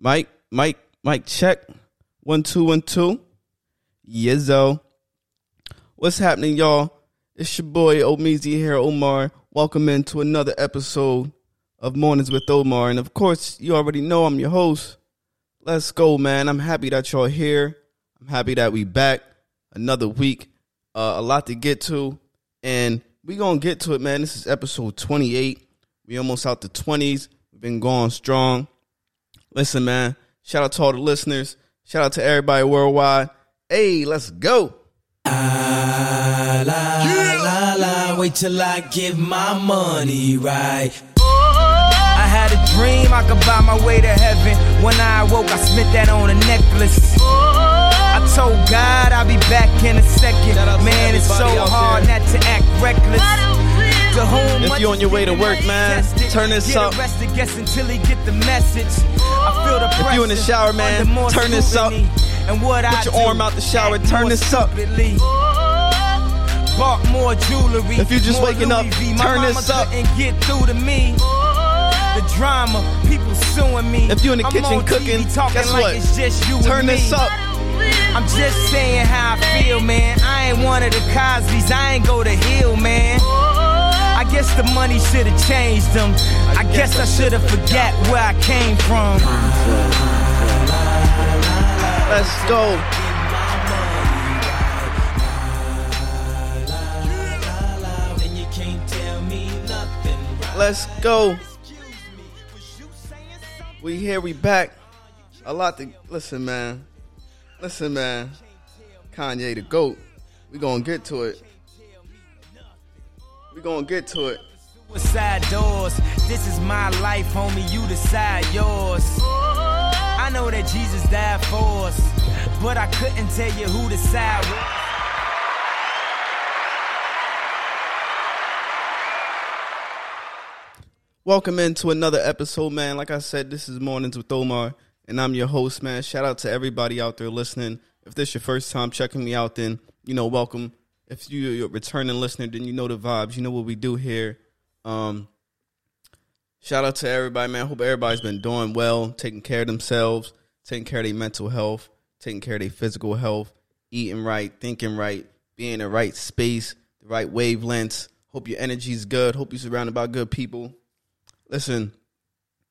Mike, Mike, Mike, check. One, two, one, two. Yizzo. What's happening, y'all? It's your boy Omizi here, Omar. Welcome into another episode of Mornings with Omar. And of course, you already know I'm your host. Let's go, man. I'm happy that y'all here. I'm happy that we back. Another week. Uh, a lot to get to. And we gonna get to it, man. This is episode 28. We almost out the 20s. We've been going strong. Listen, man. Shout out to all the listeners. Shout out to everybody worldwide. Hey, let's go. La la la, wait till I get my money right. I had a dream I could buy my way to heaven. When I awoke, I spent that on a necklace. I told God I'll be back in a second. Shout out to Man, it's so hard there. not to act reckless. If much you on your way to work, man, turn this Get up. Arrested, guess until he get the message. I feel the If you in the shower, man, turn this up. And what I Put your arm out the shower, turn this up. Bought more jewelry. If you just waking up, Louis V. My turn this up. couldn't get through to me. The drama, people suing me. If you in the kitchen cooking, talking guess like what? It's just you Turn and this up. I'm just saying how I feel, man. I ain't one of the Cosby's. I ain't go to Hill, man. Guess the money should have changed them. I guess I should have forgot where I came from. Let's go. Let's go. We here, we back. A lot to listen, man. Listen, man. Kanye the GOAT. We gonna get to it. We gonna get to it. Suicide doors. This is my life, homie. You decide yours. I know that Jesus died for us, but I couldn't tell you who was. Welcome into another episode, man. Like I said, this is Mornings with Omar, and I'm your host, man. Shout out to everybody out there listening. If this your first time checking me out, then you know, welcome. If you- you're a returning listener, then you know the vibes. You know what we do here. Um, shout out to everybody, man. Hope everybody's been doing well, taking care of themselves, taking care of their mental health, taking care of their physical health, eating right, thinking right, being in the right space, the right wavelengths. Hope your energy's good. Hope you're surrounded by good people. Listen,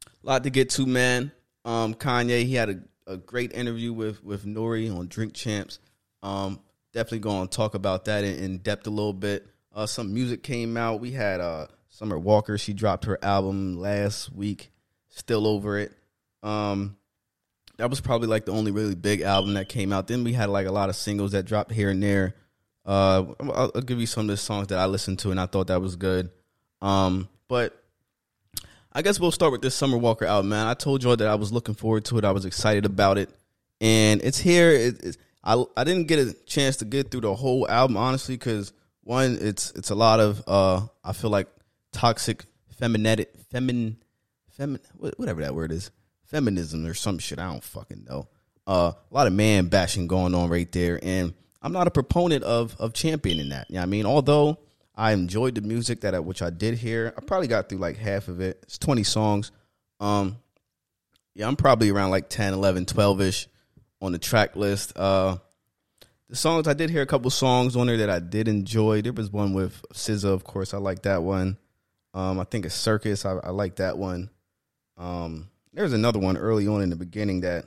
a lot to get to, man. Um, Kanye, he had a, a great interview with with Nori on Drink Champs. Um, definitely going to talk about that in, in depth a little bit. Uh, some music came out. We had uh, Summer Walker. She dropped her album last week. Still over it. Um, that was probably like the only really big album that came out. Then we had like a lot of singles that dropped here and there. Uh, I'll, I'll give you some of the songs that I listened to and I thought that was good. Um, but I guess we'll start with this Summer Walker album, man. I told y'all that I was looking forward to it. I was excited about it, and it's here. It, it's, I I didn't get a chance to get through the whole album honestly because one, it's it's a lot of uh I feel like toxic feminetic femin femin whatever that word is feminism or some shit. I don't fucking know. Uh, a lot of man bashing going on right there, and I'm not a proponent of of championing that. You know what I mean? Although I enjoyed the music that I, which I did hear. I probably got through like half of it. It's 20 songs. Um, yeah, I'm probably around like 10, 11, 12 ish on the track list. Uh, the songs I did hear a couple songs on there that I did enjoy. There was one with SZA, of course. I like that one. Um, I think it's Circus. I, I like that one. Um, there's another one early on in the beginning that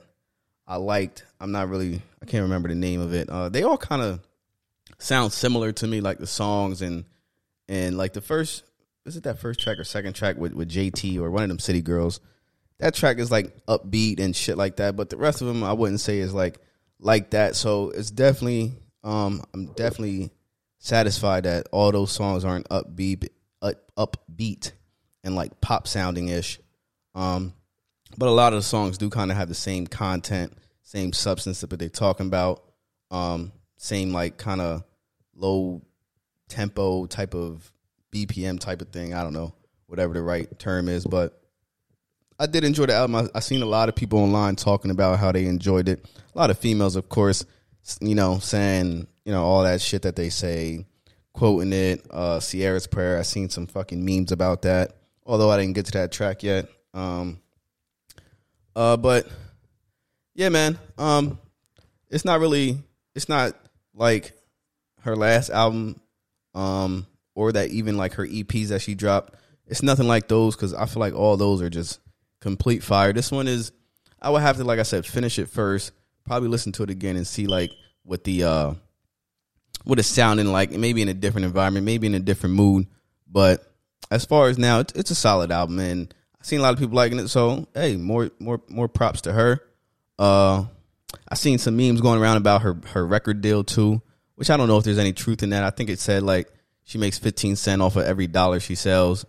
I liked. I'm not really. I can't remember the name of it. Uh, they all kind of sound similar to me, like the songs and and like the first. Is it that first track or second track with with JT or one of them City Girls? That track is like upbeat and shit like that, but the rest of them I wouldn't say is like like that. So it's definitely um I'm definitely satisfied that all those songs aren't upbeat up, upbeat and like pop sounding ish. Um but a lot of the songs do kind of have the same content, same substance that they're talking about. Um same like kind of low tempo type of BPM type of thing. I don't know, whatever the right term is, but I did enjoy the album. I, I seen a lot of people online talking about how they enjoyed it. A lot of females, of course, you know, saying you know all that shit that they say, quoting it. Uh, Ciara's prayer. I seen some fucking memes about that. Although I didn't get to that track yet. Um, uh, but yeah, man. Um, it's not really. It's not like her last album, um, or that even like her EPs that she dropped. It's nothing like those because I feel like all those are just complete fire. This one is. I would have to, like I said, finish it first. Probably listen to it again and see like what the uh what it's sounding like. Maybe in a different environment, maybe in a different mood. But as far as now, it's, it's a solid album, and I've seen a lot of people liking it. So hey, more more more props to her. Uh, I seen some memes going around about her her record deal too, which I don't know if there's any truth in that. I think it said like she makes 15 cent off of every dollar she sells.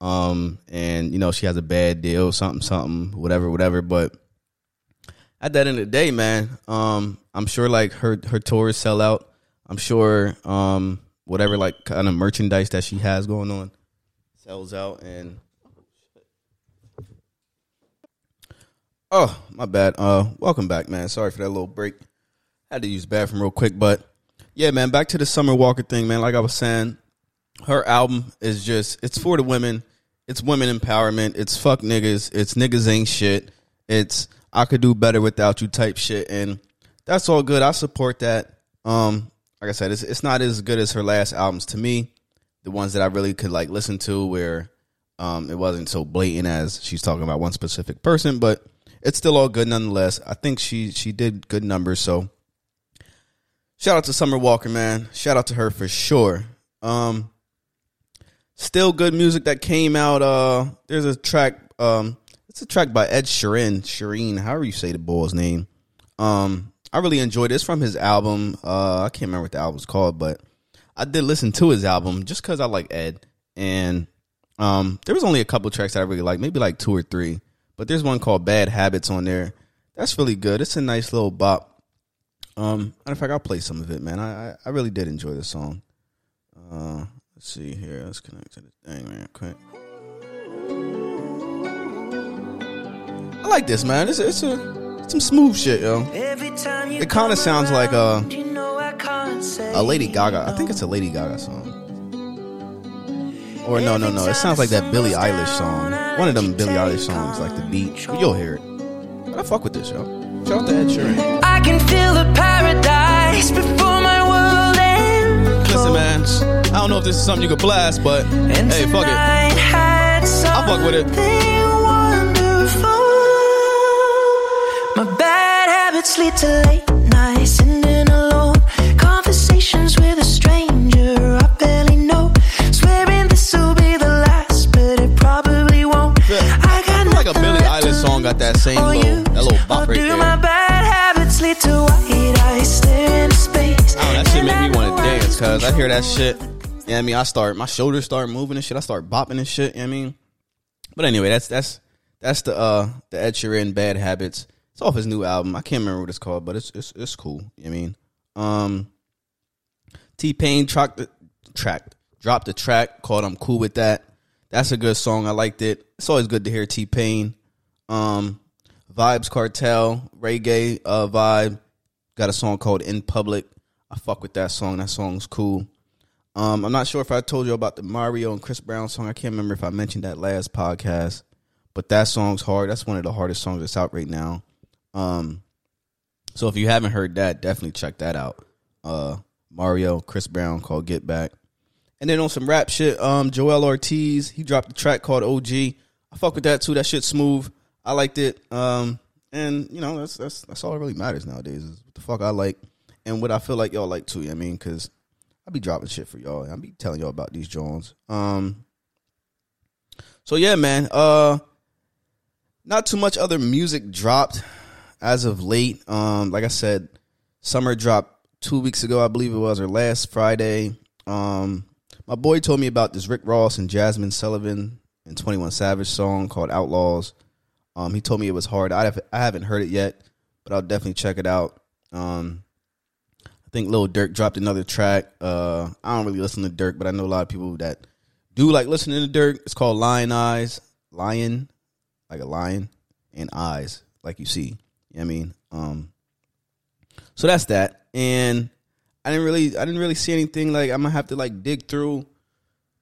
Um, and you know she has a bad deal, something, something, whatever, whatever. But at that end of the day, man, um, I'm sure like her her tours sell out. I'm sure um whatever like kind of merchandise that she has going on sells out and Oh, my bad. Uh welcome back, man. Sorry for that little break. I Had to use bathroom real quick, but yeah, man, back to the Summer Walker thing, man. Like I was saying, her album is just it's for the women. It's women empowerment. It's fuck niggas. It's niggas ain't shit. It's I could do better without you type shit and that's all good. I support that. Um like I said, it's it's not as good as her last albums to me. The ones that I really could like listen to where um it wasn't so blatant as she's talking about one specific person, but it's still all good nonetheless. I think she she did good numbers, so shout out to Summer Walker, man. Shout out to her for sure. Um still good music that came out. Uh there's a track, um, it's a track by Ed Sheeran, Shireen, however you say the boy's name. Um I really enjoyed it. It's from his album. Uh, I can't remember what the album's called, but I did listen to his album just because I like Ed. And um, there was only a couple tracks that I really like, maybe like two or three. But there's one called Bad Habits on there. That's really good. It's a nice little bop. Um, matter of fact, I'll play some of it, man. I I, I really did enjoy the song. Uh, let's see here. Let's connect to the thing, man. Quick. I like this, man. It's it's a some smooth shit, yo. It kind of sounds like a a Lady Gaga. I think it's a Lady Gaga song. Or no, no, no. It sounds like that Billie Eilish song. One of them Billie Eilish songs, like the beat. You'll hear it. But I fuck with this, yo. Shout out to Ed Sheeran. I can feel the paradise before my world ends. Listen, man. I don't know if this is something you could blast, but hey, fuck it. I'll fuck with it. My bad habits lead to late nights, sitting alone. Conversations with a stranger I barely know. Swearing this will be the last, but it probably won't. I got like a Billie Eilish song got that same little, that little bop right there. My bad habits lead to white eyes staring space. Oh, that shit make me want to dance, cause I hear that shit. Yeah, I mean, I start my shoulders start moving and shit. I start bopping and shit. You know I mean, but anyway, that's that's that's the uh the Ed Sheeran Bad Habits. It's off his new album. I can't remember what it's called, but it's it's it's cool. You know I mean, um, T Pain track the track dropped a track called "I'm Cool with That." That's a good song. I liked it. It's always good to hear T Pain. Um, Vybz Kartel reggae uh, vibe got a song called "In Public." I fuck with that song. That song's cool. Um, I'm not sure if I told you about the Mario and Chris Brown song. I can't remember if I mentioned that last podcast, but that song's hard. That's one of the hardest songs that's out right now. Um, so if you haven't heard that, definitely check that out. Uh, Mario, Chris Brown called Get Back. And then on some rap shit, um, Joell Ortiz, he dropped a track called OG. I fuck with that too. That shit's smooth. I liked it. Um, and you know, that's that's that's all that really matters nowadays is what the fuck I like and what I feel like y'all like too. You know I mean, because I be dropping shit for y'all. I'll be telling y'all about these Jones. Um, so yeah, man. Uh, not too much other music dropped as of late. Um, like I said, summer dropped two weeks ago, I believe it was, or last Friday. Um, my boy told me about this Rick Ross and Jazmine Sullivan and Twenty One Savage song called Outlaws. Um, he told me it was hard. I have, I haven't heard it yet, but I'll definitely check it out. Um, think Lil Durk dropped another track. Uh, I don't really listen to Durk, but I know a lot of people that do like listening to Durk. It's called Lion Eyes, Lion, like a lion, and eyes, like you see. You know I mean, um, so that's that. And I didn't really, I didn't really see anything like I'm gonna have to like dig through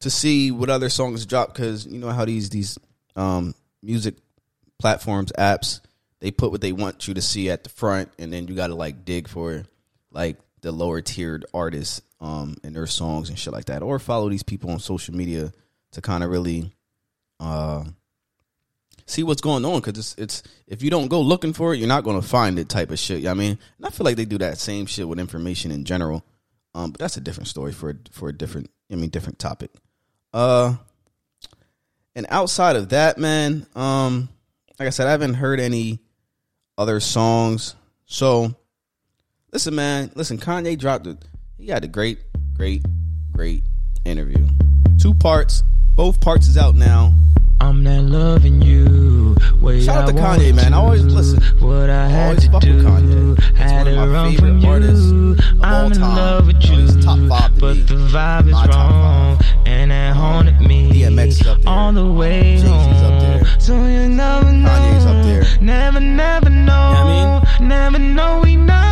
to see what other songs drop because you know how these these um music platforms apps they put what they want you to see at the front, and then you got to like dig for like the lower tiered artists um and their songs and shit like that, or follow these people on social media to kind of really uh see what's going on because it's it's if you don't go looking for it, you're not going to find it type of shit. You know I mean, and I feel like they do that same shit with information in general. Um, but that's a different story for for a different I mean different topic. Uh, and outside of that, man, um, like I said, I haven't heard any other songs. So, listen, man, listen. Kanye dropped it. He had a great, great, great interview. Two parts. Both parts is out now. I'm not loving you. Way Shout out to I Kanye, man. I always listen. What I I had always to fuck with do. Kanye. He's Had one of my favorite artists you. of all I'm in time. love with You know, he's top five to but me. the vibe is My top wrong, and it haunted me. DMX is up there. all the way Jay-Z's up there. So you never know. Kanye's up there. Never, never know. You know what Never know enough till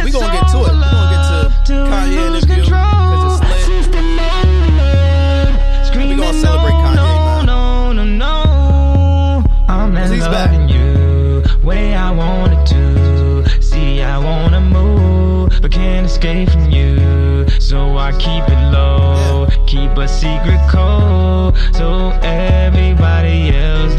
And we gonna get to it. We gonna get to we Kanye interview, control. 'cause it's lit. Moment, screaming, gonna celebrate Kanye, no, no, no, no. I'm 'Cause he's back. you way I wanted to. See, I wanna move, but can't escape from you. So I keep it low, keep a secret code, so everybody else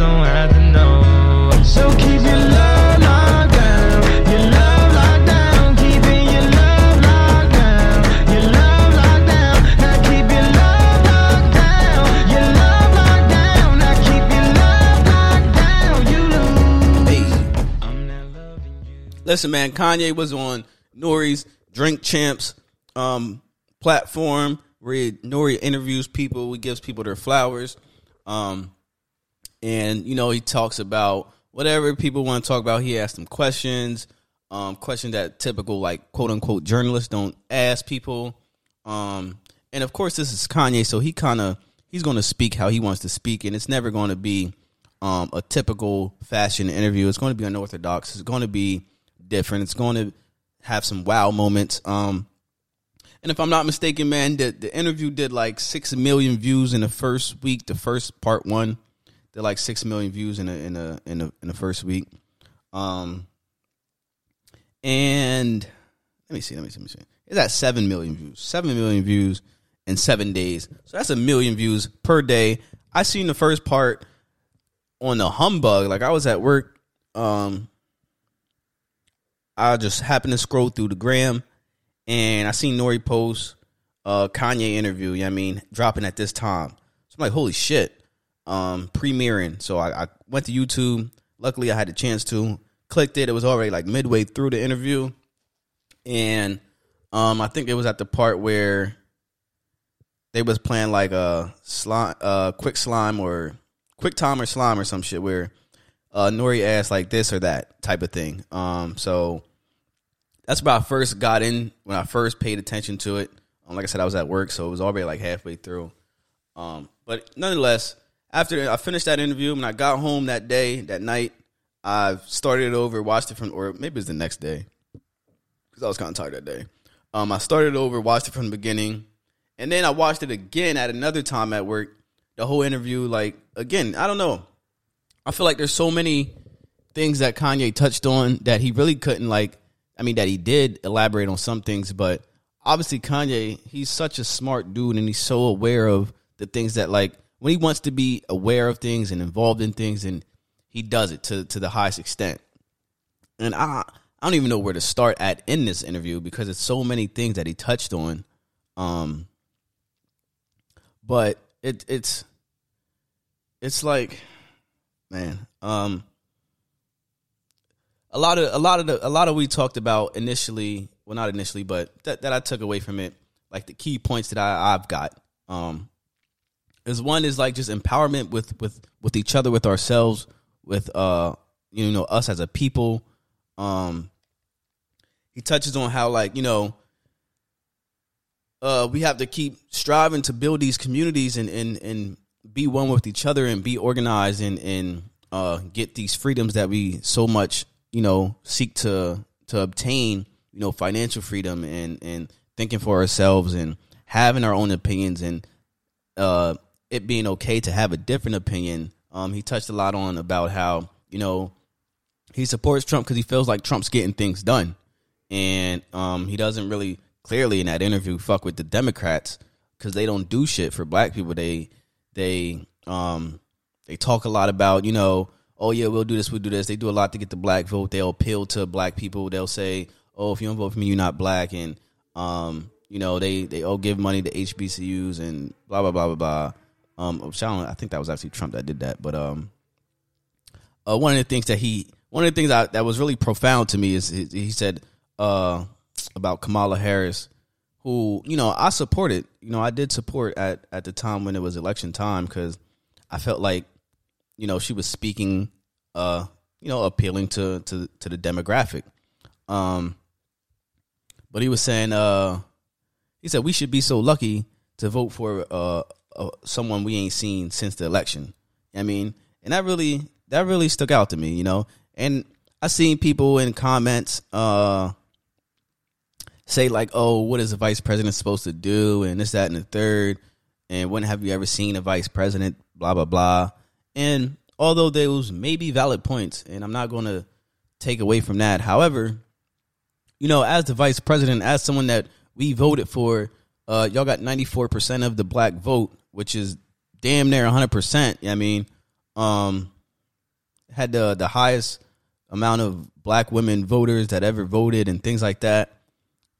listen, man. Kanye was on Nori's Drink Champs um, platform where Nori interviews people. He gives people their flowers. Um, and you know he talks about whatever people want to talk about. He asks them questions, um, questions that typical like quote unquote journalists don't ask people. Um, and of course, this is Kanye, so he kind of he's going to speak how he wants to speak, and it's never going to be um, a typical fashion interview. It's going to be unorthodox. It's going to be different. It's going to have some wow moments. Um, and if I'm not mistaken, man, the, the interview did like six million views in the first week. The first part one did like six million views in a in a in a in the first week. Um, and let me see, let me see, let me see. It's at seven million views. Seven million views in seven days. So that's a million views per day. I seen the first part on the humbug. Like I was at work. Um, I just happened to scroll through the gram and I seen Nori post a Kanye interview, you know I mean, dropping at this time. So I'm like, holy shit. Um, premiering. So I, I went to YouTube. Luckily I had the chance to. Clicked it. It was already like midway through the interview. And um I think it was at the part where they was playing like a slime uh quick slime or quick time or slime or some shit where uh Nori asked like this or that type of thing. Um so that's where I first got in when I first paid attention to it. Um, like I said, I was at work, so it was already like halfway through. Um, but nonetheless, after I finished that interview, when I got home that day, that night, I started it over, watched it from, or maybe it was the next day, because I was kind of tired that day. Um, I started over, watched it from the beginning, and then I watched it again at another time at work. The whole interview, like again, I don't know. I feel like there's so many things that Kanye touched on that he really couldn't like. I mean, that he did elaborate on some things, but obviously Kanye, he's such a smart dude, and he's so aware of the things that like when he wants to be aware of things and involved in things, and he does it to to the highest extent. And I I don't even know where to start at in this interview because it's so many things that he touched on. Um, but it it's it's like man um a lot of a lot of the a lot of we talked about initially well not initially but that, that i took away from it like the key points that I, i've got um is one is like just empowerment with with with each other with ourselves with uh you know us as a people. Um he touches on how like you know uh we have to keep striving to build these communities and and and be one with each other and be organized and and uh get these freedoms that we so much you know seek to to obtain you know financial freedom and and thinking for ourselves and having our own opinions and uh it being okay to have a different opinion um he touched a lot on about how you know he supports Trump because he feels like Trump's getting things done, and um, he doesn't really clearly in that interview fuck with the Democrats because they don't do shit for black people. They they um they talk a lot about you know oh yeah we'll do this we'll do this. They do a lot to get the black vote. They'll appeal to black people. They'll say oh if you don't vote for me you're not black and um you know they they all give money to HBCUs and blah blah blah blah blah. Um, I think that was actually Trump that did that, but um, uh, one of the things that he one of the things I, that was really profound to me is he, he said uh, about Kamala Harris, who you know I supported. You know I did support at at the time when it was election time because I felt like you know she was speaking, uh, you know, appealing to to to the demographic. Um, but he was saying, uh, he said we should be so lucky to vote for uh, uh someone we ain't seen since the election. I mean, and that really that really stuck out to me, you know. And I seen people in comments uh say like, "Oh, what is a vice president supposed to do?" and this, that, and the third. And when have you ever seen a vice president? Blah blah blah. And although those may be valid points, and I'm not going to take away from that. However, you know, as the vice president, as someone that we voted for, uh, y'all got 94% of the black vote, which is damn near 100%. I mean, um, had the the highest amount of black women voters that ever voted and things like that.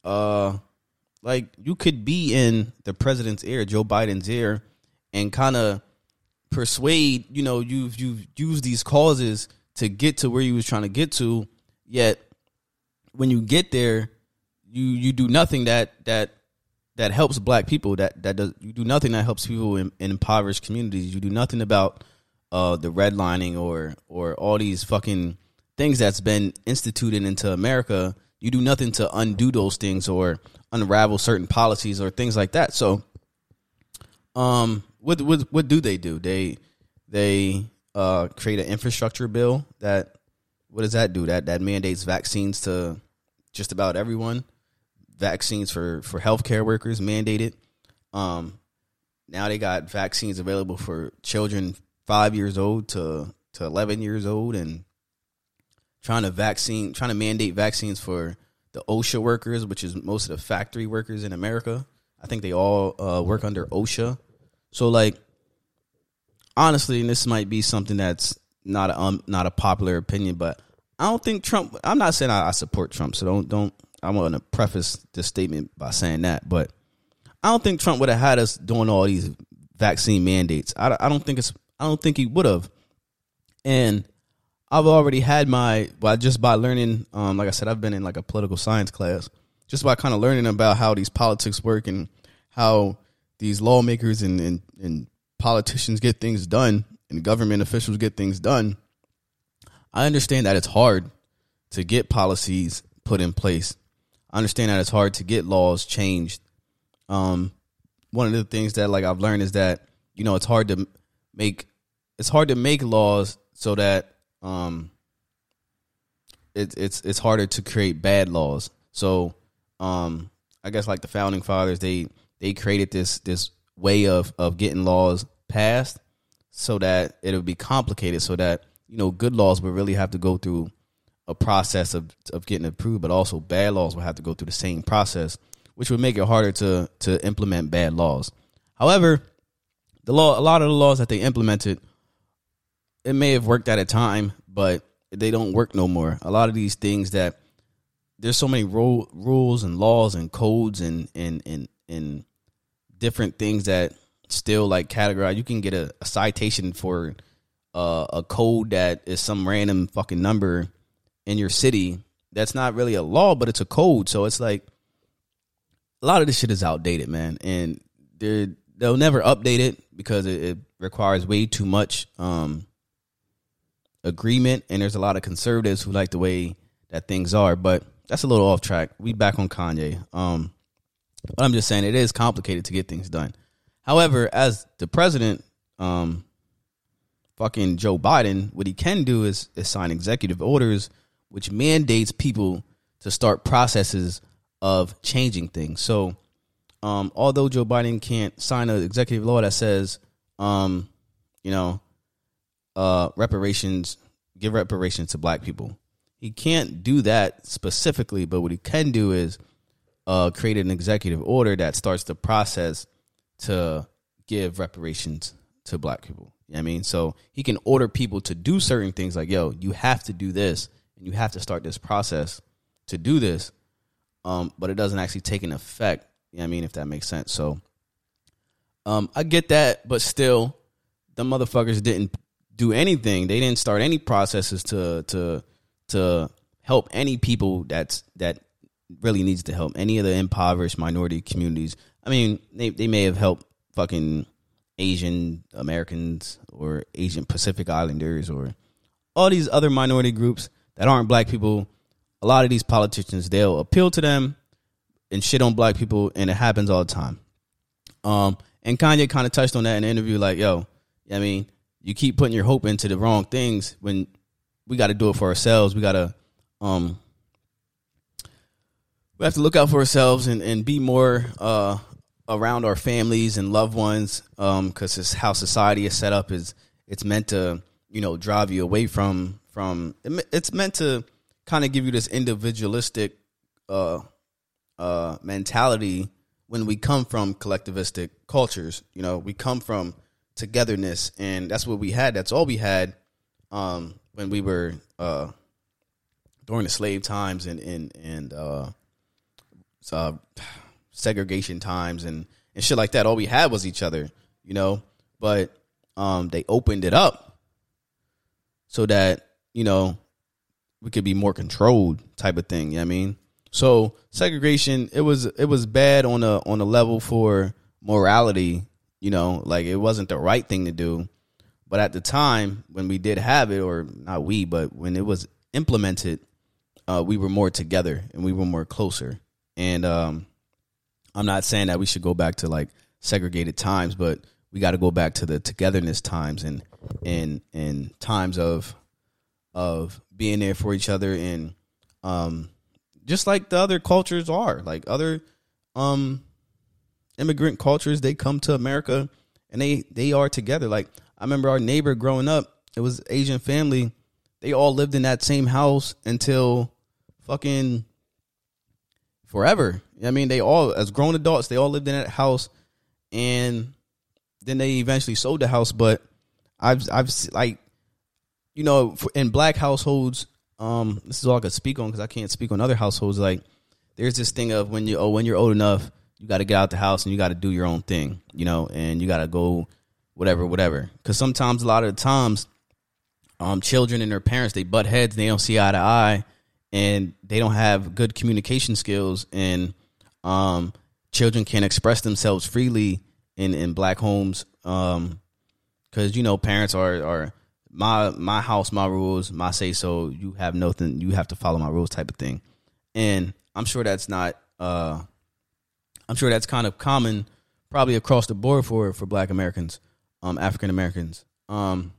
Uh, like you could be in the president's ear, Joe Biden's ear, and kind of persuade. You know, you've you've used these causes to get to where you was trying to get to. Yet, when you get there, you you do nothing that that that helps black people. That that does you do nothing that helps people in, in impoverished communities. You do nothing about uh, the redlining or or all these fucking things that's been instituted into America, you do nothing to undo those things or unravel certain policies or things like that. So, um, what what what do they do? They they uh create an infrastructure bill that what does that do? That that mandates vaccines to just about everyone. Vaccines for for healthcare workers mandated. Um, now they got vaccines available for children five years old to to eleven years old, and trying to vaccine, trying to mandate vaccines for the OSHA workers, which is most of the factory workers in America. I think they all uh, work under OSHA. So, like, honestly, and this might be something that's not a um, not a popular opinion, but I don't think Trump. I'm not saying I, I support Trump, so don't don't. I want to preface this statement by saying that, but I don't think Trump would have had us doing all these vaccine mandates. I, I don't think it's I don't think he would have. And I've already had my well, just by learning, um, like I said, I've been in like a political science class, just by kind of learning about how these politics work and how these lawmakers and, and, and politicians get things done and government officials get things done. I understand that it's hard to get policies put in place. I understand that it's hard to get laws changed. Um, one of the things that like I've learned is that you know it's hard to make it's hard to make laws so that um it, it's it's harder to create bad laws. So um I guess like the founding fathers they they created this this way of of getting laws passed so that it'll be complicated so that you know good laws will really have to go through a process of of getting approved but also bad laws will have to go through the same process which would make it harder to to implement bad laws. However, the law a lot of the laws that they implemented it may have worked at a time, but they don't work no more. A lot of these things that there's so many ro- rules and laws and codes and and and and different things that still like categorize. You can get a, a citation for uh, a code that is some random fucking number in your city. That's not really a law, but it's a code. So it's like a lot of this shit is outdated, man, and they they'll never update it because it, it requires way too much um, agreement, and there's a lot of conservatives who like the way that things are. But that's a little off track. We back on Kanye. Um, but I'm just saying it is complicated to get things done. However, as the president, um, fucking Joe Biden, what he can do is, is sign executive orders which mandates people to start processes of changing things. So, um, although Joe Biden can't sign an executive law that says, um, you know, uh, reparations, give reparations to black people. he can't do that specifically, but what he can do is uh, create an executive order that starts the process to give reparations to black people. You know I mean? So he can order people to do certain things like, yo, you have to do this and you have to start this process to do this. Um, but it doesn't actually take an effect. You know I mean? If that makes sense. So um, I get that, but still, the motherfuckers didn't do anything. They didn't start any processes to to to help any people that's that really needs to help any of the impoverished minority communities. I mean, they they may have helped fucking Asian Americans or Asian Pacific Islanders or all these other minority groups that aren't black people. A lot of these politicians they'll appeal to them and shit on black people, and it happens all the time. Um, and Kanye kind of touched on that in the interview, like, yo, I mean, you keep putting your hope into the wrong things when we got to do it for ourselves. We got to, um, we have to look out for ourselves and, and be more uh, around our families and loved ones because um, it's how society is set up is it's meant to you know drive you away from from it's meant to kind of give you this individualistic uh, uh, mentality when we come from collectivistic cultures you know we come from togetherness and that's what we had that's all we had um, when we were uh, during the slave times and and and uh, segregation times and and shit like that. All we had was each other, you know. But um, they opened it up so that you know we could be more controlled, type of thing. You know I mean, so segregation it was it was bad on a on a level for morality. You know, like it wasn't the right thing to do. But at the time when we did have it, or not we, but when it was implemented, uh, we were more together and we were more closer. And um, I'm not saying that we should go back to like segregated times, but we got to go back to the togetherness times and and and times of of being there for each other and um just like the other cultures are like other um immigrant cultures they come to America and they they are together. Like I remember our neighbor growing up it was Asian family. They all lived in that same house until fucking forever. I mean, they all as grown adults, they all lived in that house, and then they eventually sold the house. But I've I've like, you know, in black households, um, this is all I could speak on because I can't speak on other households. Like, there's this thing of when you oh when you're old enough, you got to get out the house and you got to do your own thing, you know, and you got to go whatever, whatever. Because sometimes, a lot of the times, um, children and their parents they butt heads, they don't see eye to eye and they don't have good communication skills and um, children can't express themselves freely in, in black homes um, cuz you know parents are are my my house my rules my say so you have nothing you have to follow my rules type of thing. And i'm sure that's not uh i'm sure that's kind of common probably across the board for for black americans um african americans. Um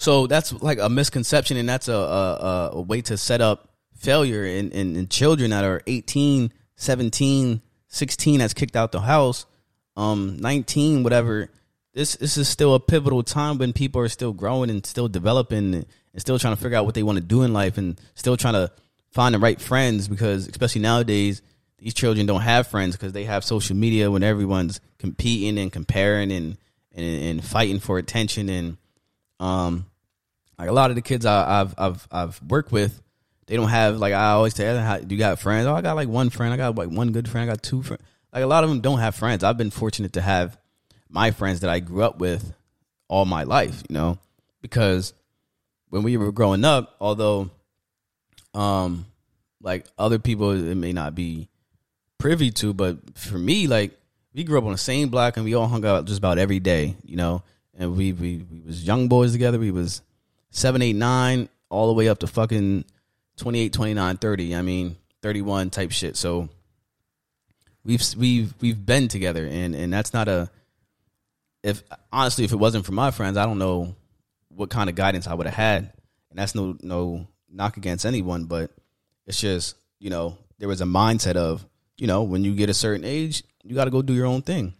so that's like a misconception, and that's a, a, a way to set up failure in, in, in, children that are 18, 17, 16 that's kicked out the house, um, 19, whatever. This this is still a pivotal time when people are still growing and still developing and, still trying to figure out what they want to do in life and still trying to find the right friends because especially nowadays these children don't have friends because they have social media when everyone's competing and comparing and and, and fighting for attention and um like a lot of the kids I, have I've I've worked with, they don't have like I always tell them, "Do you got friends?" Oh, I got like one friend. I got like one good friend. I got two friends. Like a lot of them don't have friends. I've been fortunate to have my friends that I grew up with all my life. You know, because when we were growing up, although, um, like other people, it may not be privy to, but for me, like we grew up on the same block and we all hung out just about every day. You know, and we we, we was young boys together. We was seven, eight, nine, all the way up to fucking 28, 29, 30. I mean, 31 type shit. So we've we've we've been together and and that's not a if honestly if it wasn't for my friends, I don't know what kind of guidance I would have had. And that's no no knock against anyone, but it's just, you know, there was a mindset of, you know, when you get a certain age, you got to go do your own thing.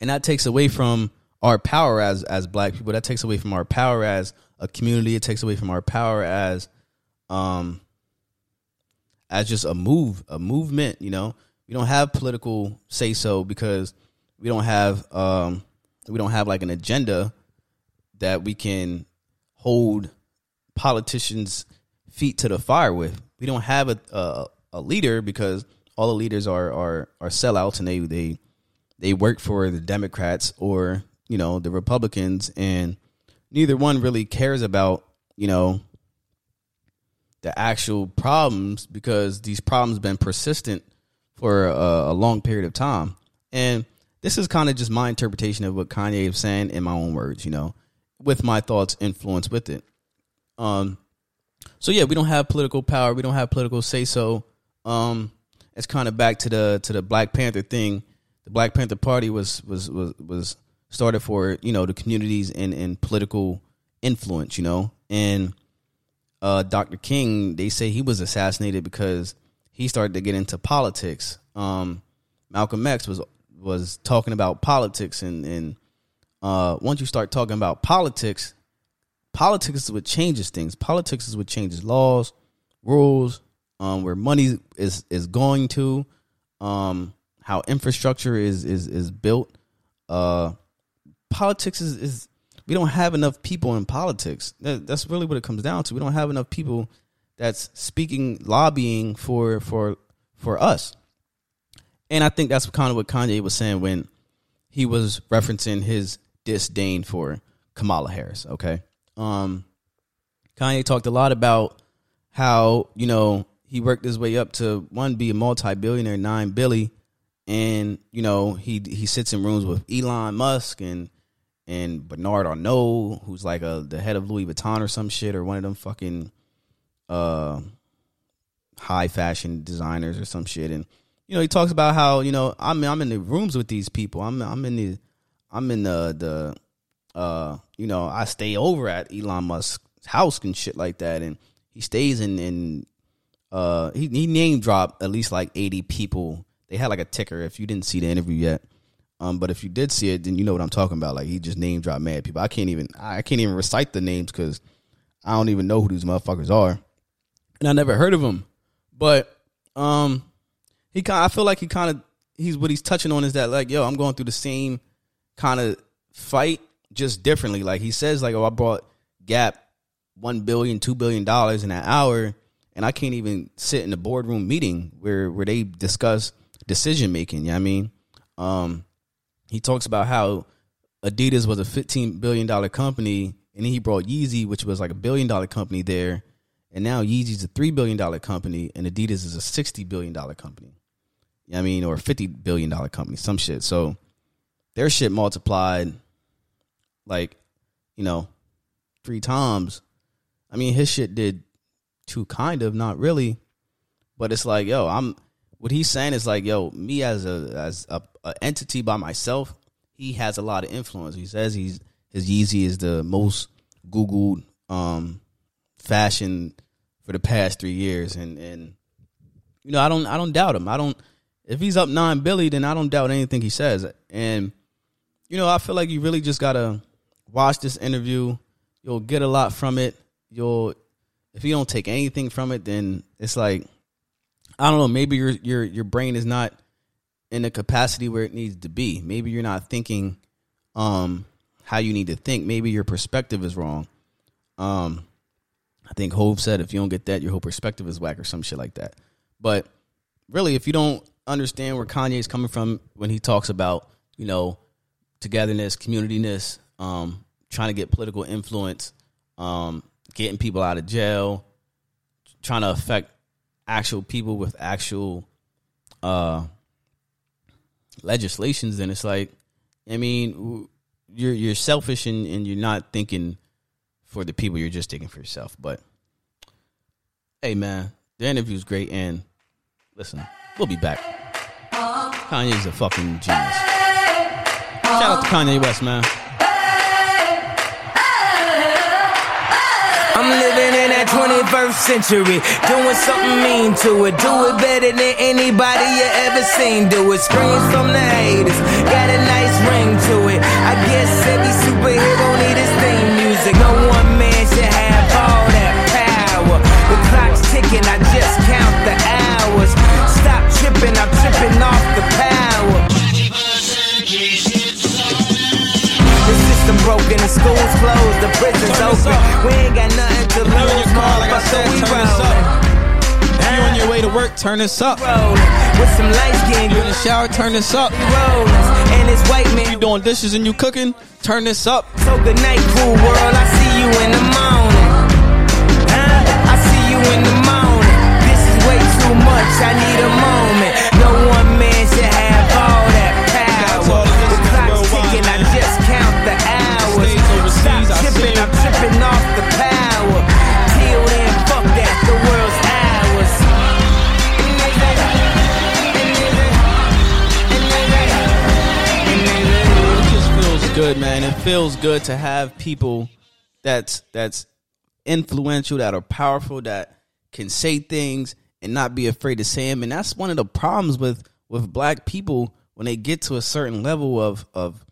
And that takes away from our power as as black people. That takes away from our power as a community. It takes away from our power as um as just a move, a movement, you know. We don't have political say so because we don't have um we don't have like an agenda that we can hold politicians feet to the fire with. We don't have a a, a leader because all the leaders are are are sellouts and they they they work for the Democrats or you know the Republicans and neither one really cares about you know the actual problems because these problems been persistent for a, a long period of time. And this is kind of just my interpretation of what Kanye is saying in my own words you know with my thoughts influence with it. Um so yeah we don't have political power we don't have political say so um it's kind of back to the to the Black Panther thing. The Black Panther Party was was was was started for you know the communities and and political influence, you know, and uh, Dr. King they say he was assassinated because he started to get into politics. Um, Malcolm X was was talking about politics, and and uh, once you start talking about politics, politics is what changes things. Politics is what changes laws, rules, um, where money is is going to. Um, how infrastructure is is is built. Uh, politics is is we don't have enough people in politics. That, that's really what it comes down to. We don't have enough people that's speaking, lobbying for for for us. And I think that's kind of what Kanye was saying when he was referencing his disdain for Kamala Harris. Okay, um, Kanye talked a lot about how you know he worked his way up to one be a multi billionaire, nine billy, and you know he he sits in rooms with Elon Musk and and Bernard Arnault, who's like a the head of Louis Vuitton or some shit, or one of them fucking uh high fashion designers or some shit. And you know he talks about how you know I'm I'm in the rooms with these people. I'm I'm in the I'm in the the uh you know I stay over at Elon Musk's house and shit like that, and he stays in in uh he he name dropped at least like 80 people they had like a ticker if you didn't see the interview yet. Um, but if you did see it, then you know what I'm talking about. Like he just name dropped mad people. I can't even I can't even recite the names because I don't even know who these motherfuckers are, and I never heard of them. But um, he kind I feel like he kind of he's what he's touching on is that like yo I'm going through the same kind of fight just differently. Like he says like oh I brought Gap one billion two billion dollars in an hour, and I can't even sit in a boardroom meeting where where they discuss decision making. You know I mean? Um, he talks about how Adidas was a $15 billion company and then he brought Yeezy, which was like a billion dollar company there. And now Yeezy's a $3 billion company and Adidas is a $60 billion company. You know I mean? Or a $50 billion company, some shit. So their shit multiplied like, you know, three times. I mean, his shit did two kind of, not really. But it's like, yo, I'm what he's saying is like, yo, me as a as a, a, entity by myself, he has a lot of influence. He says he's his Yeezy is the most googled um, fashion for the past three years, and and you know I don't I don't doubt him. I don't if he's up nine Billy, then I don't doubt anything he says. And you know I feel like you really just gotta watch this interview. You'll get a lot from it. You'll if you don't take anything from it, then it's like I don't know. Maybe your your your brain is not in the capacity where it needs to be. Maybe you're not thinking um, how you need to think. Maybe your perspective is wrong. Um, I think Hove said if you don't get that, your whole perspective is whack or some shit like that. But really, if you don't understand where Kanye is coming from when he talks about you know togetherness, communityness, um, trying to get political influence, um, getting people out of jail, trying to affect actual people with actual uh legislations then it's like i mean you're you're selfish and, and you're not thinking for the people you're just thinking for yourself. But hey man the interview's great and listen we'll be back. Kanye's a fucking genius. Shout out to kanye west man I'm living in that 21st century, doing something mean to it. Do it better than anybody you ever seen. Do it. Screams from the haters, got a nice ring to it. I guess every superhero need his theme music. No one man should have all that power. The clock's ticking, I just count the hours. The schools closed, the prisons open. We ain't got nothing to lose, motherfucker. We rollin'. You on your way to work, turn this up. With some light skin. You in the shower, turn this up. And it's white man. You doing dishes and you cooking, turn this up. So good night, cool world. I see you in the morning. Huh? I see you in the morning. This is way too much. I need a moment. No one man should have all that power. all it is, The clock's ticking. I just count the hours. Good, man. It feels good to have people that's that's influential, that are powerful, that can say things and not be afraid to say them. And that's one of the problems with with black people when they get to a certain level of of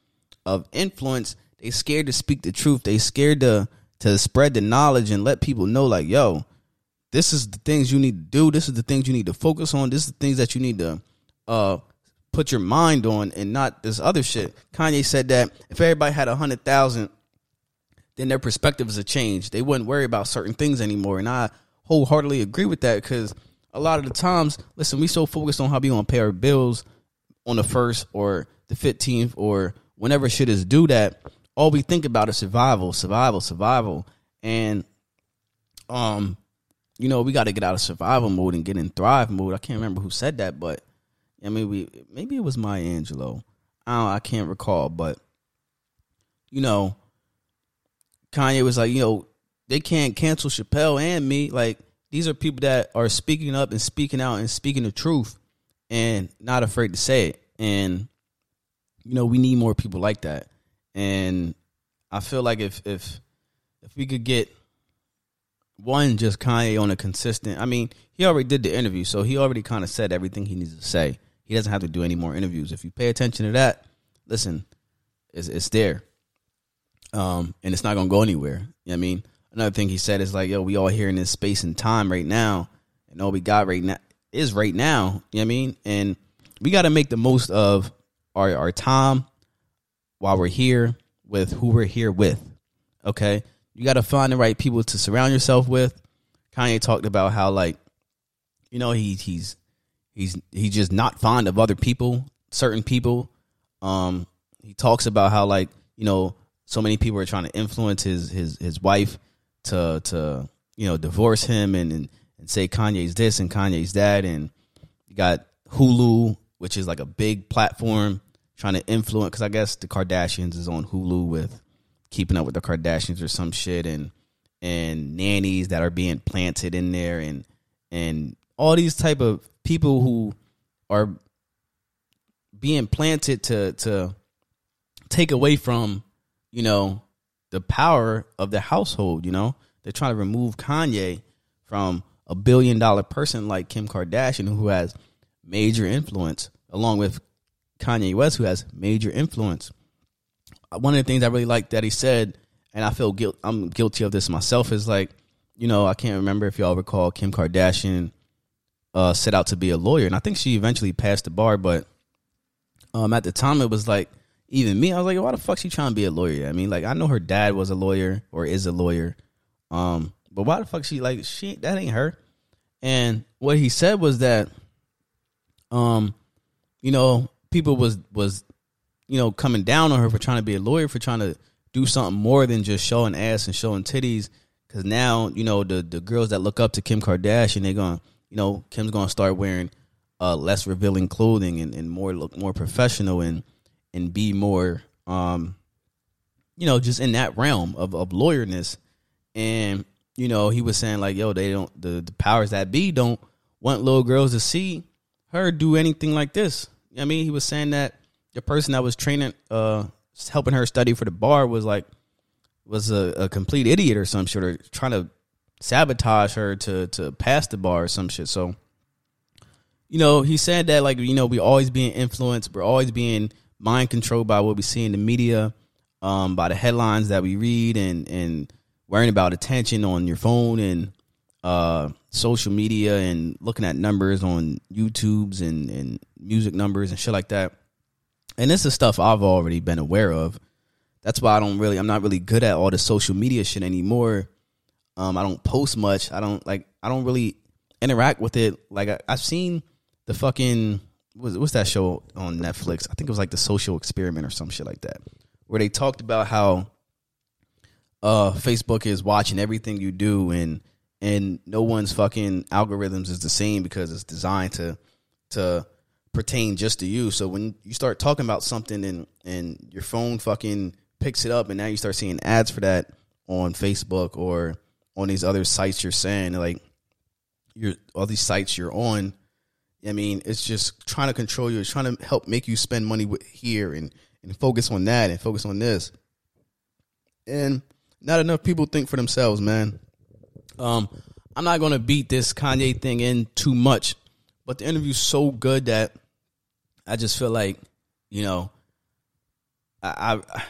of influence. They scared to speak the truth. They scared to to spread the knowledge and let people know, like, yo, this is the things you need to do. This is the things you need to focus on. This is the things that you need to uh put your mind on and not this other shit. Kanye said that if everybody had a hundred thousand, then their perspectives would change. They wouldn't worry about certain things anymore. And I wholeheartedly agree with that because a lot of the times, listen, we so focused on how we gonna pay our bills on the first or the fifteenth or whenever shit is due that all we think about is survival, survival, survival. And um you know, we got to get out of survival mode and get in thrive mode. I can't remember who said that, but I mean, maybe it was Maya Angelou. I don't, I can't recall, but you know, Kanye was like, you know, they can't cancel Chappelle and me. Like these are people that are speaking up and speaking out and speaking the truth and not afraid to say it. And you know, we need more people like that. And I feel like if if if we could get one just Kanye on a consistent. I mean, he already did the interview, so he already kind of said everything he needs to say. He doesn't have to do any more interviews. If you pay attention to that, listen, it's it's there, um, and it's not gonna go anywhere. You know I mean, another thing he said is like, yo, we all here in this space and time right now, and all we got right now is right now. You know what I mean, and we got to make the most of our our time while we're here with who we're here with. Okay. You got to find the right people to surround yourself with. Kanye talked about how like, you know, he he's he's he's just not fond of other people, certain people. Um, he talks about how like, you know, so many people are trying to influence his his his wife to to you know divorce him and and, and say Kanye's this and Kanye's that, and you got Hulu, which is like a big platform trying to influence. Because I guess the Kardashians is on Hulu with Keeping Up with the Kardashians or some shit, and and nannies that are being planted in there, and and all these type of people who are being planted to to take away from you know the power of the household. You know they're trying to remove Kanye from a billion dollar person like Kim Kardashian, who has major influence, along with Kanye West, who has major influence. Uh, One of the things I really like that he said, and I feel guilt. I'm guilty of this myself. Is like, you know, I can't remember if y'all recall Kim Kardashian uh, set out to be a lawyer, and I think she eventually passed the bar. But um, at the time, it was like even me. I was like, why the fuck she trying to be a lawyer? I mean, like I know her dad was a lawyer or is a lawyer, um, but why the fuck she like she that ain't her. And what he said was that, um, you know, people was was you know coming down on her for trying to be a lawyer for trying to do something more than just showing ass and showing titties. Because now you know the the girls that look up to Kim Kardashian, they're going, you know, Kim's to start wearing uh, less revealing clothing and, and more look more professional and and be more, um, you know, just in that realm of of lawyerness. And you know, he was saying like, yo, they don't the, the powers that be don't want little girls to see her do anything like this. I mean, he was saying that the person that was training, uh, helping her study for the bar was like was a, a complete idiot or some shit, or trying to sabotage her to to pass the bar or some shit. So, you know, he said that like you know we always being influenced, we're always being mind controlled by what we see in the media, um, by the headlines that we read, and and worrying about attention on your phone and uh, social media and looking at numbers on YouTube's and, and music numbers and shit like that. And this is stuff I've already been aware of. That's why I don't really, I'm not really good at all the social media shit anymore. Um, I don't post much. I don't like, I don't really interact with it. Like I, have seen the fucking, what's, what's that show on Netflix? I think it was like the social experiment or some shit like that, where they talked about how uh, Facebook is watching everything you do and and no one's fucking algorithms is the same because it's designed to to pertain just to you. So when you start talking about something and and your phone fucking picks it up and now you start seeing ads for that on Facebook or on these other sites you're saying like you're all these sites you're on I mean, it's just trying to control you. It's trying to help make you spend money here and, and focus on that and focus on this. And not enough people think for themselves, man. Um, I'm not gonna beat this Kanye thing in too much, but the interview's so good that I just feel like, you know, I, I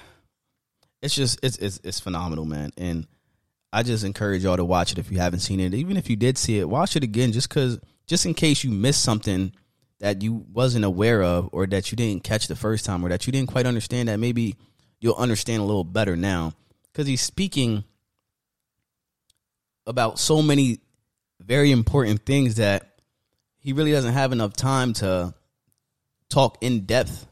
it's just it's it's it's phenomenal, man. And I just encourage y'all to watch it if you haven't seen it. Even if you did see it, watch it again just cause just in case you missed something that you wasn't aware of or that you didn't catch the first time or that you didn't quite understand that maybe you'll understand a little better now. Cause he's speaking about so many very important things that he really doesn't have enough time to talk in depth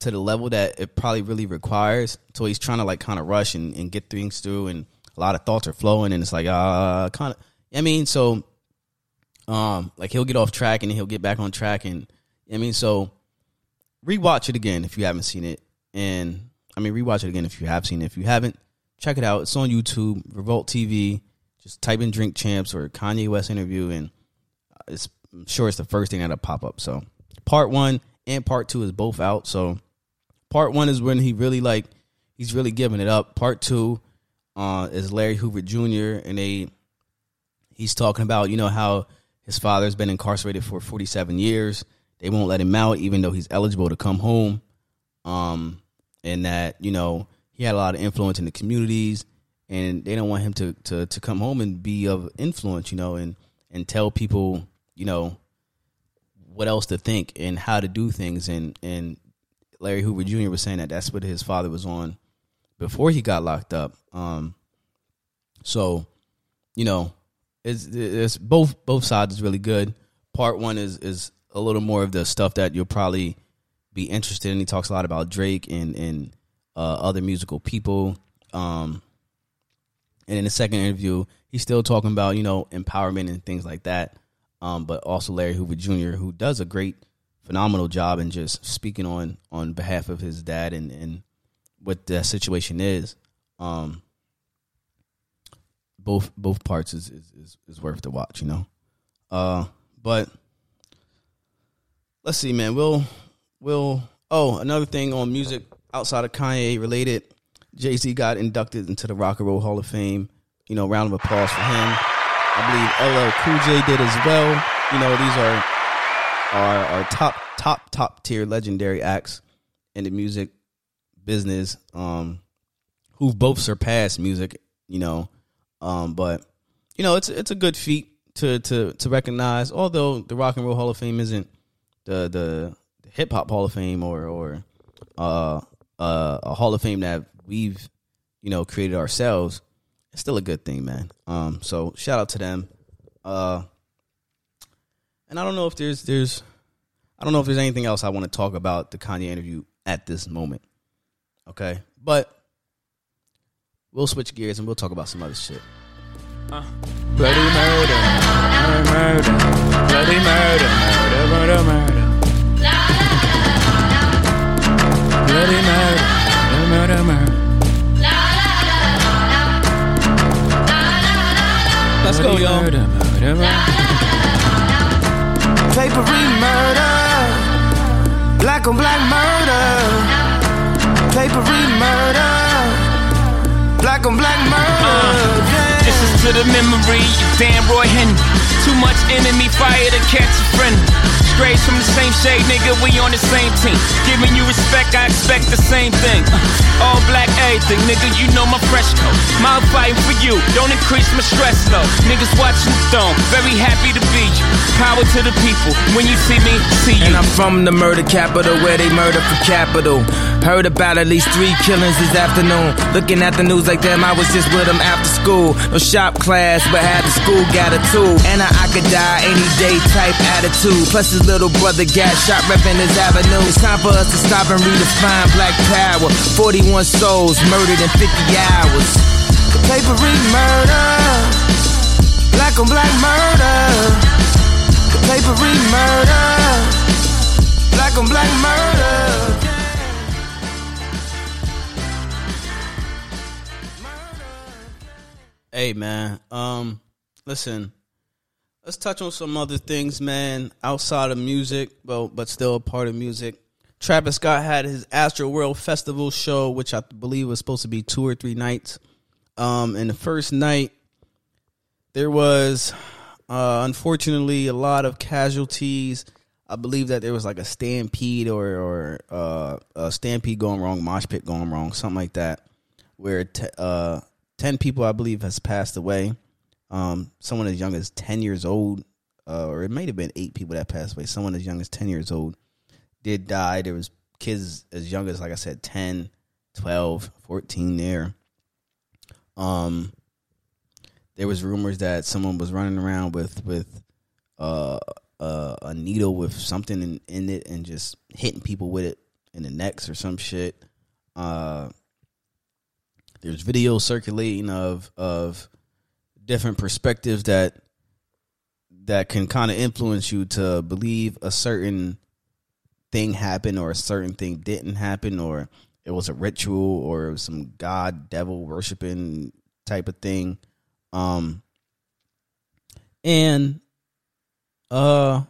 to the level that it probably really requires. So he's trying to like kind of rush and, and get things through, and a lot of thoughts are flowing, and it's like uh kind of. I mean, so um like he'll get off track and he'll get back on track, and I mean, so rewatch it again if you haven't seen it, and I mean rewatch it again if you have seen it. If you haven't, check it out. It's on YouTube, Revolt TV. Just type in Drink Champs or Kanye West interview, and it's I'm sure it's the first thing that'll pop up. So part one and part two is both out. So part one is when he really like he's really giving it up. Part two uh, is Larry Hoover Jr. and they he's talking about you know how his father's been incarcerated for 47 years. They won't let him out even though he's eligible to come home. Um, and that you know he had a lot of influence in the communities and they don't want him to to to come home and be of influence, you know, and and tell people, you know, what else to think and how to do things. And and Larry Hoover Jr. was saying that that's what his father was on before he got locked up. Um, so, you know, it's it's both both sides is really good. Part one is is a little more of the stuff that you'll probably be interested in. He talks a lot about Drake and and uh, other musical people. Um, and in the second interview, he's still talking about you know empowerment and things like that. Um, but also Larry Hoover Jr., who does a great, phenomenal job in just speaking on on behalf of his dad and and what the situation is. Um, both both parts is, is is, is worth the watch, you know. Uh, but let's see, man. We'll we'll. Oh, another thing on music outside of Kanye related. Jay Z got inducted into the Rock and Roll Hall of Fame. You know, round of applause for him. I believe LL Cool J did as well. You know, these are our our top top top tier legendary acts in the music business. Um, who've both surpassed music. You know, um, but you know, it's it's a good feat to to to recognize. Although the Rock and Roll Hall of Fame isn't the the, the hip hop Hall of Fame or or uh, uh, a Hall of Fame that we've you know created ourselves, it's still a good thing, man. Um, so shout out to them. Uh, and I don't know if there's there's I don't know if there's anything else I want to talk about the Kanye interview at this moment. Okay, but we'll switch gears and we'll talk about some other shit. Uh. Bloody murder, murder, murder, bloody murder, murder, murder, murder. Bloody murder, murder, murder. murder. Let's go, y'all. Murder, murder, murder. Papery murder. Black on black murder. Papery murder. Black on black murder. Uh, this is to the memory of Danroy Henry. Too much enemy fire to catch a friend. Grades from the same shade, nigga, we on the same team. Giving you respect, I expect the same thing. Uh, all black, everything, nigga, you know my fresh coat. Mouth fighting for you, don't increase my stress though. Niggas watching the throne, very happy to be you. Power to the people, when you see me, see you. And I'm from the murder capital where they murder for capital. Heard about at least three killings this afternoon. Looking at the news like them, I was just with them after school. No shop class, but had the school got a tool. And I, I could die any day type attitude. Plus his little brother got shot repping his avenue. It's time for us to stop and redefine black power. 41 souls murdered in 50 hours. The papery murder. Black on black murder. The papery murder. Black on black murder. Hey man, um, listen, let's touch on some other things, man, outside of music, well, but still a part of music. Travis Scott had his Astroworld Festival show, which I believe was supposed to be two or three nights. Um, and the first night, there was uh, unfortunately a lot of casualties. I believe that there was like a stampede or or uh, a stampede going wrong, mosh pit going wrong, something like that, where t- uh, 10 people, I believe, has passed away. Um, someone as young as 10 years old, uh, or it might have been eight people that passed away. Someone as young as 10 years old did die. There was kids as young as, like I said, 10, 12, 14 there. Um, there was rumors that someone was running around with, with, uh, uh, a needle with something in, in it and just hitting people with it in the necks or some shit. Uh, there's video circulating of of different perspectives that that can kind of influence you to believe a certain thing happened or a certain thing didn't happen or it was a ritual or some god devil worshiping type of thing. Um and uh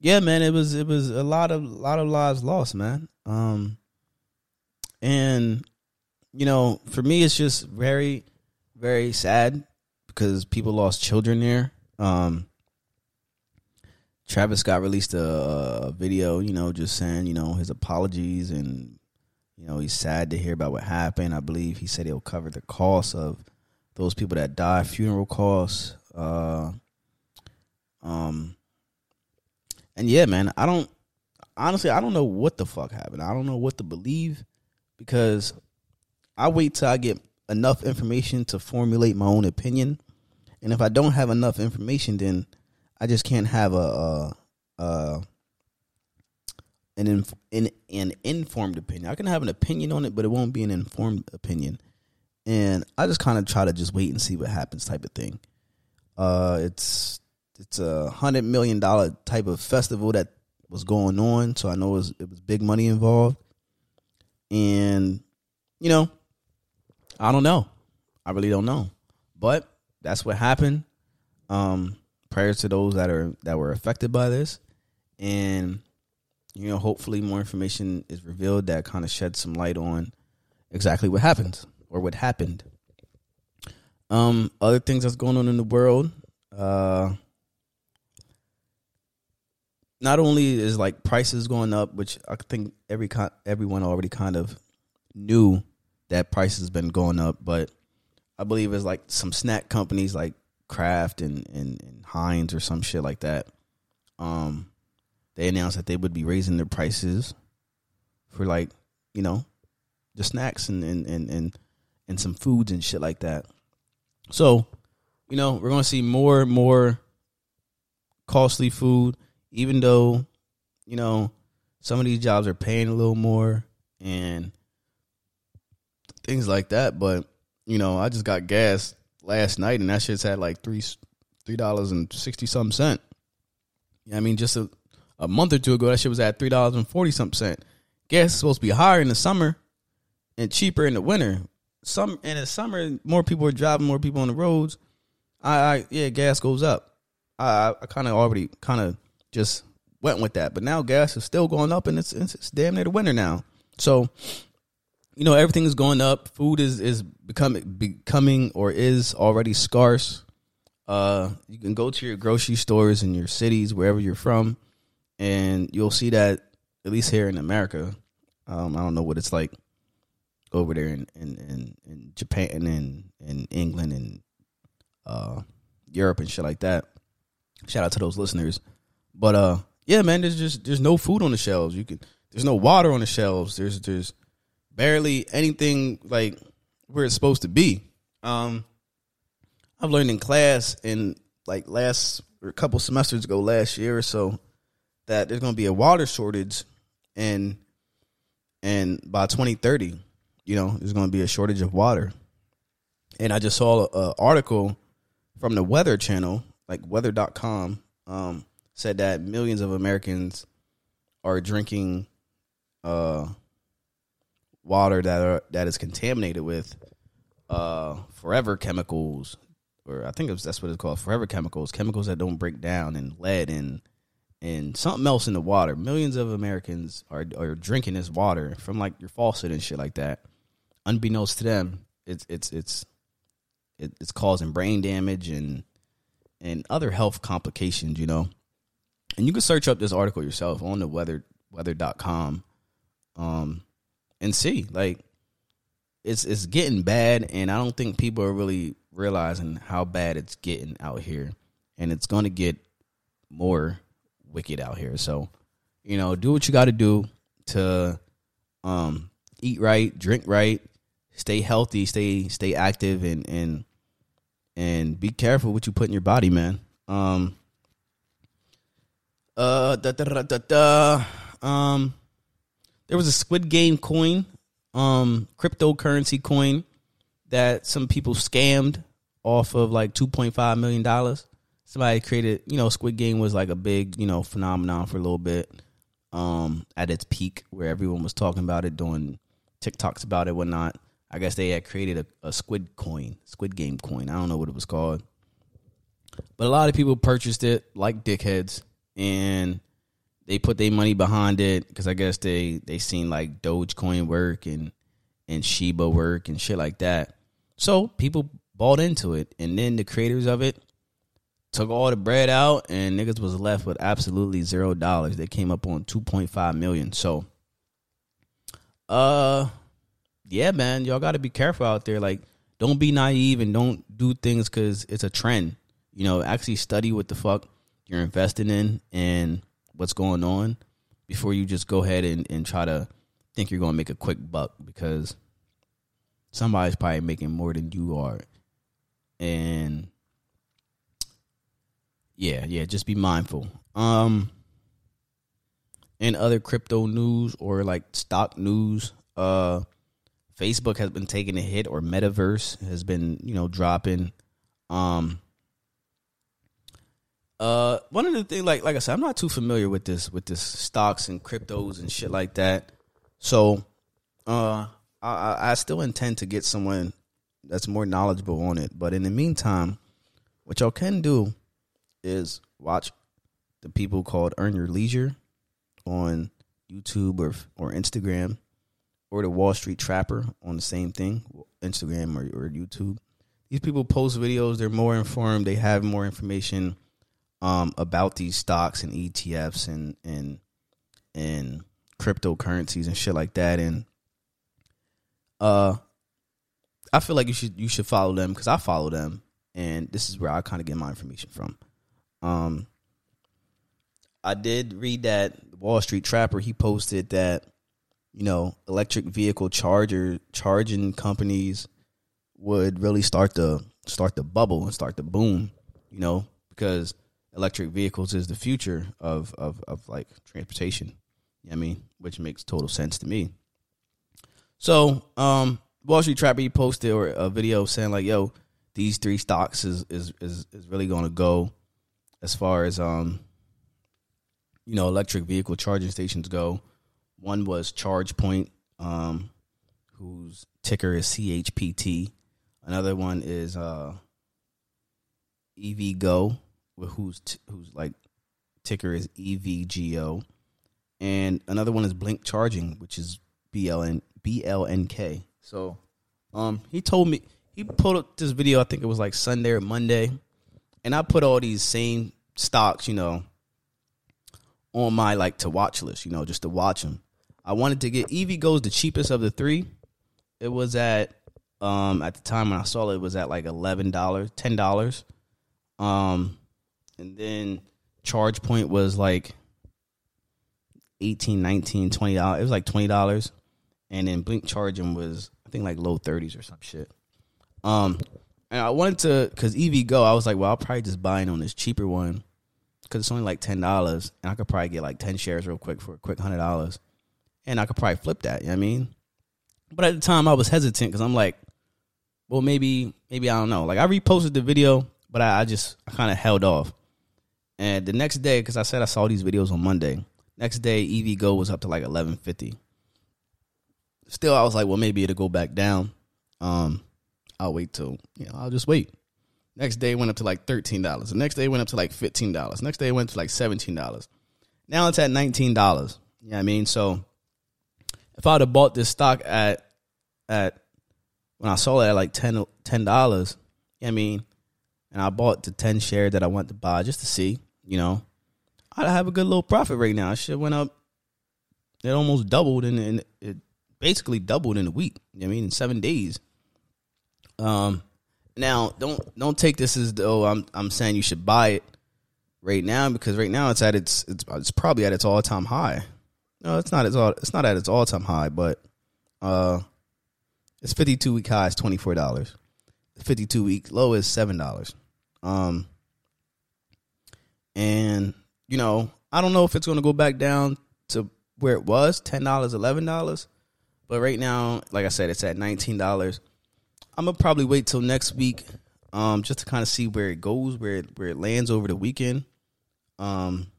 yeah man it was it was a lot of lot of lives lost man. Um and you know, for me, it's just very, very sad because people lost children there. Um, Travis Scott released a, a, video, you know, just saying, you know, his apologies and, you know, he's sad to hear about what happened. I believe he said he'll cover the cost of those people that died, funeral costs. Uh, um, and yeah, man, I don't, honestly, I don't know what the fuck happened. I don't know what to believe because I wait till I get enough information to formulate my own opinion, and if I don't have enough information, then I just can't have a, a, a an, inf- an an informed opinion. I can have an opinion on it, but it won't be an informed opinion. And I just kind of try to just wait and see what happens, type of thing. Uh, it's it's a hundred million dollar type of festival that was going on, so I know it was, it was big money involved, and you know I don't know. I really don't know. But that's what happened. Um, prayers to those that are that were affected by this, and you know, hopefully more information is revealed that kind of sheds some light on exactly what happened or what happened. Um, other things that's going on in the world. Uh, not only is like prices going up, which I think every everyone already kind of knew that price has been going up, but I believe it's like some snack companies like Kraft and, and, and Heinz or some shit like that. Um, they announced that they would be raising their prices for like, you know, the snacks and, and, and, and, and some foods and shit like that. So, you know, we're gonna see more and more costly food, even though, you know, some of these jobs are paying a little more and things like that. But you know, I just got gas last night, and that shit's had like three three dollars and sixty something cent. I mean, just a, a month or two ago, that shit was at three dollars and forty something cent. Gas is supposed to be higher in the summer and cheaper in the winter. Some in the summer, more people are driving, more people on the roads. I, I yeah, gas goes up. I I kind of already kind of just went with that, but now gas is still going up, and it's, it's it's damn near the winter now. So you know everything is going up. Food is is becoming becoming or is already scarce. Uh, you can go to your grocery stores in your cities wherever you're from, and you'll see that at least here in America. Um, I don't know what it's like over there in in, in, in Japan and in, in England and uh, Europe and shit like that. Shout out to those listeners. But uh, yeah, man, there's just there's no food on the shelves. You can there's no water on the shelves. There's there's barely anything like where it's supposed to be. Um, I've learned in class in like last or a couple semesters ago, last year or so, that there's going to be a water shortage, and and by 2030, you know, there's going to be a shortage of water. And I just saw an article from the Weather Channel, like weather.com, um, said that millions of Americans are drinking uh, water that are that is contaminated with uh, forever chemicals, or I think was, that's what it's called, forever chemicals, chemicals that don't break down, and lead and and something else in the water. Millions of Americans are are drinking this water from like your faucet and shit like that. Unbeknownst to them, it's it's it's it's causing brain damage and and other health complications, you know. And you can search up this article yourself on the weather weather.com um and see like it's it's getting bad and I don't think people are really realizing how bad it's getting out here and it's to get more wicked out here. So, you know, do what you got to do to um, eat right, drink right, stay healthy, stay stay active, and and and be careful what you put in your body, man. Um, uh, da, da, da, da, da. Um, there was a Squid Game coin, um, cryptocurrency coin that some people scammed off of like two point five million dollars somebody created, you know, Squid Game was like a big, you know, phenomenon for a little bit. Um, at its peak, where everyone was talking about it, doing TikToks about it, whatnot. I guess they had created a, a Squid coin, Squid Game coin. I don't know what it was called, but a lot of people purchased it like dickheads, and they put their money behind it because I guess they they seen like Dogecoin work and and Shiba work and shit like that. So people bought into it, and then the creators of it took all the bread out and niggas was left with absolutely zero dollars. They came up on two point five million. So uh yeah, man, y'all gotta be careful out there. Like, don't be naive and don't do things cause it's a trend. You know, actually study what the fuck you're investing in and what's going on before you just go ahead and, and try to think you're gonna make a quick buck because somebody's probably making more than you are. And yeah, yeah, just be mindful. Um in other crypto news or like stock news, uh Facebook has been taking a hit or metaverse has been, you know, dropping. Um uh one of the things like like I said, I'm not too familiar with this with this stocks and cryptos and shit like that. So uh I, I still intend to get someone that's more knowledgeable on it. But in the meantime, what y'all can do is watch the people called Earn Your Leisure on YouTube or or Instagram, or the Wall Street Trapper on the same thing, Instagram or, or YouTube. These people post videos. They're more informed. They have more information um, about these stocks and ETFs and and and cryptocurrencies and shit like that. And uh, I feel like you should you should follow them because I follow them, and this is where I kind of get my information from. Um, I did read that Wall Street Trapper he posted that you know electric vehicle charger charging companies would really start to start the bubble and start the boom, you know, because electric vehicles is the future of of of like transportation. You know I mean, which makes total sense to me. So, um, Wall Street Trapper posted or a video saying like, "Yo, these three stocks is is is, is really going to go as far as um you know electric vehicle charging stations go. One was ChargePoint, um, whose ticker is CHPT. Another one is uh, EVgo, whose t- whose like ticker is EVGO, and another one is Blink Charging, which is BLN BLNK. So, um, he told me he pulled up this video. I think it was like Sunday or Monday and I put all these same stocks, you know, on my like to watch list, you know, just to watch them. I wanted to get EVGO's the cheapest of the three. It was at um at the time when I saw it, it was at like eleven dollars, ten dollars. Um and then ChargePoint was like 18 19 20 dollars it was like 20 dollars. And then blink charging was i think like low 30s or some shit. Um and i wanted to because EVGO i was like well i'll probably just buy it on this cheaper one because it's only like $10 and i could probably get like 10 shares real quick for a quick $100 and i could probably flip that you know what i mean? But at the time i was hesitant because i'm like well maybe maybe i don't know. Like i reposted the video but i, I just kind of held off and the next day, because I said I saw these videos on Monday, next day EVGO was up to like eleven fifty. Still, I was like, well, maybe it'll go back down. Um, I'll wait till you know, I'll just wait. Next day went up to like thirteen dollars. The next day went up to like fifteen dollars. Next day went to like seventeen dollars. Now it's at nineteen dollars. You know what I mean? So if I'd have bought this stock at at when I saw it at like ten dollars, you know I mean, and I bought the ten share that I want to buy just to see, you know, I'd have a good little profit right now. Shit went up. It almost doubled and in, it basically doubled in a week. You know I mean, in seven days. Um, now don't don't take this as though I'm I'm saying you should buy it right now because right now it's at its it's it's probably at its all time high. No, it's not its all it's not at its all time high, but uh, its 52 week high is twenty four dollars. 52 week low is seven dollars. Um, and you know, I don't know if it's going to go back down to where it was ten dollars, eleven dollars. But right now, like I said, it's at nineteen dollars. I'm gonna probably wait till next week, um, just to kind of see where it goes, where it, where it lands over the weekend. Um,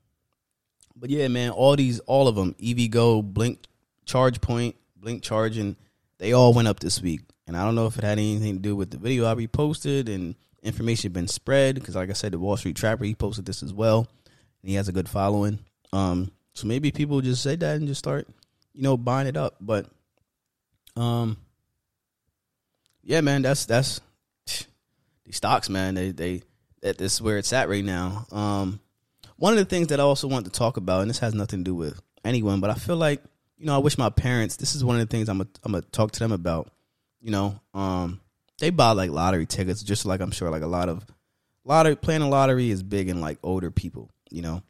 but yeah, man, all these, all of them, EVGO, Blink, ChargePoint, Blink Charging, they all went up this week. And I don't know if it had anything to do with the video I reposted and information been spread because, like I said, the Wall Street Trapper he posted this as well, and he has a good following. Um, so maybe people just say that and just start, you know, buying it up. But, um, yeah, man, that's that's these stocks, man. They they that this is where it's at right now. Um, one of the things that I also want to talk about, and this has nothing to do with anyone, but I feel like you know, I wish my parents. This is one of the things I'm a, I'm gonna talk to them about. You know, um, they buy like lottery tickets, just like I'm sure like a lot of lottery playing a lottery is big in like older people. You know,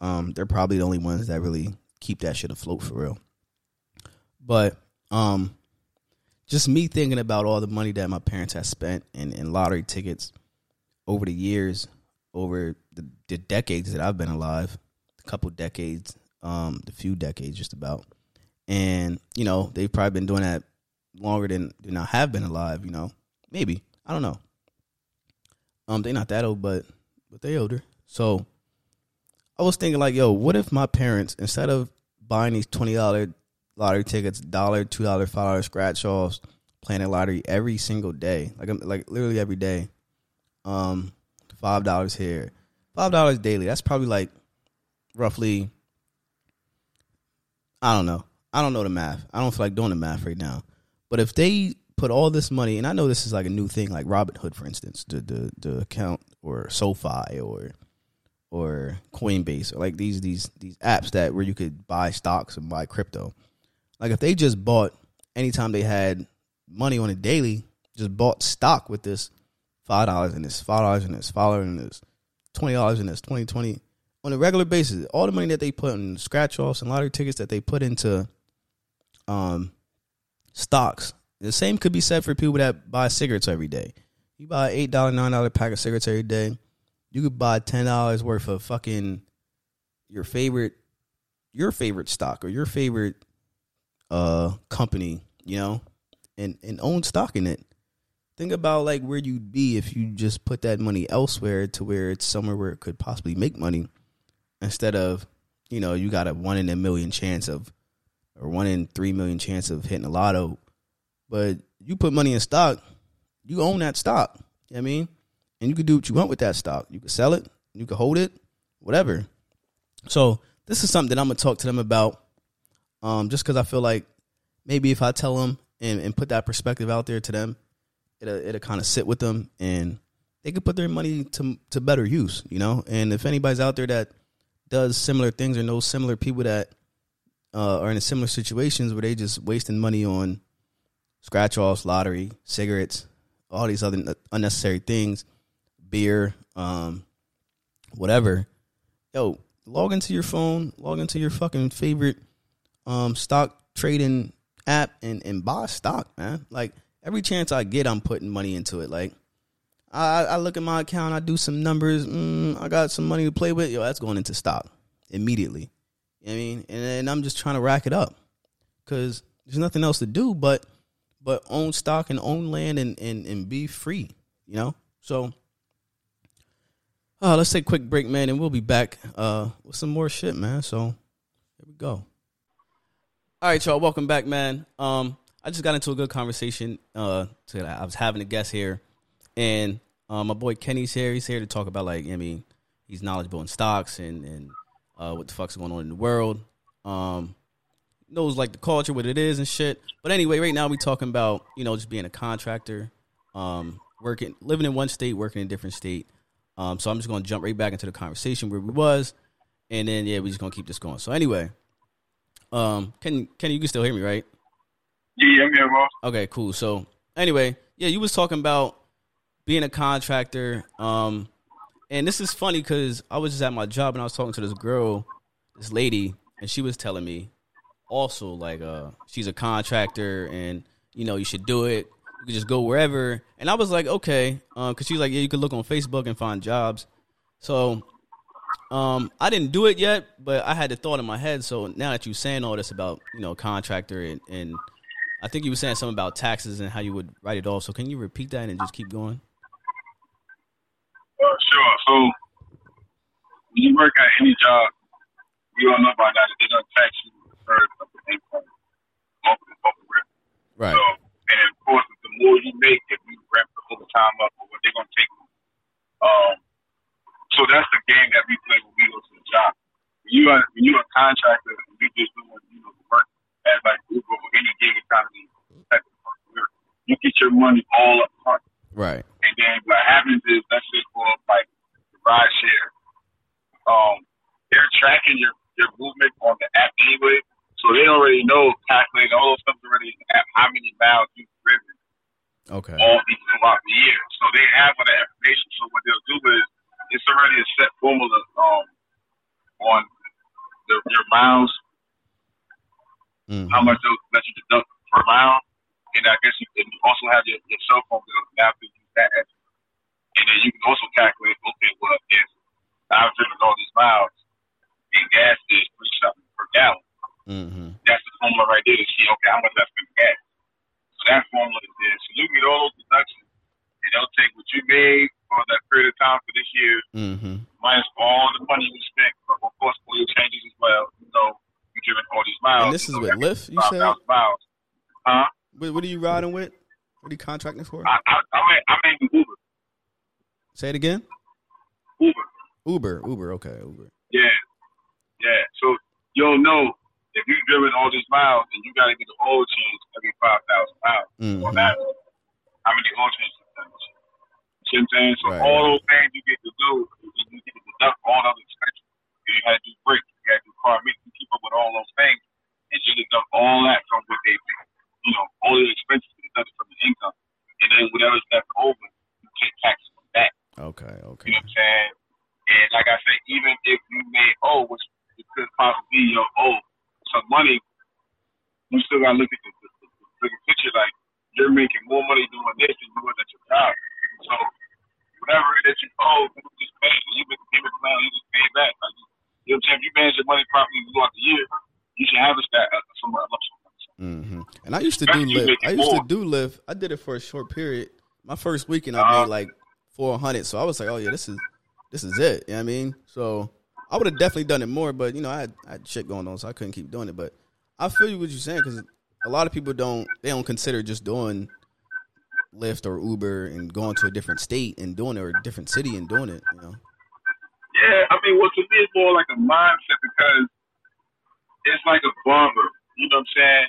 um, they're probably the only ones that really keep that shit afloat for real. But um, just me thinking about all the money that my parents have spent in, in lottery tickets over the years, over the, the decades that I've been alive, a couple decades, um, the few decades just about, and you know they've probably been doing that longer than than I have been alive. You know, maybe I don't know. Um, they're not that old, but but they older. So I was thinking like, yo, what if my parents instead of buying these twenty dollar lottery tickets, dollar, two dollar, five dollar scratch offs, playing lottery every single day, like like literally every day, um, five dollars here, five dollars daily. That's probably like roughly. I don't know. I don't know the math. I don't feel like doing the math right now. But if they put all this money, and I know this is like a new thing, like Robinhood, for instance, the the the account or SoFi or or Coinbase or like these these these apps that where you could buy stocks and buy crypto. Like if they just bought anytime they had money on a daily, just bought stock with this five dollars in this, five dollars in this, five dollars in this, twenty dollars in this, twenty twenty on a regular basis. All the money that they put in scratch offs and lottery tickets that they put into um stocks. The same could be said for people that buy cigarettes every day. You buy eight dollar, nine dollar pack of cigarettes every day. You could buy ten dollars worth of fucking your favorite your favorite stock or your favorite uh company, you know, and and own stock in it. Think about like where you'd be if you just put that money elsewhere to where it's somewhere where it could possibly make money instead of, you know, you got a one in a million chance of or one in three million chance of hitting a lotto. But you put money in stock, you own that stock. You know I mean? And you can do what you want with that stock. You can sell it, you can hold it, whatever. So this is something that I'm gonna talk to them about. Um, just because I feel like maybe if I tell them and, and put that perspective out there to them, it'll it'll kind of sit with them and they could put their money to to better use, you know. And if anybody's out there that does similar things or knows similar people that uh, are in similar situations where they just wasting money on scratch offs, lottery, cigarettes, all these other unnecessary things, beer, um, whatever. Yo, log into your phone, log into your fucking favorite um, stock trading app and, and buy stock, man. Like every chance I get, I'm putting money into it. Like I, I look at my account, I do some numbers, mm, I got some money to play with. Yo, that's going into stock immediately. You know I mean, and, and I'm just trying to rack it up because there's nothing else to do but but own stock and own land and and, and be free. You know, so. Uh, let's take a quick break, man, and we'll be back uh, with some more shit, man. So here we go. All right, y'all. Welcome back, man. Um, I just got into a good conversation. Uh, to, I was having a guest here, and um, my boy Kenny's here. He's here to talk about like I mean, he's knowledgeable in stocks and and uh, what the fuck's going on in the world. Um, knows like the culture, what it is and shit. But anyway, right now we talking about you know just being a contractor, um, working, living in one state, working in a different state. Um, so I'm just gonna jump right back into the conversation where we was, and then yeah, we just gonna keep this going. So anyway, um, can can you can still hear me, right? Yeah, I'm here, bro. Okay, cool. So anyway, yeah, you was talking about being a contractor. Um, and this is funny because I was just at my job and I was talking to this girl, this lady, and she was telling me also like uh she's a contractor and you know you should do it. You could just go wherever. And I was like, okay, because uh, she's like, yeah, you could look on Facebook and find jobs. So um, I didn't do it yet, but I had the thought in my head. So now that you're saying all this about you know contractor and, and I think you were saying something about taxes and how you would write it off. So can you repeat that and just keep going? Sure. So when you work at any job, we all know about that. They don't tax you for the income off the, off the. Right. So, and of course, the more you make, if you ramp the overtime up, or what they're gonna take. Um. So that's the game that we play when we go to the job. When you are when you a contractor, you just doing you know the work as like Uber or any gig economy type of work. You get your money all up front. Right. And then what happens is let's say for like the ride share, um, they're tracking your, your movement on the app anyway. So they already know calculating all those stuff already how many miles you've driven Okay. all these throughout the year. So they have all that information. So what they'll do is it's already a set formula um on the, your miles, Mhm. how much they'll let you deduct per mile. And I guess you can also have your, your cell phone bill now to use that as and then you can also calculate, okay, well if I've driven all these miles and gas is three something per gallon, Mhm. that's the formula right there to see, okay, how much I spent in gas. So that formula is there. So you get all those deductions and they'll take what you made for that period of time for this year, mm-hmm. minus all the money you spent, but of course oil changes as well. You know, you're driven all these miles. And this is you know, with Lyft, you said? 5,000 miles. Huh? What, what are you riding with? What are you contracting for? I, I, I mean, I mean Uber. Say it again. Uber. Uber. Uber. Okay. Uber. Yeah. Yeah. So you'll know if you've driven all these miles and you got to get the oil change every 5,000 miles Mhm. on average, how many oil changes. You see what I'm saying? So Right, all those things you get to do, you get to deduct all those expenses. You had to do brakes, you had to do car maintenance, you keep up with all those things, and you deduct all that from what they pay. You know, all the expenses you deduct from the income. And then whatever's left over, you take taxes from that. Okay. You Okay. know what I'm saying? And like I said, even if you may owe, which it could possibly be your owe some money, you still gotta look at the, the, the, the bigger picture. Like you're making more money doing this than you would at your job. So whatever it is you owe, you just pay. You make a payment plan, you just pay it back. Like, you know what I'm saying? If you manage your money properly throughout the year, you should have a stat uh, somewhere lump sum. hmm And I used to do Especially you Lyft. making I used to do Lyft. I did it for a short period. My first weekend, I Uh-huh. made like four hundred. So I was like, oh yeah, this is this is it. You know what I mean? So I would have definitely done it more, but you know, I had, I had shit going on, so I couldn't keep doing it. But I feel you what you're saying because a lot of people don't they don't consider just doing Lyft or Uber and going to a different state and doing it or a different city and doing it. You know? Yeah, I mean, well, to me, it's more like a mindset because it's like a barber. You know what I'm saying?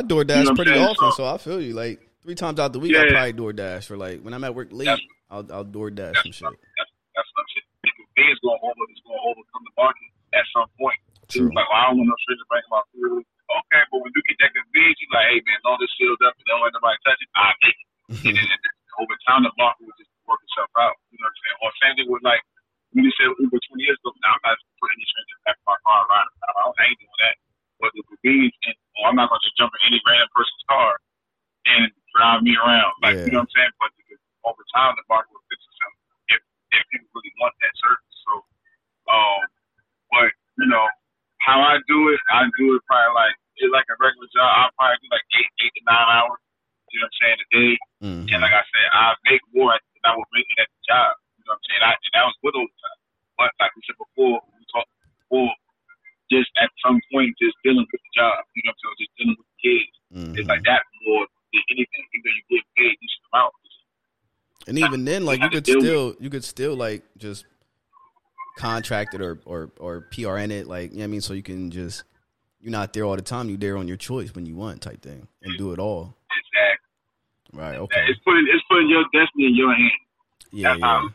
I door dash you know pretty often, so, so, I feel you. Like three times out the week, yeah, I probably door dash or like when I'm at work late. I'll, I'll door dash some shit. you could still you could still like just contract it or or or PRN it, like you know what I mean, so you can just you're not there all the time. You're there on your choice when you want type thing and do it all. Exactly. Right. Okay. It's putting it's putting your destiny in your hands. Yeah. That's yeah. How,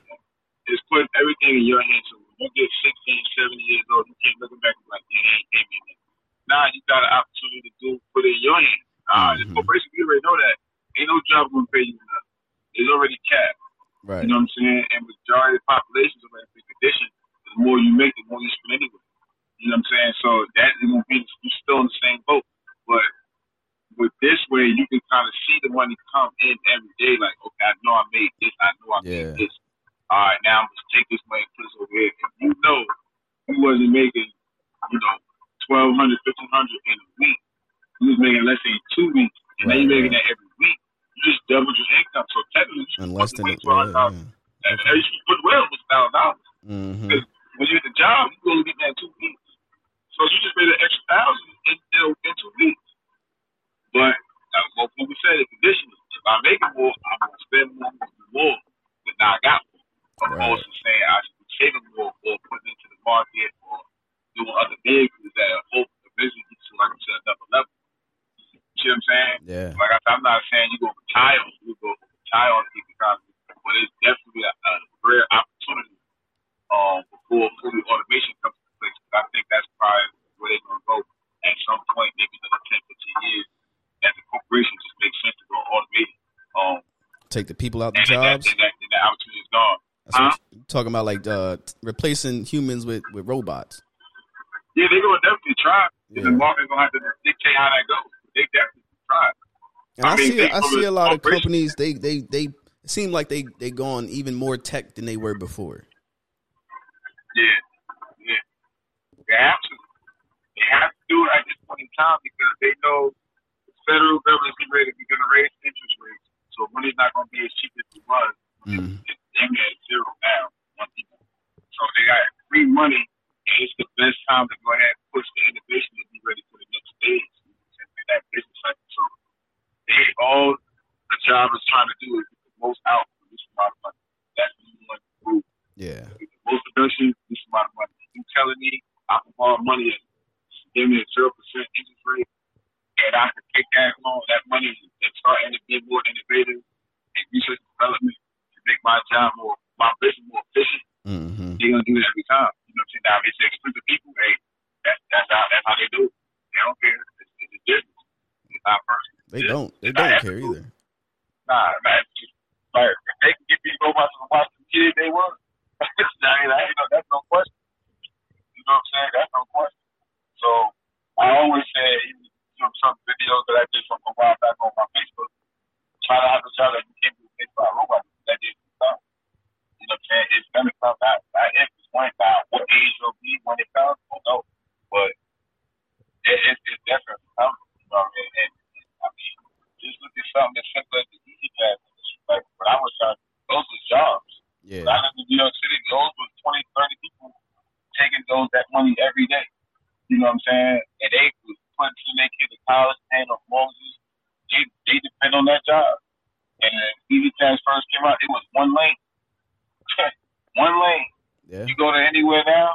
people out the jobs. Talking about like uh, replacing humans with, with robots. Yeah, they're gonna definitely try. Yeah. The market's gonna have to dictate how that goes. They definitely try. And I, I mean, see, I see a lot of companies. They they they seem like they they gone even more tech than they were before. Yeah, yeah, they have to. They have to do it at this point in time because they know the federal government's ready to be going to raise interest rates so money's not going to be as cheap as it was. Mm-hmm. It's damn zero now. So they got free money, and it's the best time to go ahead and push the innovation and be ready for the next stage. That business cycle. So they all the job is trying to do is get the most out of this amount of money. That's the one group. Yeah. The most production, this amount of money. You telling me I'm borrow money at damn near zero percent interest rate? And I can take that loan, that money, and start to be more innovative and research and development to make my job more, my business more efficient. Mm-hmm. They're gonna do it every time. You know what I'm saying? Now, if it's expensive people, hey, that, that's how that's how they do it. They don't care. It's, it's a business. It's not personal. They It's- don't. They don't care either. Nah, man. just, Like if they can get robots to watch the kids, they will. I mean, I, you know, that's no question. You know what I'm saying? That's no question. So I always say, some some videos that I did from a while back on my Facebook, try to have a child that you can't do things by a robot. That did come. You know what I'm saying? It's gonna come out. If it's when now. What age it'll be when it comes, I don't know. But it, it, it's definitely coming. You know what I mean? And, and, I mean, just look at something as simple as the E-ZPass. Like when I was trying, those were jobs. When Yeah. I lived in New York City, those was 20, 30 people taking those that money every day. You know what I'm saying? And they was putting their kids to college, paying off mortgages. They they depend on that job. And when E-ZPass first came out, it was one lane. one lane. Yeah. You go to anywhere now,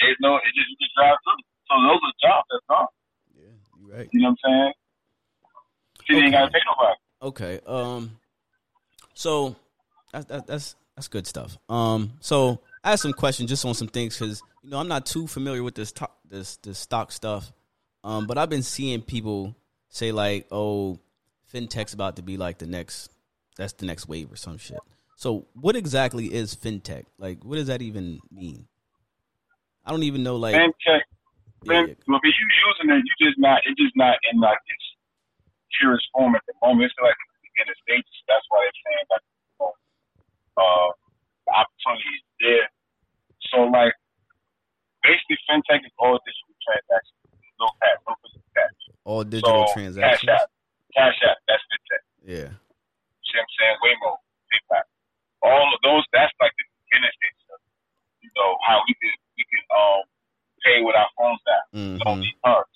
there's no it just you just drive through. So those are jobs that's gone. Yeah. You right. You know what I'm saying? City ain't gotta Okay. pay nobody. Okay. Um. So that's that, that's that's good stuff. Um. So I have some questions just on some things because you know I'm not too familiar with this to- this this stock stuff. Um. But I've been seeing people say like, "Oh, fintech's about to be like the next. That's the next wave or some shit." So what exactly is fintech? Like, what does that even mean? I don't even know. Like, FinTech yeah, well, if you using it, you just not. It's just not in like its purest form at the moment. It's like in the stages. That's why they're saying like, uh, the opportunity is there. So like, basically, fintech is all digital transactions. No cash, no physical cash. all digital so, transactions. Cash app, cash app. That's fintech. Yeah. See what I'm saying? Venmo, PayPal. All of those. That's like the beginning stage of, you know, how we can we can um pay with our phones now. hmm don't need cards.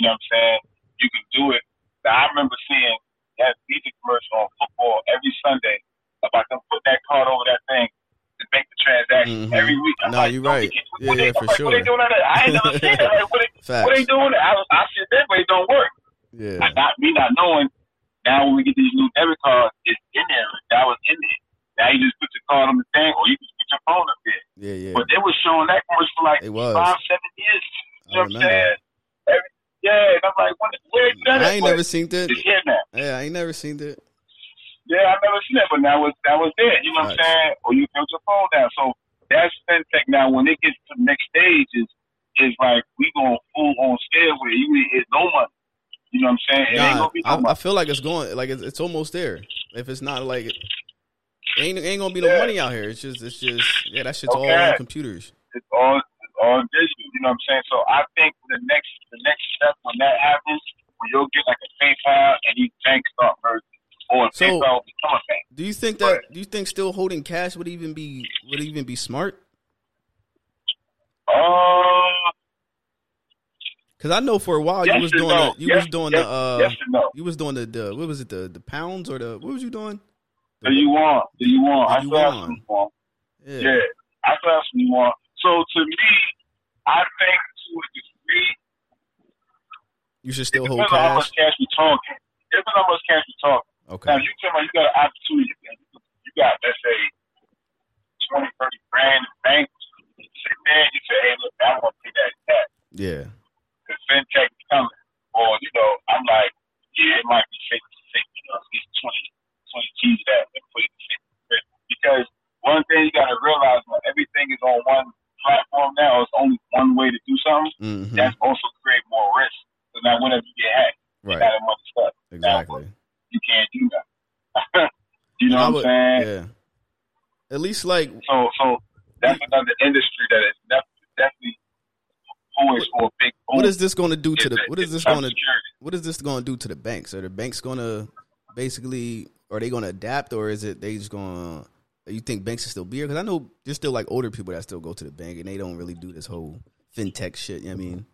You know what I'm saying? You can do it. Now, I remember seeing that Visa commercial on football every Sunday about them putting that card over that thing to make the transaction Mhm. every week. I'm No, like, you're right. we Yeah, they, yeah, for like, What they sure. doing that? I ain't never seen that. Like, what they, what they doing? I, I see that, but it don't work. Yeah. Not me not knowing. Now when we get these new debit cards, it's in there. That was in there. Now you just put your card on the thing, or you can put your phone up there. Yeah. Yeah. But they was showing that commercial for like It was. five, seven years. You know what I'm saying? Every, yeah, and I'm like, where you done I ain't never seen it. Now. Yeah, I ain't never seen it. Yeah, I never seen that, but that was that was there. You know what I'm saying? Or you put your phone down. So that's fintech. Now, when it gets to the next stage, is is like we going full on scale where you it's no money. You know what I'm saying? It ain't Nah, no I, I feel like it's going like it's, it's almost there. If it's not like it ain't ain't gonna be no Yeah. money out here. It's just it's just yeah, that shit's all on computers. It's all it's all digital. You know what I'm saying? So I think the next the next step when that happens, when you'll get like a PayPal and these banks start merging, or So- PayPal become a bank. Do you think that do you think still holding cash would even be would even be smart? Um, Because I know for a while yes you was doing no. the, you yes, was doing yes, the uh yes no. you was doing the, the what was it the the pounds or the what was you doing? Do you want? Do you want? I still have some want. Yeah. Yeah, I still have some want. So to me, I think to a degree, You should still hold on how much cash. cash we talking. Depends on how much cash we talking. Now, Okay. you tell me you got an opportunity, you got let's say 20, 30 grand in bank. You sit there and you say, hey, look, I want to pay that cash. Yeah. because fintech is coming. Or, you know, I'm like, yeah, it might be safe to say, you know, at least 20, 20 G's that and put it Because one thing you got to realize when everything is on one platform now, it's only one way to do something. hmm That's also create more risk. So now whenever you get hacked, you got a much stuff. Exactly. You can't do that. you know I what I'm saying? Yeah. At least like So, so that's another industry that is definitely poised for a big boom. what is this going to do to the what is is this going to what is this going to do to the banks? Are the banks going to basically are they going to adapt or is it they just going to you think banks will still be here? Because I know there's still like older people that still go to the bank and they don't really do this whole fintech shit. You know what I mean,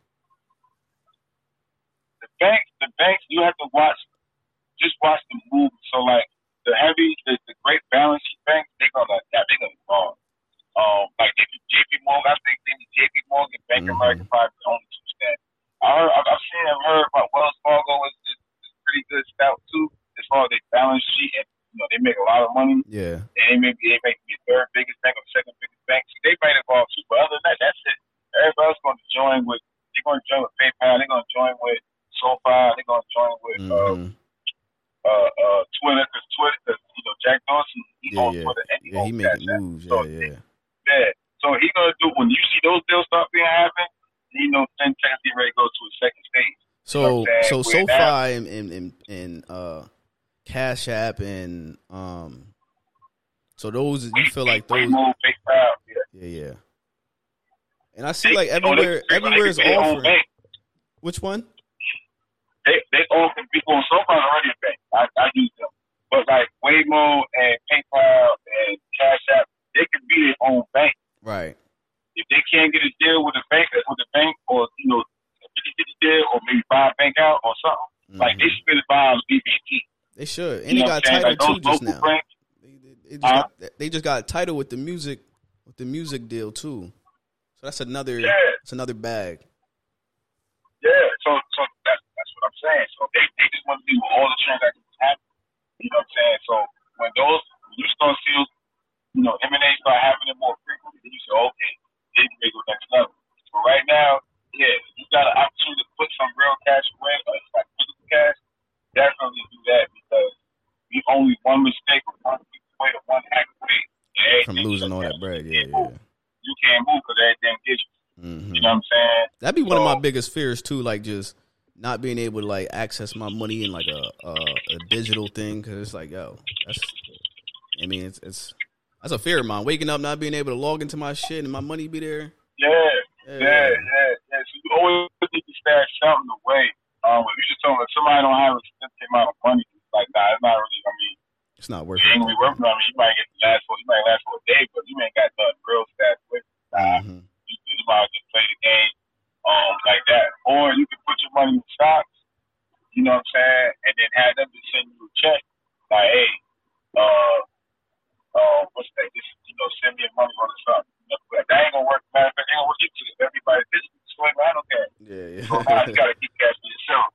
the banks, the banks, you have to watch, just watch the movement. So like the heavy, the, the great balance sheet banks, they're gonna, yeah, they're gonna fall. Um, like JP Morgan, I think maybe JP Morgan, Bank of America, probably the only two stand. I heard, I've I've seen and heard about Wells Fargo is, is, is pretty good stout too, as far as their balance sheet and you know they make a lot of money. Yeah. And they may be they may be the third biggest bank or second biggest bank. So they might involve too, but other than that, that's it. Everybody else going to join with. They're going to join with PayPal. They're going to join with SoFi. They're going to join with. Uh, hmm uh, uh, Twitter, because Twitter, cause, you know, Jack Dorsey, he Yeah, owns yeah. Twitter and he Yeah, he making moves. So, Yeah, yeah. yeah. So he gonna do when you see those deals start being happen, you know, FinTech get ready to go to a second stage. So so so with that- SoFi and and and, and uh, Cash App and um, so those you feel like those yeah. yeah. And I see like you know, they- everywhere everywhere is offering. Which one? They they often people on SoFi already a bank. I, I use them, but like Venmo and PayPal and Cash App, they can be their own bank. Right. If they can't get a deal with a bank, with a bank, or you know, get a deal, or maybe buy a bank out or something, mm-hmm. like they should be buying BBT. They should. And You they got what I'm saying? title Like too just now. banks, They, they, just Huh? got, they just got a title with the music with the music deal too. So that's another Yeah. that's another bag. Yeah, so so that's that's what I'm saying. So they, they just want to see all the transactions happen. You know what I'm saying? So when those when you start seeing, you know, M and A start happening more frequently, then you say, okay, they can go next level. But right now, yeah, you got an opportunity to put some real cash away, or like physical cash. Definitely do that because we only one mistake or one away or one hack away From losing all that bread. Yeah, yeah. move. You can't move because everything gets you. hmm You know what I'm saying? That'd be one of my biggest fears too, like just not being able to like access my money in like a a, a digital thing because it's like yo, that's I mean it's it's that's a fear of mine. Waking up not being able to log into my shit and my money be there. Yeah, Yeah, yeah, yeah, yeah. So you always need to stash something away. Um, if you just tell me if somebody don't have a significant amount of money, it's like nah, it's not really. I mean, It's not worth you ain't it. gonna be working on it. You might get to last for you might last for a day, but you ain't got nothing real stashed with. Nah, Mhm. you, you might just play the game um like that, or you can put your money in stocks. You know what I'm saying, and then have them just send you a check. Like, hey, uh, uh, what's that? Just you know, send me a money on the stock. You know, that ain't gonna work. Matter of fact, ain't gonna work into it. Everybody, this is swing. I don't care. Yeah, yeah. So now you gotta keep cash for yourself.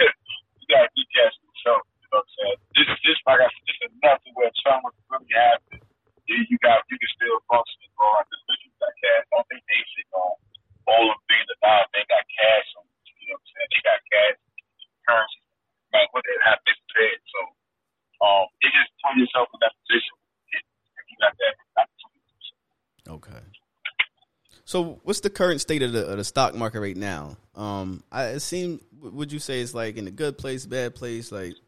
you gotta keep cash for yourself. You know what I'm saying? This is just like I said, just enough to where something would really happen. You, you got you can still function and go out this bitch. You cash. I don't think they sit on all them billions of dollars. They got cash on you know what I'm saying? They got cash currency. Like what they have this. So um it just yourself in that position if you got that opportunity. Okay. So, what's the current state of the, of the stock market right now? Um, I it seem. Would you say it's like in a good place, bad place? Like,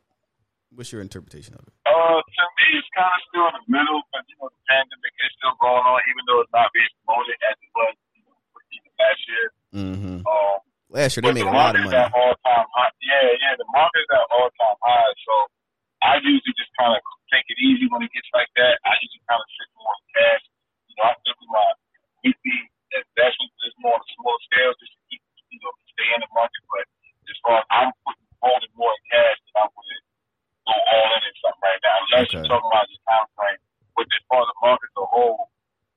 what's your interpretation of it? Uh, to me, it's kind of still in the middle, but you know, the pandemic is still going on, even though it's not being promoted as it was you know, even last year. Mm-hmm. Um, Last year they made the a lot of money. at all time high. Yeah, yeah, the market's at all time high. So I usually just kind of take it easy when it gets like that. I usually kind of sit more in cash. You know, I think my weekly investments is more on a small scale just to keep, you know, stay in the market. But as far as I'm putting holding more in cash than I would go all in in something right now. Unless Okay. you're talking about the time frame. But as far as the market as a whole,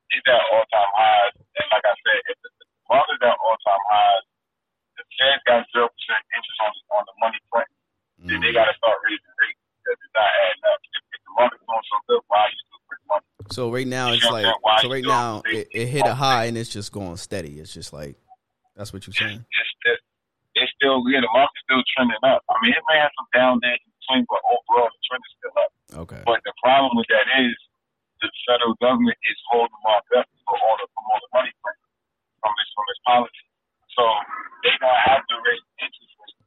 it's at all time highs. And like I said, if the, the market's at all time highs, the Fed got zero percent interest on the, on the money print. Then they Mhm. got to start raising rates because it's not adding up. If, if the market's doing so good, why are you still printing money? So right now it's You like what I'm saying? Why so right now it, it hit a high and it's just going steady. It's just like that's what you're saying. It's, it's, it's still yeah, the market's still trending up. I mean, it may have some down days in between, but overall the trend is still up. Okay. But the problem with that is the federal government is holding the market up for all the from all the money print from its from its policy. So they gonna have to raise interest rates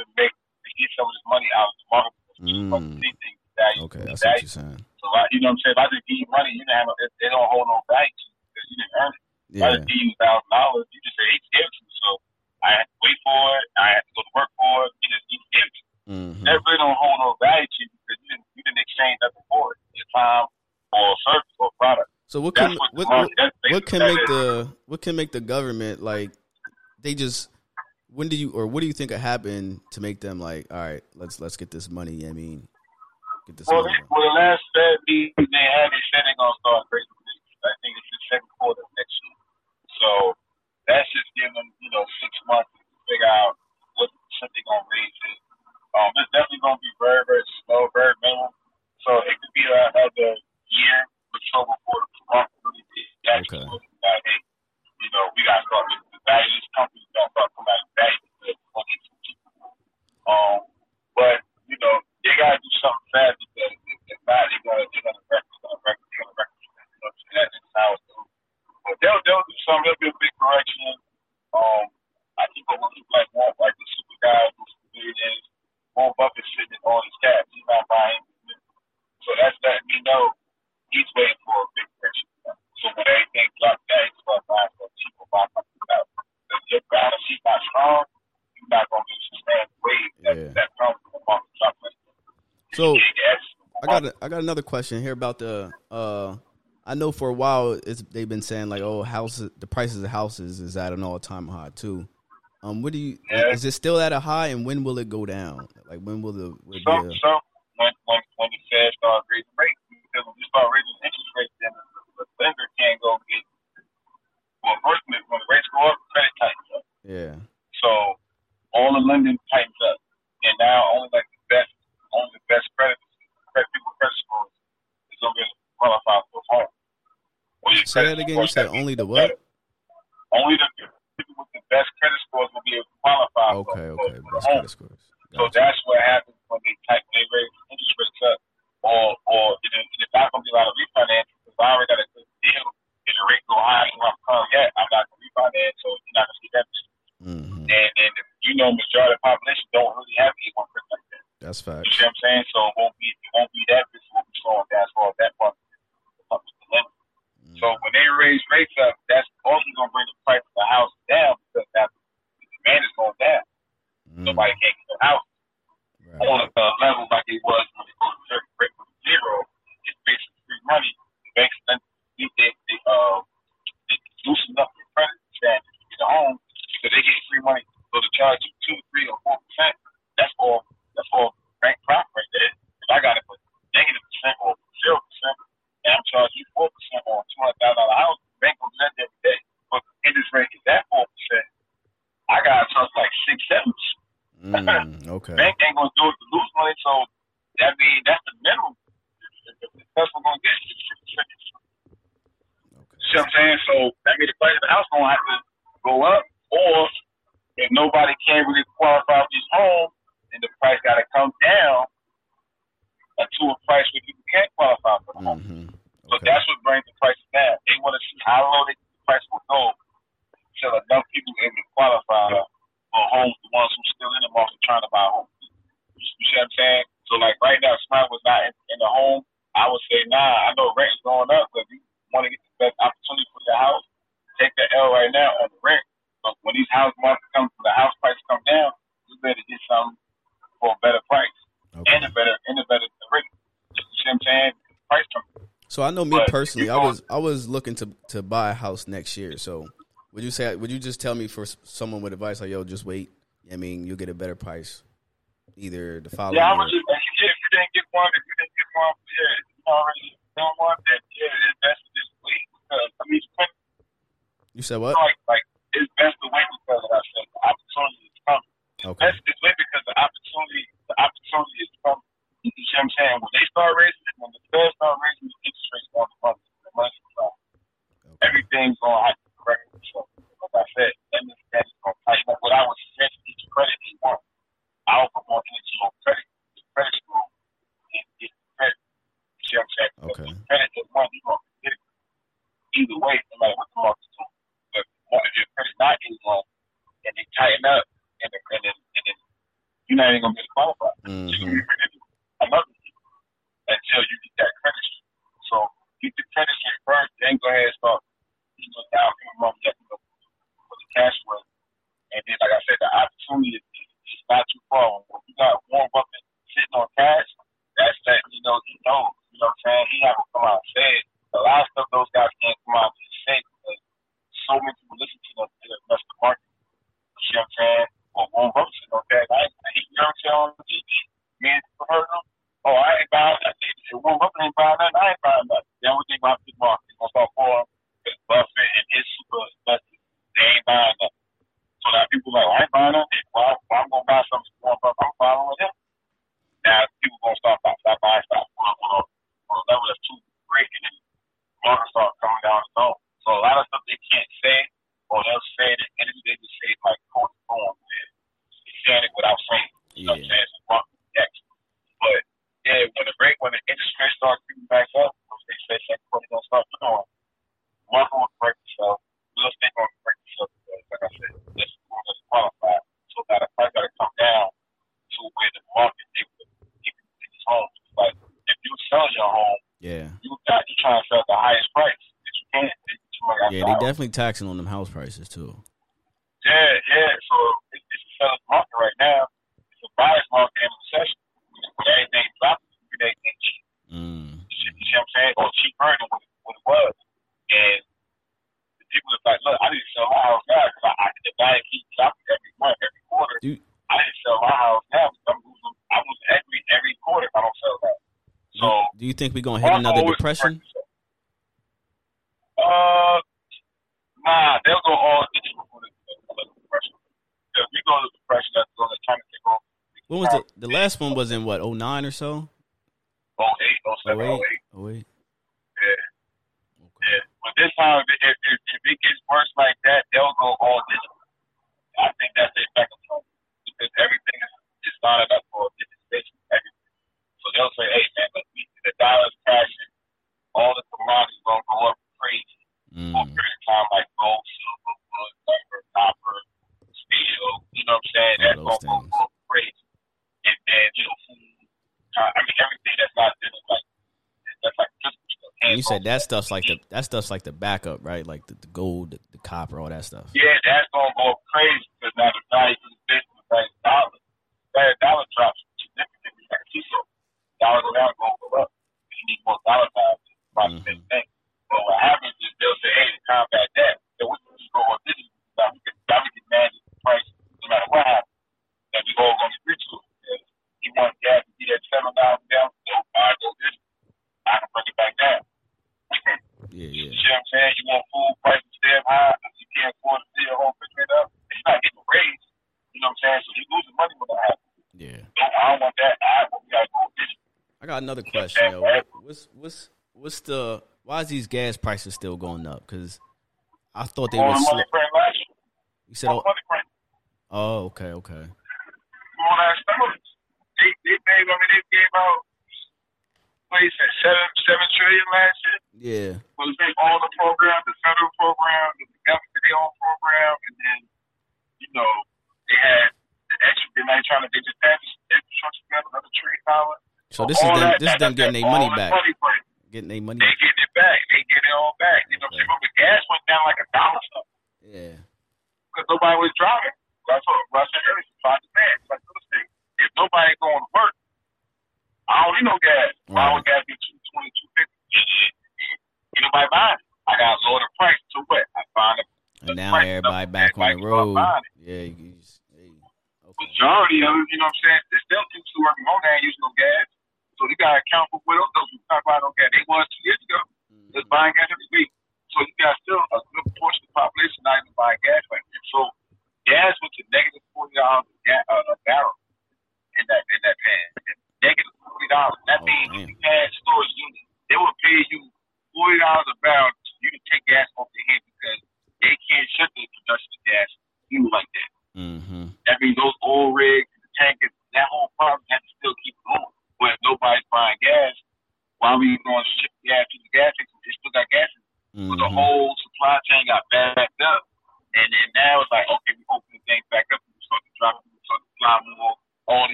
to make to get some of this money out of the market. Mm. Anything value. Okay, that's what you're saying. So I, you know what I'm saying? If I just give you money, you don't have no, they don't hold no value because you didn't earn it. If I just give you thousand dollars, you just say he gave it to me. So I had to wait for it. I had to go to work for it. You just you give to me. Mm-hmm. That really don't hold no value to you because you didn't you didn't exchange nothing for it. Your time or service or product. So what can what, what, what what can make the what can make the government like they just when do you or what do you think could happen to make them like all right let's let's get this money I mean get this Well, money well, the last Fed meeting they had, they said they're gonna start raising rates. I think it's the second quarter of next year. So that's just giving them, you know, six months to figure out what they're gonna raise it. Um, it's definitely gonna be very, very slow, very minimal. So it could be another year the market really actually Okay. but you know, they gotta do something fast because if if they're gonna wreck, they're gonna wreck, they're. You know, so that's just how going. But they'll they'll do something. There'll be a big correction. I think what looks like more like the super guys, the Warren Buffett sitting on his cash. He's not buying. So that's letting me know he's waiting for a big correction. So when everything drops down, he's gonna buy stuff cheaper, buy something else. If your balance sheet not strong, you're not gonna be sustained wave that Yeah. that comes from the market dropping. So Yes. I got a, I got another question here about the uh I know for a while it's they've been saying like oh houses the prices of houses is at an all time high too. Um what do you Yeah. is it still at a high and when will it go down? Like when will the will So, be a, so when when when the Fed start raising rates, because when you start raising interest rates, then the, the lender can't go get. Well, first when the rates go up, credit tightens up. yeah. So all the lending tightens up, and now only like the best, only the best credit, credit people credit scores is be able to qualify for a home. Say that again. You said only the what? better. Only the people with the best credit scores will be able to qualify for, Okay, for, okay. for Best a home. credit scores. So that's what happens when they type they raise interest rates up, or or it, it's not going to be a lot of refinance because I already got a good deal. If the rate go high, you want to come yet, I'm not going to refinance, so you're not going to see that. hmm And and you know, majority of the population don't really have A1 like that. That's fact. You see what I'm saying? So it won't be it won't be that business will be slowing down as far as that part. of the. Mm. So when they raise rates up, that's also going to bring the price of the house down because now the demand is going down. Mm. Nobody can't get a house. On a uh, level like it was when it goes rate with zero. It's basically free money. The banks then they they, uh they loosen up your credit standards to a home because they get free money. So to charge you two, three, or four percent, that's all that's all bank profit right there. If I got it for negative percent or zero percent, and I'm charging you four percent on two hundred thousand dollar house, the bank will lend every day. But the interest rate is at four percent. I gotta charge like six, seven percent. Mm, okay. Bank ain't gonna do it to lose money, so that mean that's the minimum. Best we're gonna get is six percent. Okay. See what I'm saying? So that means the price of the house gonna have to go up, or if nobody can really qualify for this home, then the price gotta come down to a price where people can't qualify for the home. hmm So that's what brings the price down. They want to see how low they, the price will go until enough people able to qualify for homes, the ones who still in the market trying to buy homes. You see what I'm saying? So like right now, if somebody was not in, in the home, I would say, nah, I know rent is going up, but you want to get the best opportunity for your house, take the L right now on the rent. But when these house markets come, the house price come down, you better get something for a better price Okay. and a better and a better rate. You see what I'm saying? Price come So I know me But personally, I was I was looking to to buy a house next year. So would you say would you just tell me for someone with advice like yo just wait? I mean you'll get a better price either the following. Yeah, I was just, if you didn't get one, if you didn't get one, yeah, you already done one, then yeah, it's best to just wait because I mean, you said what? like like it's best to wait because I said the opportunity is coming. Okay. Best to wait because the opportunity the opportunity is coming. You see what I'm saying? When they start raising, when the Fed start raising the interest rates on the money, the money okay. everything's gonna have to correct itself. Like I said, and the Fed is gonna tighten up. What I would suggest is credit is one. I would put more energy on credit, the credit score, and get credit. You see what I'm saying? Okay. with Credit is one. You're gonna get it either way, no matter what the market's doing. But more, if your credit's not getting low, and they tighten up, and then and then, and then you're not even gonna get qualified. hmm Another thing, until you get that credit. So get the credit straight first, then go ahead and start. You know, down payment money that cash with. And then, like I said, the opportunity is, not too far. When you got warm up and sitting on cash, that's that, you know, you know, you know what I'm saying? He not to come out and say it. A lot of stuff those guys can't come out and say because so many people listen to them and that's the market. You know what I'm saying? Well, Warren Buffett sitting on cash. I ain't, he, you know what I'm saying, on TV. Me and people heard them. Oh, I ain't buying nothing. If up Buffett ain't buying nothing, I ain't buying nothing. The only thing about the market. It's going to start falling. Buffett and his super investing they ain't buying them. So now people like, well, I ain't buying them. Well, I'm going to buy something I'm following him. Now people going to start, start buying definitely taxing on them house prices too. Yeah, yeah. So it's, it's a seller's market right now. It's a buyer's market in recession. Everything dropping, everything cheap. Mm. You see what I'm saying? Or cheaper than what, what it was. And the people are like, look, I need to sell my house now because I, I the divide keep dropping every month, every quarter. Dude. I need to sell my house now because I'm losing, I'm losing equity every quarter if I don't sell that. So, do you think we're gonna hit another depression? last one was in what 09 or so. 08, 07, 08. 08. that stuff's like the that stuff's like the backup, right? Like the, the gold, the, the, copper, all that stuff. Yeah, that's going another question. What's what's what's the why is these gas prices still going up? Because I thought they oh, were. You said, oh, oh, okay, okay. They they gave, I mean, they gave out what is it, seven seven trillion last year. Yeah. Well, they all the programs, the federal program, the government own program, and then you know they had the extra. They're trying to they just infrastructure another trillion dollars. So this is this them getting their money back. Getting their money. Back.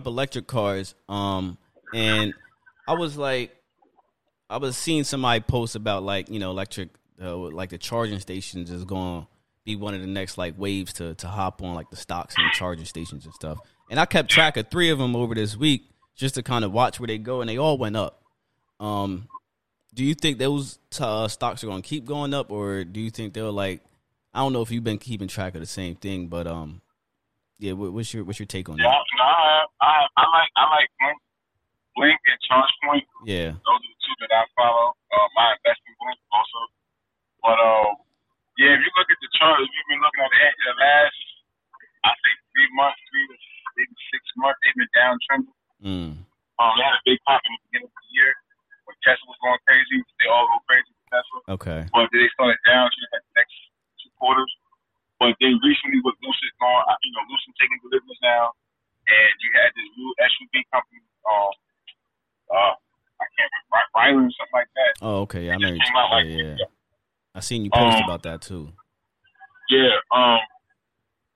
up electric cars, um, and I was like, I was seeing somebody post about like you know electric, uh, like the charging stations is going to be one of the next like waves to to hop on like the stocks and the charging stations and stuff. And I kept track of three of them over this week just to kind of watch where they go, and they all went up. Um, do you think those t- uh, stocks are going to keep going up, or do you think they'll like? I don't know if you've been keeping track of the same thing, but um, yeah. What's your what's your take on that? They've. Mm. Um, they had a big pop in the beginning of the year when Tesla was going crazy. They all go crazy with Tesla. Okay. But they started down to the next two quarters. But then recently with Lucid going, you know, Lucid taking deliveries now, and you had this new SUV company, um, uh, I can't remember, Rylan or something like that. Oh, okay. Yeah, I know. came out like Yeah, yeah. I seen you post Um, about that too. Yeah. Um,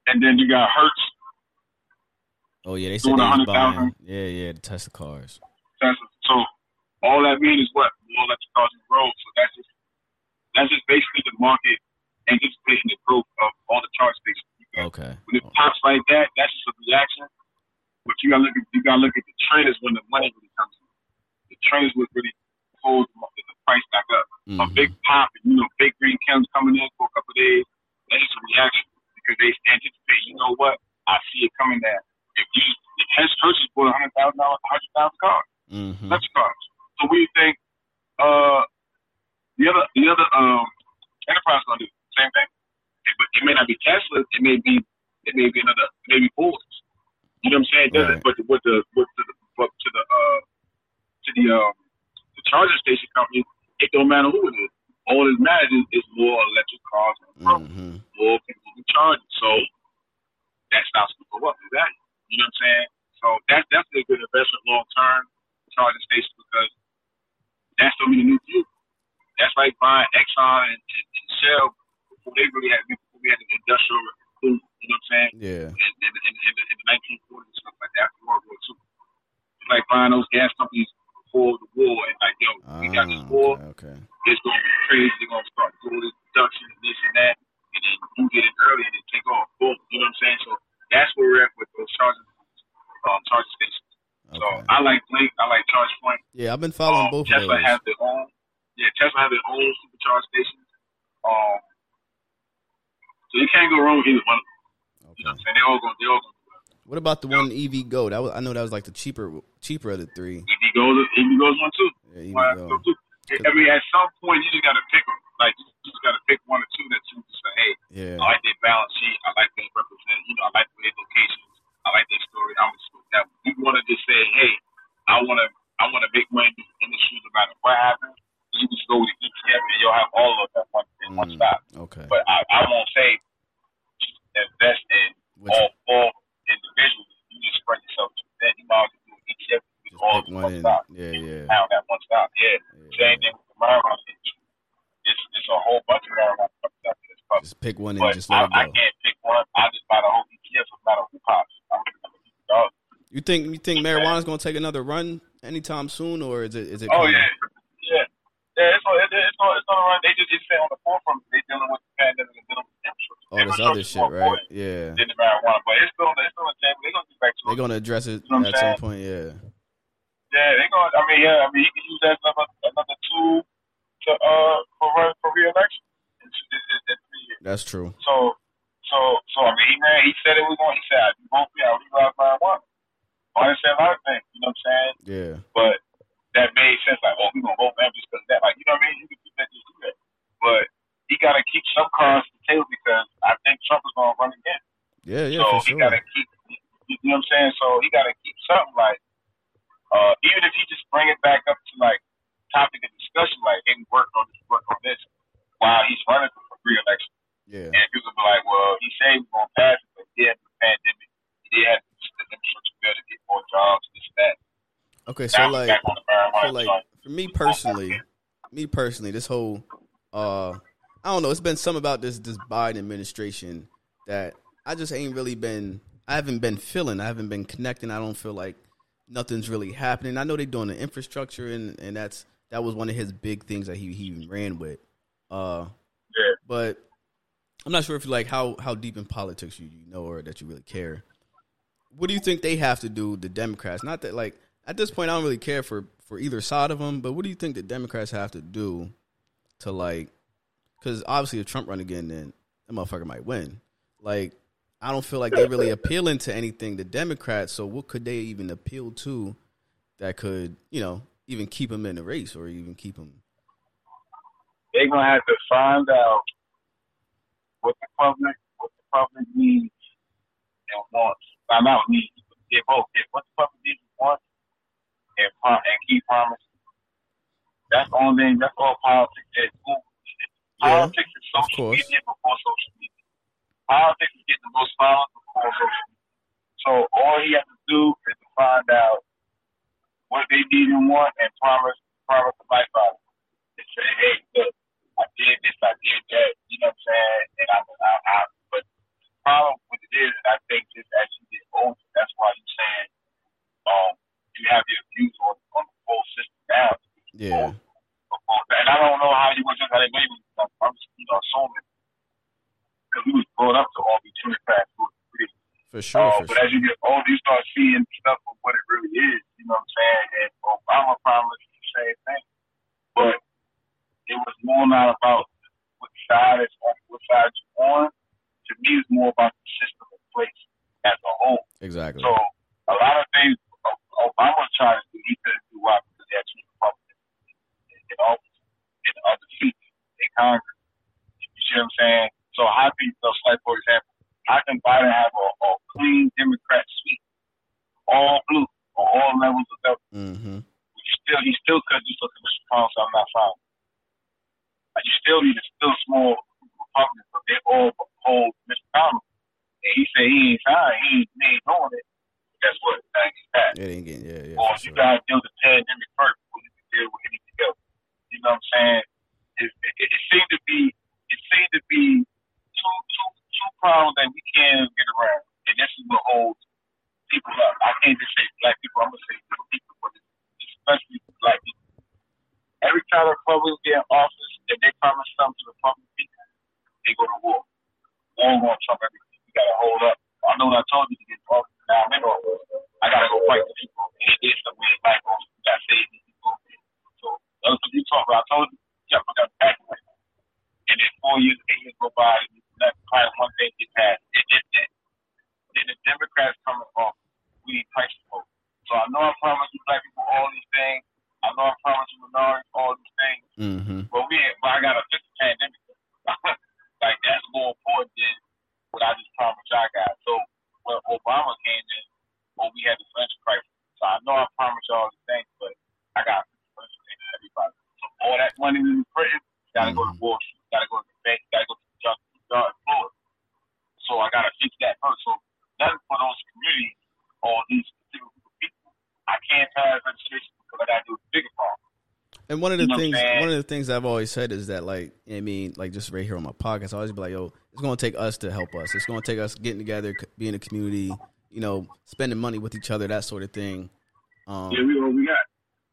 and then you got Hertz yeah, they said they was 100,000. buying. Yeah, yeah, to test the cars. Tesla. So all that means is what more electric cars on the road. So that's just that's just basically the market anticipating the growth of all the charge stations. Because Okay. When it pops like that, that's just a reaction. But you gotta look at you gotta look at the trend is when the money really comes in. The trend is what really holds the the price back up. A Mhm. big pop, and you know, big green chems coming in for a couple of days. That's just a reaction because they anticipate. You know what? I see it coming down. If you if Hess Hershey's bought a hundred thousand dollars, hundred thousand cars, Mhm. electric cars. So what do you think? Uh, the other the other um enterprise gonna do same thing. It, but it may not be Tesla. It may be it may be another it may be Ford. You know what I'm saying? It doesn't. Right. But the, with the with the but to the uh to the um the charging station company, it don't matter who it is. All that matters is, is more electric cars on the road, Mhm. more people who charge. So that stops to go up. Exactly. You know what I'm saying? So that's definitely a good investment long term charging station because that's so many new fuel. That's like buying Exxon and, and, and Shell before they really had before we had the industrial boom. You know what I'm saying? Yeah. in, in, in, in, the, in the 1940s and stuff like that after World War II. It's like buying those gas companies before the war and like, yo, we got this Ah, war, okay. okay. it's going to be crazy. They're going to start doing this production and this and that. And then you get in early and then take off. Boom. You know what I'm saying? So that's where we're at with those charging, um, charging stations. So Okay. I like Blink. I like ChargePoint. Yeah, I've been following Um, both of Tesla those. has their own. Yeah, Tesla has their own supercharge stations. Um, so you can't go wrong with either one of them. You know Okay. what I'm saying? They all going. They all going. What about the one EVgo? That was, I know that was like the cheaper cheaper of the three. EV goes. EV goes one too. Yeah, EVgo. Think you think marijuana's gonna take another run anytime soon, or is it is it? Oh kinda- yeah, yeah, yeah. It's on, it's it's on, it's on run. They just say on the forefront. They dealing with the pandemic and dealing with infrastructure. all this other shit, right? Yeah. Than the marijuana, but it's still it's still a jam. They're gonna get back to They're gonna address it You know at some point. Yeah. Yeah, they're gonna. I mean, yeah. I mean, he can use that as another another tool to uh for run for reelection in, in, in, in three years. That's true. So for he got to keep. You know what I'm saying? So he got to keep something like, uh, even if he just bring it back up to like topic of discussion, like, hey, we work on this, work on this, while he's running for re-election. Yeah. And people be like, well, he said he was going to pass it, but yeah, the pandemic, he did have the infrastructure bill to get more jobs, this that. Okay, so he's like, back on the so like for me personally, me personally, this whole uh I don't know, it's been some about this this Biden administration that I just ain't really been I haven't been feeling, I haven't been connecting. I don't feel like nothing's really happening. I know they're doing the infrastructure and and that's that was one of his big things that he he ran with. Uh Yeah. but I'm not sure if you like how how deep in politics you, you know or that you really care. What do you think they have to do, the Democrats? Not that like at this point I don't really care for for either side of them, but what do you think the Democrats have to do to like? Because obviously, if Trump run again, then that motherfucker might win. Like, I don't feel like they're really appealing to anything. The Democrats. So what could they even appeal to that could, you know, even keep them in the race or even keep them? They're gonna have to find out what the public what the public needs and wants. Find out. Get both. Get what the public needs and wants, and and keep promises. That's the only thing. That's all politics is. Yeah, politics is social course. media before social media. Politics is getting the most violent before social media. So all he has to do is to find out what they need and want and promise promise the life out of it. And say, hey, look, I did this, I did that, you know what I'm saying? And I, I, I but the problem with it is, I think just as you get older, that's why you're saying um, you have your views on, on the whole system now. Yeah. And I don't know how you was just how they me. I'm just, you know, assuming because we was brought up to all be who was pretty For sure. uh, for but sure. as you get older, you start seeing stuff of what it really is. You know what I'm saying? And Obama promised the same thing, but it was more not about what side is on, what side you're on. To me, it's more about the system in place as a whole. Exactly. So a lot of things Obama tried to do, he couldn't do why because he two Republicans in, in office in other seats in Congress. You see what I'm saying? So how can you, so like for example, how can Biden have a, a clean Democrat suite, all blue, on all levels of government? mm-hmm. You still, he still could just look at Mr. Trump, so I'm not fine. Like you still need a still small Republican, but they all hold Mr. Thomas. And he said he ain't fine, he ain't, he ain't doing it. Guess what? It ain't getting. Yeah. Yeah. or For you sure. gotta deal with the pandemic first before you can deal with anything else. You know what I'm saying? It, it, it seemed to be it seemed to be two two two problems that we can't get around, and this is what holds people up. I can't just say black people. I'm gonna say people, but especially black people. Every time the Republicans get in office and they promise something to the public people, they go to war. War gonna trump everything. You gotta hold up. I know what I told you to get office. Now I'm in office. I gotta go fight the people. And is some way back on. You gotta save these people. So that's what you talk about. I told you, you gotta put that. And then four years, eight years go by, and that probably one thing get passed. And then, then, then the Democrats come off. We need price support. So I know I promised you black people all these things. I know I promised you minorities all these things. Mm-hmm. But we but I got a fix the pandemic. like that's more important than what I just promised y'all guys. So when Obama came in, well, we had the financial crisis. So I know I promised y'all these things, but I got to fix the financial everybody. So all that money was printing, gotta go to Wall Street, gotta go to the bank, gotta go to job, job. So I gotta fix that first. So nothing for those communities or these particular people. I can't pass legislation because I gotta do the bigger problem. And one of the You know things, one of the things I've always said is that, like, I mean, like just right here on my podcast, I always be like, "Yo, it's gonna take us to help us. It's gonna take us getting together, being a community, you know, spending money with each other, that sort of thing." Um, Yeah, we what we got.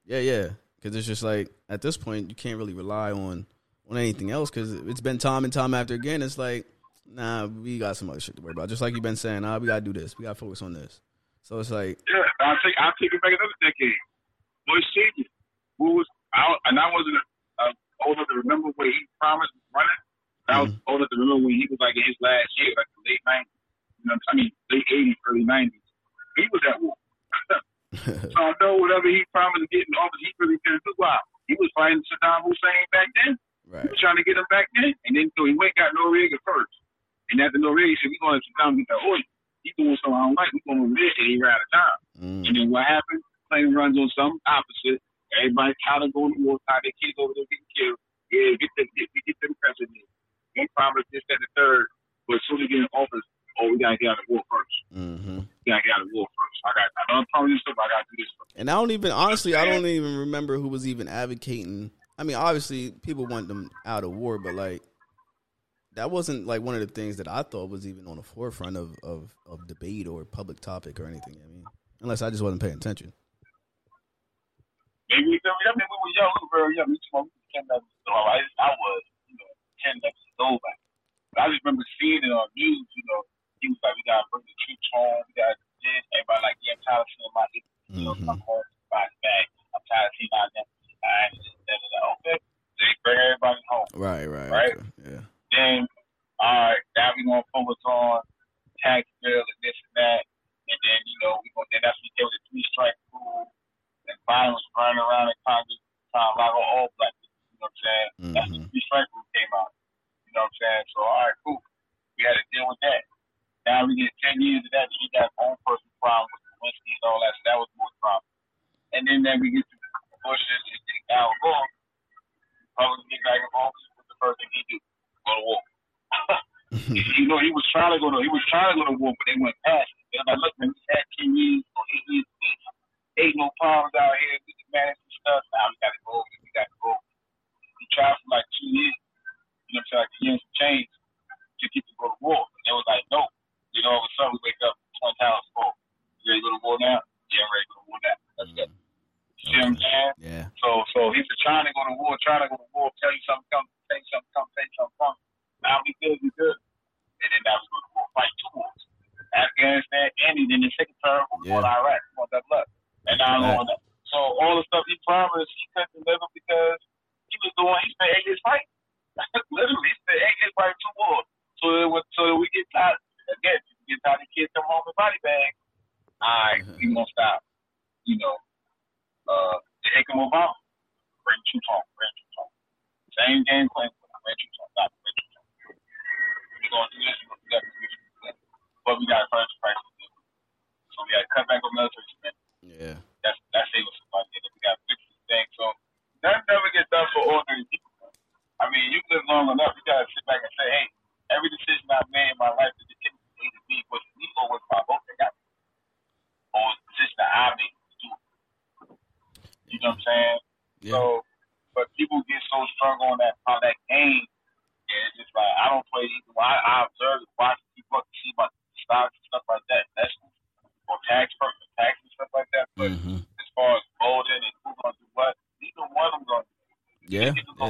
yeah, yeah, because it's just like at this point, you can't really rely on on anything else because it's been time and time after again. It's like, nah, we got some other shit to worry about. Just like you've been saying, nah, we gotta do this. We gotta focus on this. So it's like, Yeah, I'll take I'll take it back another decade. Bush Senior, who was out, and I wasn't uh, old enough to remember when he promised running. I was old enough to remember when he was like in his last year, like the late nineties. You know, I mean late eighties, early nineties. He was at war. so I know whatever he promised to get in office, he really couldn't do. Why? He was fighting Saddam Hussein back then. Right, was trying to get him back then, and then so he went got Noriega first. And after Noriega, he said, "We going to Saddam get that oil." He doing something I don't like. We going over there, and he ran out of time. mm, And then what happened? Plane runs on something opposite. Everybody tired of going to the war, tired their kids over there getting killed. Yeah, get them, get, get them president. They promised this, that, and the third. But as soon as they get in office, oh, we gotta get out of war first. mm-hmm. We gotta get out of war first. I got, I don't promise this stuff. I gotta do this. Stuff. And I don't even honestly, I don't even remember who was even advocating. I mean, obviously, people want them out of war, but like that wasn't like one of the things that I thought was even on the forefront of of, of debate or public topic or anything. I mean, unless I just wasn't paying attention. Maybe we, I mean, we were young, we were very young. We were ten old. I, I was, you know, ten levels old. Back. But I just remember seeing it on news. You know, he was like, "We gotta bring the troops home. We gotta do this." Everybody like, "Yeah, I'm tired of seeing my you know, Mhm. home, body back. I'm tired of seeing my nephews." bring everybody home. Right, right, right. Okay. Yeah. Then, all right, now we gonna focus on tax bill and this and that, and then you know we gonna then that's what they the three strike rule, and violence was running around in Congress trying to lock on all black people. You know what I'm saying? Mm-hmm. That's the three strike rule came out. You know what I'm saying? So all right, cool. We had to deal with that. Now we get ten years of that. We you got own person problem with Lewinsky and all that. So that was more problem. And then then we get to Bush's Al Gore probably get back in involved. What's the first thing he do? Go to war. you know, he was trying to go to he was trying to go to war, but they went past it. And I looked at him, had ten years eight years. Ain't no problems out here. We can manage some stuff. Now we got to go. We got to go. He tried for like two years. You know, trying to get some change to get to go to war. And they was like, no. You know, all of a sudden we wake up, twin towers full. You ready to go to war now? Yeah, I'm ready to go to war now. Let's go. See okay. what I'm saying? Yeah. So so he's trying to go to war, trying to go to war, tell you something, come, tell you something, come, tell you something, come. Now we good, we good. And then now was going to war, fight two wars. Afghanistan, and then the second term, yeah. Iraq.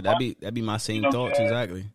That'd be that'd be my same you know thoughts exactly.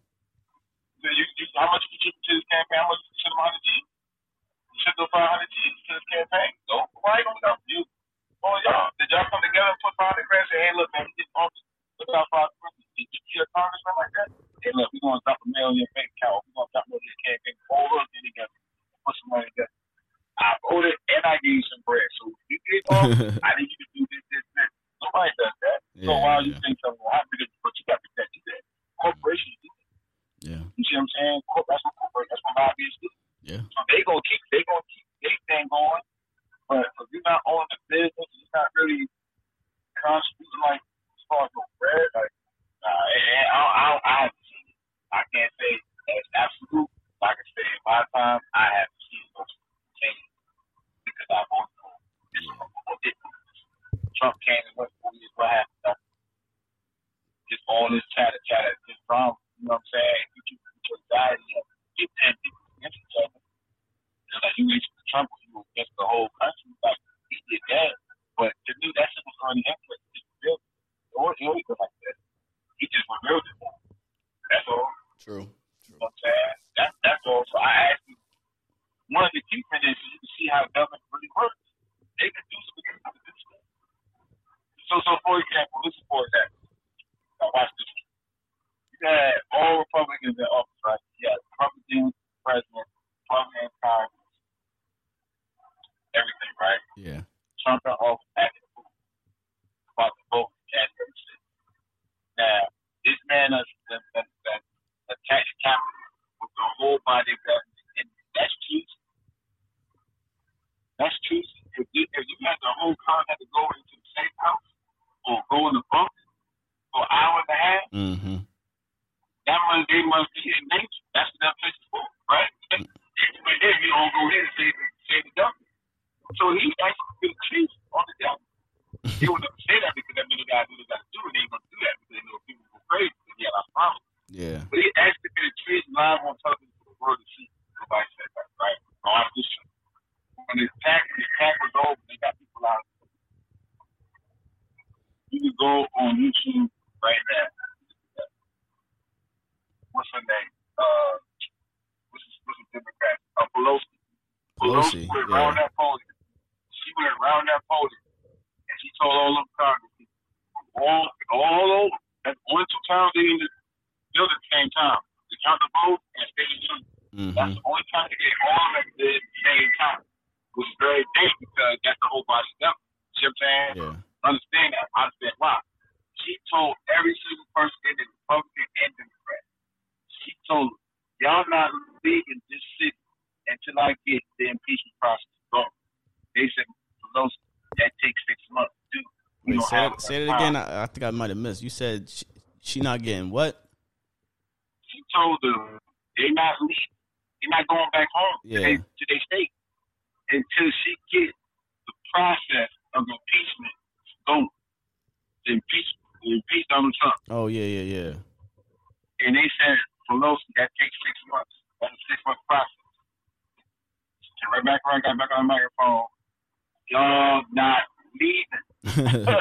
Say, it, say it enough again. time." I, I think I might have missed. You said she, she not getting what? She told them they're not leaving. They're not going back home Yeah. to, their, to their state until she gets the process of impeachment going. The impeachment, the impeach Donald Trump. Oh yeah, yeah, yeah. And they said, Pelosi, that takes six months. That's a six month process. And right back around, got back on the microphone. Y'all not leaving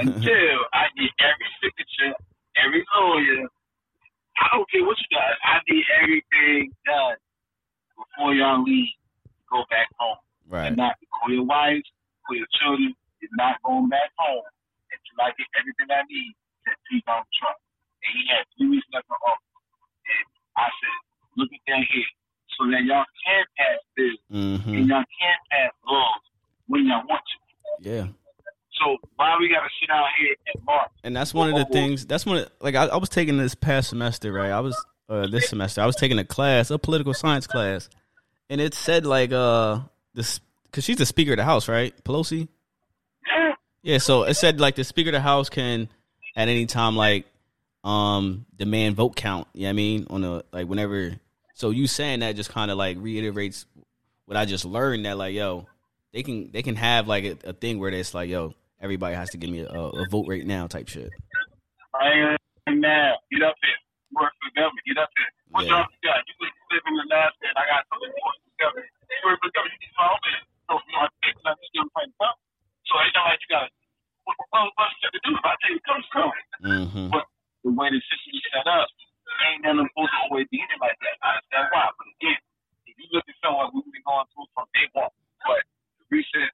until I get every signature, every lawyer. I don't care what you got. I need everything done before y'all leave. Go back home. right. And not for your wives, for your children. You're not going back home until I get everything I need to beat Donald Trump. And he had three weeks left in office. And I said, look at that here. So that y'all can pass bills hmm and y'all can pass laws when y'all want to. Yeah. So why we gotta sit out here and march? And that's one of the things. That's one. Of, like I, I was taking this past semester, right? I was uh, this semester. I was taking a class, a political science class, and it said like uh this because she's the Speaker of the House, right? Pelosi. Yeah. Yeah. So it said like the Speaker of the House can at any time like um demand vote count. You know what I mean? On the like whenever. So you saying that just kind of like reiterates what I just learned that like yo they can they can have like a, a thing where it's like yo everybody has to give me a, a vote right now type shit. I ain't now. Get up here. Work for the government. Get up here. What Yeah. job you got? You live in the last and I got something for the government. You work for the government. You need to. So you know, I think that's still playing up. So it's not like you got what, what, what you got to do? If I tell you, come, come. Mm-hmm. But the way the system is set up, ain't nothing supposed to always be in like that. I understand why. But again, if you look at someone we've been going through from day one, but the recent,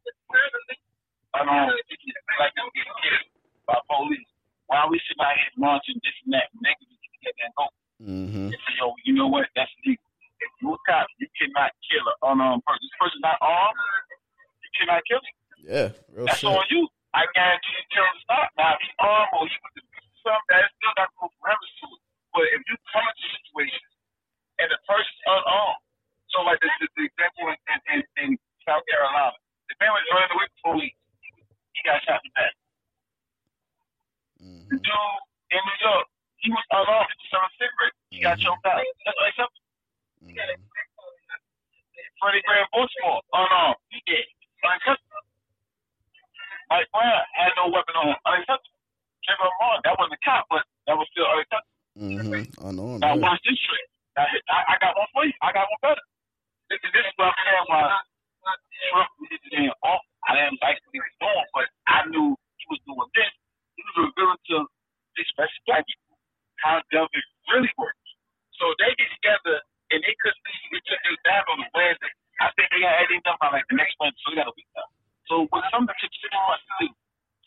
I don't know, like them getting killed by police. Why are we sitting out here launching this and that? Niggas just get that go. Mm-hmm. And say, yo, you know what? That's legal. If you a cop, you cannot kill an unarmed person. This person not armed, you cannot kill him. Yeah, real That's shit. on you. I guarantee you tell him to stop. Now, if he's armed or he the something, that's still got to go forever to it. But if you come into situations and the person's unarmed, so like the, the, the example in, in, in, South Carolina, the man was running away from police. He got shot in the back. The Mhm. dude in New York, he was unarmed. He was selling cigarettes. He got choked out. That's unacceptable. Mhm. Freddie Graham Baltimore, unarmed. He did. Unacceptable. Mike Brown had no weapon on him. Unacceptable. Trayvon Martin, that wasn't a cop, but that was still unacceptable. Mhm. I know. Now watch this trick. Now, I, I got one for you. I got one better. This, this is what I'm saying why Trump was in off. I didn't like what he was doing, but I knew he was doing this. He was revealing to especially black people how government really works. So they get together and they could see we took this down on the Wednesday. I think they got everything done by like the next month, so they got a week now. So when something took six months to do,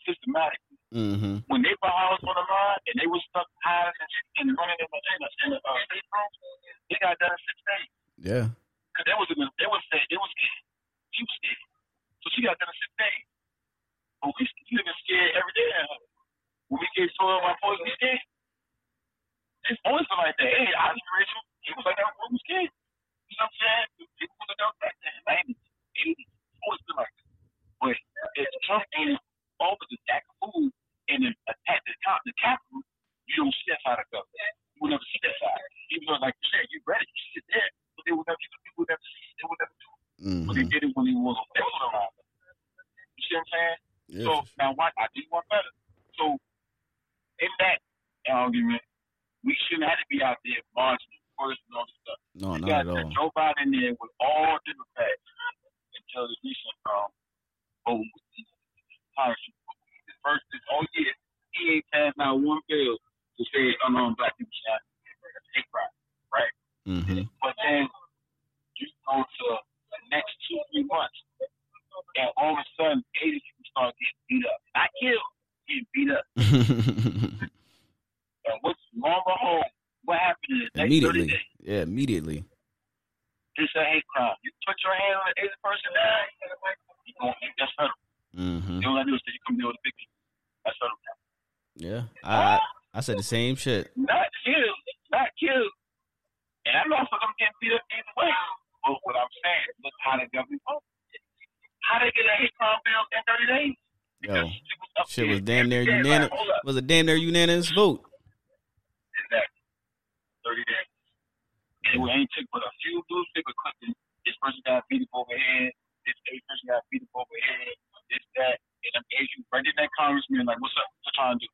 systematically Mhm. when they put house on the line and they were stuck high and, running in the in the, in the uh, state room, they got done in six days. Yeah. Cause they was in the, they was saying they was scared. She was scared, so she got done in six days. But we we been scared every day. When we get told my boys scared, it's always been like that. Hey, I was Rachel. He was like that. We was scared. You know what I'm saying? People was like that back then, nineties, eighties. Always been like that. But if Trump ain't over the stack of food and then attack the top, the Capitol, you don't see that side of government. You will never see that side. Even though, like you said, you ready, you sit there, but they will never, you will never see, they will never do it. But they did it when he was on they was around. You see what I'm saying? Yeah. So now, why I do one better. So in that argument, we shouldn't have to be out there marching first and all this stuff. No, You not got at all. Joe Biden there with all Democrats until the recent um vote with the parachute. The first is oh yeah, he ain't passed out one bill to say unarmed black people shot. Hate crime, right? Mhm. But then you go to the next two, three months, and all of a sudden, 80 people start getting beat up. Not killed, getting beat up. And what's long behold, what happened is next 30 immediately. days, Yeah, immediately. it's a hate crime. You put your hand on an 80 person down, you that's federal. Mhm. The only I do is you come with a big That's federal. Yeah, I I said the same shit. Not killed, not killed. And I know for them getting beat up either way. But what I'm saying, look how they got me How they get a hate crime bill in 30 days? Yo, shit was damn near unanimous. Was a damn near unanimous vote. Exactly. 30 days. And we ain't took but a few newspaper clippings. This person got beat up over here. This person got beat up over here. This, that. And I'm you right in that congressman, like, what's up? What you trying to do?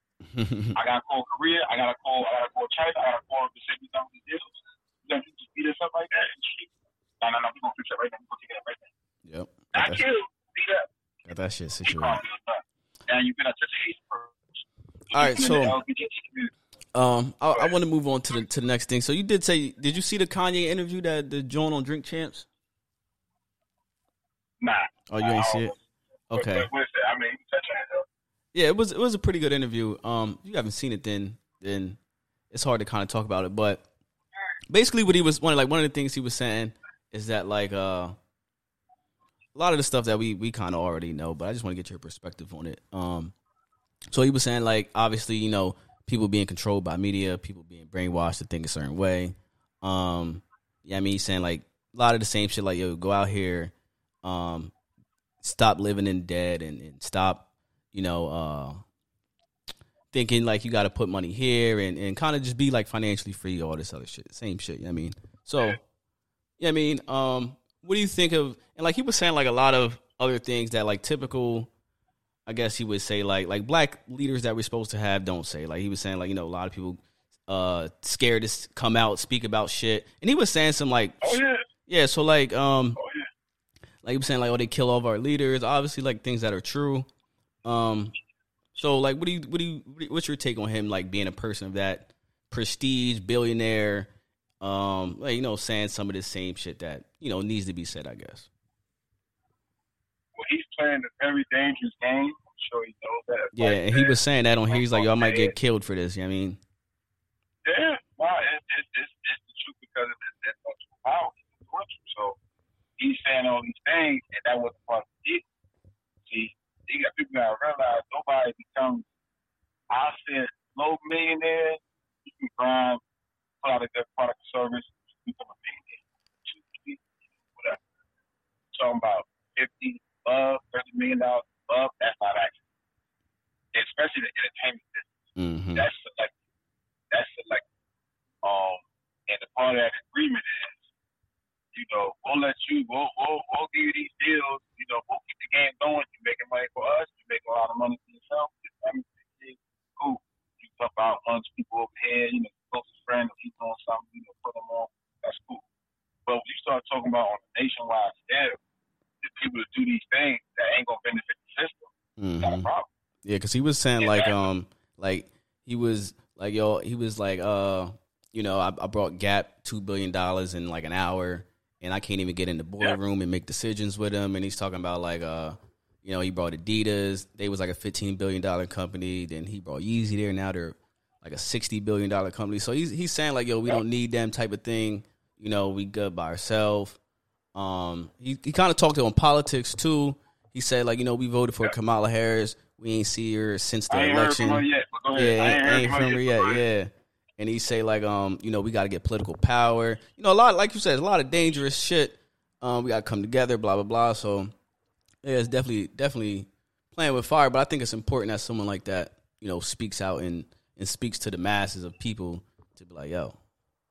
I gotta call Korea. I gotta call. I gotta call China. I gotta call the same thing with deals. You gonna just beat us up like that? And shit. No, no, no. We gonna fix it right now. We gonna take it right now. Yep. Not you. Beat up. Got that shit situated. Now you've been such a hate All right, so um, I, I want to move on to the to the next thing. So you did say, did you see the Kanye interview that the joint on Drink Champs? Nah. Oh, you ain't see it. Okay. I mean, yeah, it was it was a pretty good interview. Um, if you haven't seen it, then then it's hard to kind of talk about it. But basically, what he was one like one of the things he was saying is that like uh, a lot of the stuff that we we kind of already know, but I just want to get your perspective on it. Um, so he was saying like obviously you know people being controlled by media, people being brainwashed to think a certain way. Um, yeah, I mean he's saying like a lot of the same shit like yo go out here, um, stop living in debt and, and stop, you know, uh, thinking like you got to put money here and, and kind of just be like financially free, all this other shit. Same shit. You know I mean, so, yeah, I mean, um, what do you think of, and like he was saying like a lot of other things that like typical, I guess he would say like, like black leaders that we're supposed to have don't say. Like he was saying like, you know, a lot of people, uh, scared to come out, speak about shit. And he was saying some like, oh, yeah. yeah, so like, um, oh, yeah like you were saying, like oh they kill all of our leaders. Obviously, like things that are true. Um, so like, what do you what do you what's your take on him? Like being a person of that prestige, billionaire, um, like you know, saying some of the same shit that you know needs to be said. I guess. Well, he's playing a very dangerous game. I'm sure he knows that. Yeah, like, and he was saying that on here. He's like, "Yo, I might get killed for this." You know what I mean? Yeah, well, it, it, it's, it's the truth because it's power. He's saying all these things, and that was the part of it. See, you got people that realize nobody becomes, I said, low millionaire. You can grind, put out a good product or service, become a millionaire. Two, three, whatever. Talking about 50 above, $30 million above, that's not accurate. Especially the entertainment business. Mm-hmm. That's selective. That's selective. Um, and the part of that agreement is you know, we'll let you, we'll, we'll, we'll give you these deals. You know, we'll keep the game going. You're making money for us. You're making a lot of money for yourself. Cool. You talk about bunch people over here, you know, closest friend, if he's doing something, you know, put them on. That's cool. But when you start talking about on a nationwide scale, the people that do these things that ain't gonna benefit the system, mm-hmm. got a problem. Yeah, because he was saying yeah, like, um, like he was like, yo, he was like, uh, you know, I, I brought Gap two billion dollars in like an hour and I can't even get in the boardroom yeah. and make decisions with him. And he's talking about like, uh, you know, he brought Adidas. They was like a fifteen billion dollar company. Then he brought Yeezy there. Now they're like a sixty billion dollar company. So he's he's saying like, yo, we don't need them type of thing. You know, we good by ourselves. Um, he he kind of talked on politics too. He said like, you know, we voted for yeah. Kamala Harris. We ain't see her since the election. Yet, yeah, ain't, ain't from her yet. Yeah and he say like, um, you know, we got to get political power. You know, a lot, like you said, a lot of dangerous shit. Um, we got to come together, blah blah blah. So, yeah, it's definitely definitely playing with fire. But I think it's important that someone like that, you know, speaks out and and speaks to the masses of people to be like, yo,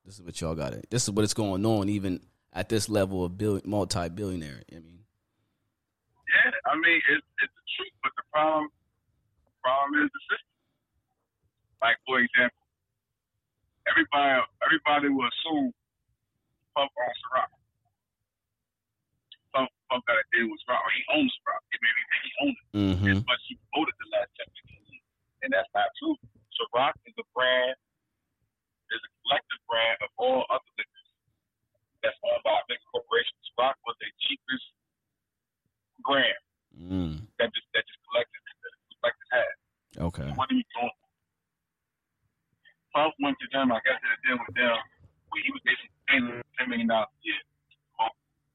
this is what y'all got it. This is what's going on, even at this level of bill- multi billionaire. I mean, yeah, I mean it's it's the truth, but the problem problem is the system. Like for example everybody everybody will assume Puff owns Ciroc. Puff, Puff got a deal with Ciroc, he owns Ciroc. It made me think he owned it. Mm-hmm. But he voted the last time. And that's not true. Ciroc is a brand, is a collective brand of all other liquors that's owned by big corporation. Ciroc was the cheapest brand mm. that just that just collected that collected had. Okay. So what are you doing? Puff went to them. I got to deal with them. Where he was basically paying ten million dollars a year to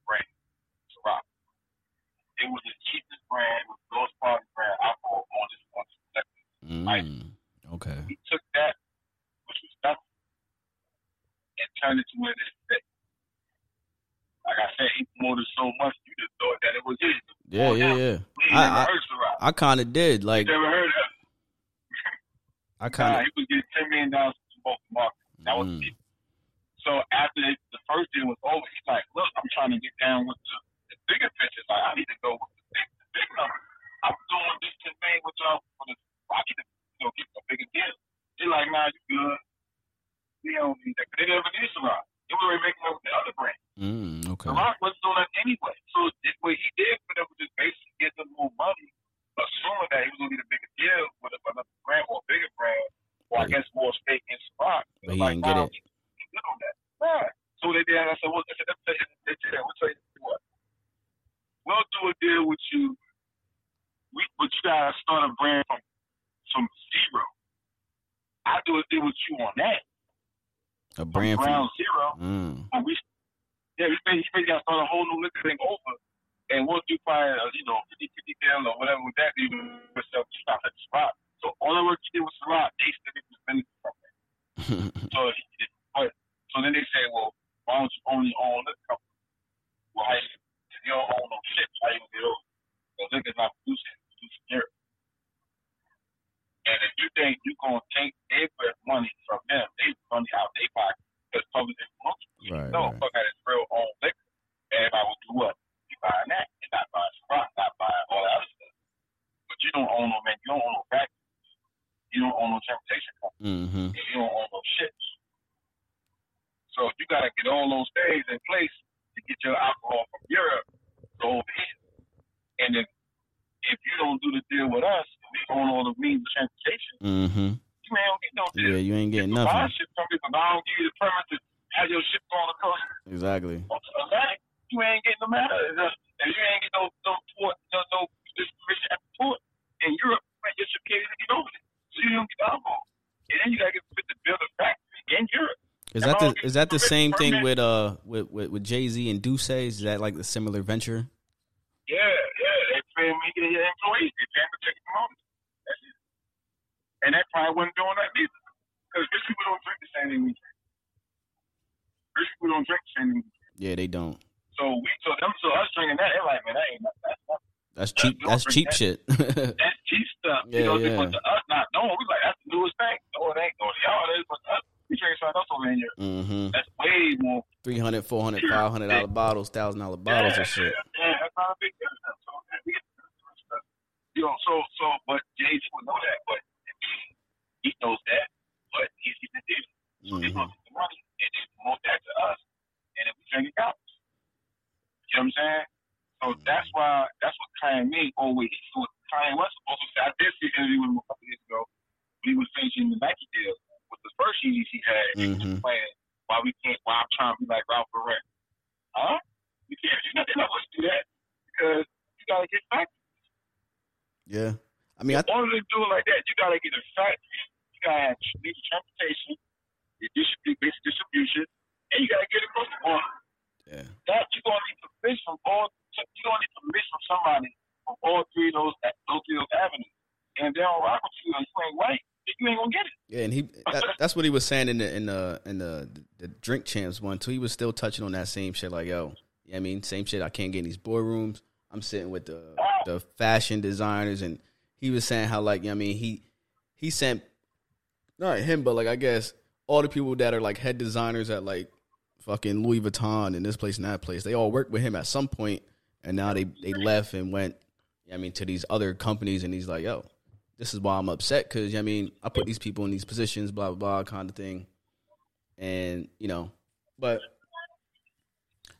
brand Ciroc. It was the cheapest brand, it was the lowest quality brand alcohol on this on this collective. Mm, Okay. He took that, which was nothing, and turned it to what it is today. Like I said, he promoted so much, you just thought that it was his. Yeah, yeah, yeah. I- I- I kind of did. Like, never heard of. I kind of. he was getting ten million dollars to both the market. That was Mm. it. So after the, the first deal was over, he's like, "Look, I'm trying to get down with the, the bigger pictures. Like, I need to go with the big, the big number. I'm doing this million with y'all for the. I need to you know, get a bigger deal." They're like, "Nah, you good. We don't need that." They never did Ciroc. They were already making up with the other brand. Mm, okay. Ciroc wasn't doing that anyway. So it, what he did for them was just basically get them more money, assuming that he was going to get a bigger deal with another brand or a bigger brand, or I guess more stake in Spock. but he didn't get it. He good on that. Right. So they did. I said, well, they said, they said, they said, we'll tell you what. We'll do a deal with you. We, but you gotta start a brand from from zero. I do a deal with you on that. A From brand ground from. zero. Mm, But we, yeah, we basically, basically got to start a whole new liquor thing over, and we'll do probably, uh, you know, 50 50 deal or whatever with that, even myself, just not at the spot. So all the work you did with Ciroc, they still the benefit from it. So, but, so then they say, well, why don't you only own the company? Well, how you, don't own no shit, how you get over? The liquor's not producing, producing Europe. And if you think you're gonna take their money from them, they money out their pocket, because public information. right, No, right. fuck that is real own liquor. Everybody will do what? You buying that and not buying Sprite, not buying all that other stuff. But you don't own no man, you don't own no factory. You don't own no transportation company. Mm-hmm. And you don't own no ships. So you gotta get all those things in place to get your alcohol from Europe to over here. And then if you don't do the deal with us, we own all the means of transportation, Mm-hmm. you ain't gonna get no deal. Yeah, you ain't getting You nothing. shit from people, but I don't give you the permit to have your ship on the coast Exactly. Atlantic, you ain't getting no matter. If you ain't getting no no port, no no distribution at the port in Europe, man, you're security to get over there. So you don't get alcohol. And then you gotta get fit to build a factory in Europe. Is that the is that the same thing with uh with with, with Jay Z and D'Ussé? Is that like the similar venture? Yeah, yeah. They pay your employees. They pay them to take them home. That's it. And that probably wasn't doing that neither. Because rich people don't drink the same thing we drink. Rich people don't drink the same thing we drink. Yeah, they don't. So we so them so us drinking that, they're like, man, that ain't nothing. That's nothing. That's cheap. That's cheap shit. That's cheap stuff. Yeah, you know, yeah. but to us not knowing, we like that's the newest thing. No, it ain't. No, y'all it is, but to us, we drink something else over here. mm-hmm. That's way more. 300 400 500 dollar bottles, thousand dollar bottles yeah, and shit. Yeah, that's not a big deal. So man, we get stuff. You know, so so, but Jay would know that, but he knows that, but he's he's the deal. So Mhm. gonna get the money and they promote that to us, and then we drink it out. You know what I'm saying? So that's why that's what Kanye always so Kanye West also said. I did see an interview with him a couple years ago. When he was finishing the Nike deal with the first Yeezys he had. He was Mhm. playing why we can't. Why I'm trying to be like Ralph Lauren. Huh? You can't. You're not, you're not to do that because you gotta get factory. Yeah. I mean, I, In order to do it like that, you gotta get a factory. You gotta have transportation, distribute, distribution, and you gotta get across the border. Yeah. that you're gonna need permission from all you're gonna need permission from somebody from all three of those those three of those avenues. And if they don't rock with you and you ain't white, you ain't gonna get it. Yeah, and he that, that's what he was saying in the in the in the the drink champs one too. He was still touching on that same shit like, yo, yeah, I mean, same shit. I can't get in these boardrooms. I'm sitting with the the fashion designers, and he was saying how like, you I mean, he he sent not him, but like I guess all the people that are like head designers at like fucking Louis Vuitton and this place and that place, they all worked with him at some point, and now they they left and went, I mean, to these other companies, and he's like, yo, this is why I'm upset because I mean I put these people in these positions, blah blah blah, kind of thing, and you know, but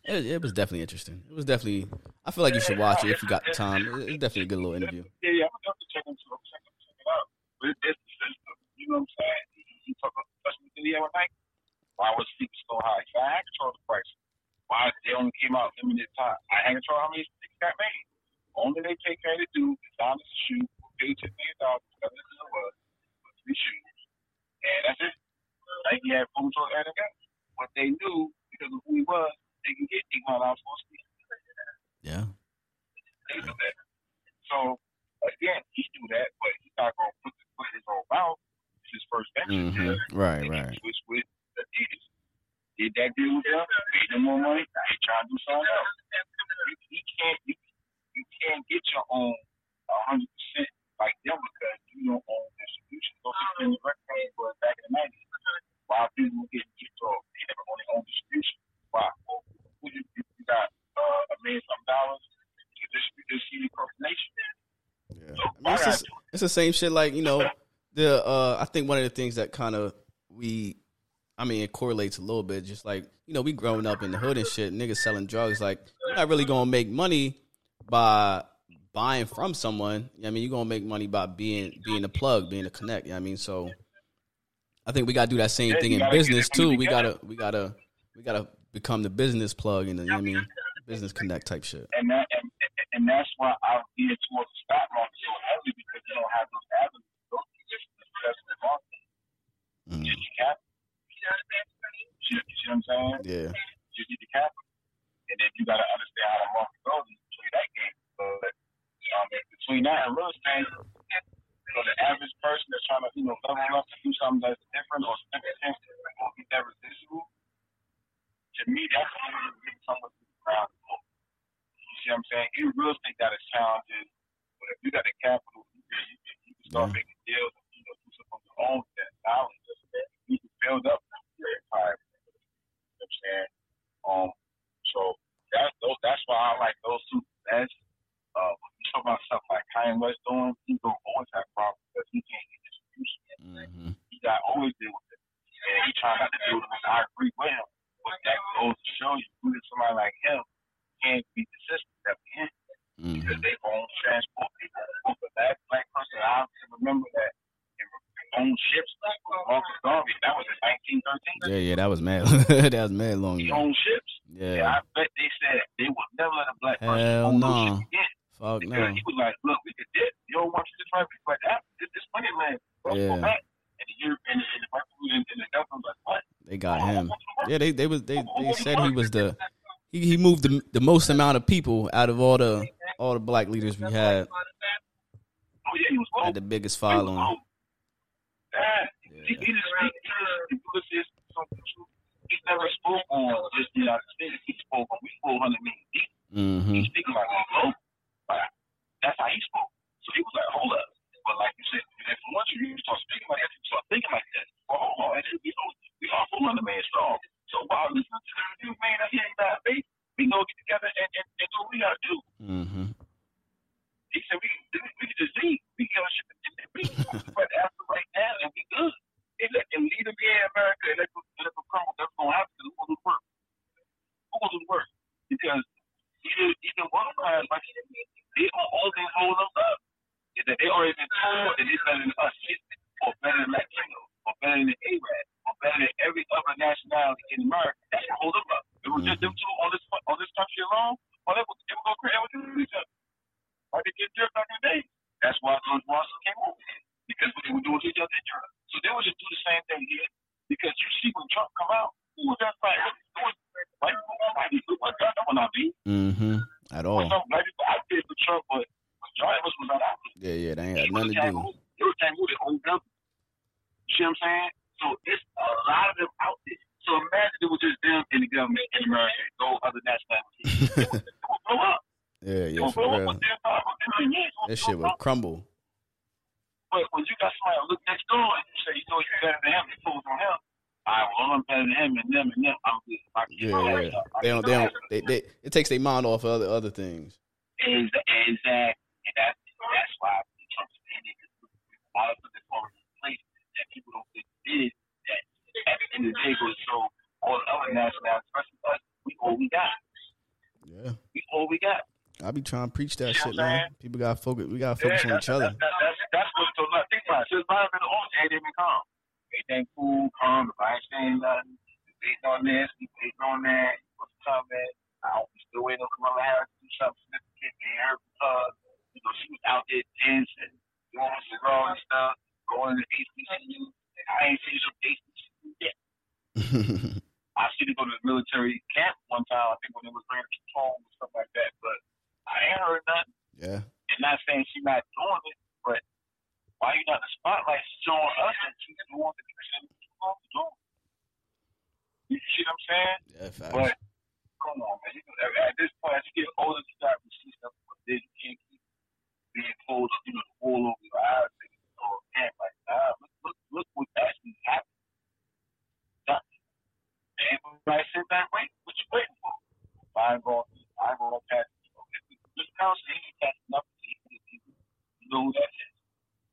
it, it was definitely interesting. It was definitely. I feel like you should watch it if you got the time. It- It's definitely a good little interview. Yeah, yeah, I'm gonna check it, out. But it, it's you know what I'm saying? About the Nike. Why was he so high? So I had control of the price. Why they only came out limited time? I had control how many sticks got made. Only they take care to do design the shoe, pay ten million dollars, whatever it was, for three shoes, and that's it. Nike had full control of everything else. But they knew because of who he was, they can get eight hundred dollars for a speed. Yeah. They knew that. So again, he knew that, but he's not gonna put in his own mouth. his first venture. Mm-hmm. Right, right. He switched with Adidas. Did that deal with them, made them more money. Now he trying to do something else. You, you can't you, you can't get your own hundred percent like them because you don't own distribution. Those are the record companies was back in the nineties. Why people get get off? They never own their own distribution. Why? Well, you, you got uh, a million some dollars to distribute this CD across the nation. Yeah. I mean, it's, just, it's the same shit. Like you know, the uh, I think one of the things that kind of we, I mean, it correlates a little bit. Just like you know, we growing up in the hood and shit, niggas selling drugs. Like you're not really gonna make money by buying from someone. I mean, you're gonna make money by being being a plug, being a connect. You know what I mean, so I think we gotta do that same Yeah, thing in business too. We gotta we gotta we gotta become the business plug and the, you know I mean business connect type shit. and that and, and that's why I veer towards the stock market so heavily because you don't have those avenues. Those are just the successful market. Mm. Just capital. You, you see what I'm saying? Yeah. Just get your capital, and then you got to understand how the market goes and play that game. But um, between that and real estate, you know, the average person that's trying to you know level up to do something that's different or significant or be that residual, to me that's somewhat to the ground. You see what I'm saying? Even real estate got its challenges, but if you got the capital, you can, you can, you can start Yeah. making deals and you know do something on your own with that knowledge. You can build up your empire. You know what I'm saying? Um, so that's those. That's why I like those two best. Uh, when you talk about stuff like Kanye West doing, he gonna always have problems because he can't get distribution. Mm-hmm. He got always deal with it, and he trying not to deal with it. I agree with him, but that goes to show you, who somebody like him can't beat the system that we in because Mm-hmm. they own transport people. The last black person I remember that own ships was Marcus Garvey. That was in 1913. Yeah, yeah, that was mad. that was mad long He owned ships. Yeah. Yeah, I bet they said they would never let a black person Hell own no. ships again. Fuck Because no. he was like, look, we could dip. You don't want to try right but that this, this money land. Let's Yeah. go back. And the Europe and the, and the white people the government was like, what? They got him. Yeah, they they was they they said he was the he, he moved the the most amount of people out of all the all the black leaders we had Oh yeah, he was had the biggest following. cold. Yeah. He, Yeah. he didn't speak to the Ulysses something true. He never spoke on just the United States. He spoke on we spoke on the mean deep. Mm-hmm. He speaking like a globe. Like, that's how he spoke. So he was like, hold up. But like you said, if once you start speaking like that, you start thinking like that. Well, hold on, and then we know we all 400 man strong. So while listening to the review, man, I hear that faith, we gonna get together and, and, and do what we gotta do. Mm-hmm. He said we we, we can just leave. We can ship it to the beat. but after right now, and we good. And let them lead them here in America and let them, let them crumble. That's gonna happen. Who gonna do the work? Who gonna do the work? Because even even one class like they are only hold us up. Is that they already been told that they're better than us, or better than Latino, or better than Arab, or better than every other nationality in America. That's what hold them up. It was just them two on this on this country alone. Or they would they would go crazy. They would do each other. Like they did Europe back in the day. That's why George Washington came over here because what they were doing to each other in Europe. So they would just do the same thing here because you see when Trump come out, who was that fight? White people, white people, white people, that would not be. Mm-hmm. At all. Some black people out there for Trump, but majority of us was not out there. Yeah, yeah, they ain't had nothing to do. Every time we owned them. You see what I'm saying? So it's a lot of them out there. So imagine it was just them in the government in America, no other nationalities. It would blow up. Yeah, It yeah, would for blow real. up within five or ten years. That shit would crumble. But when you got somebody look next door and you say, you know, you better than him, you focus on him. Right, well, I'm better than him and them and them. I'm good. I Yeah, yeah. They don't, they don't, they, they, it takes their mind off of other, other things. Is exact, and that's that's why Trump's ending is a lot of the forms in place that people don't think did that at the end of the day goes show all the other nationalities, especially us, we all we got. Yeah. We all we got. I be trying to preach that Yeah, shit, man. People gotta focus. We gotta focus on each other. That, that, that's that's what so look, think about it. Since Biden been on, everything been calm. Everything cool, calm. If I ain't saying nothing, we waiting on this, we waiting on that. What's coming? I hope we still waiting on Kamala Harris to do something significant. And her, uh, you know, she was out there dancing, doing her cigar and stuff, going to HBCU. I ain't seen some HBCU yet. I see her go to the military camp one time. I think when it was Randy Capone or something like that. But I ain't heard nothing. yeah. And not saying she's not doing it, but why you not in the spotlight showing us that she's saying? Yeah, facts. But come on, man. You know, at this point, as you get older, you start to see stuff like this. You can't keep being closed, you know, all over your eyes. And, oh, man, like, nah, look, look, look what actually happened. And everybody sit back, wait, what you waiting for? I ain't going, I ain't going to pass. This council, he ain't passing nothing. You know who that is?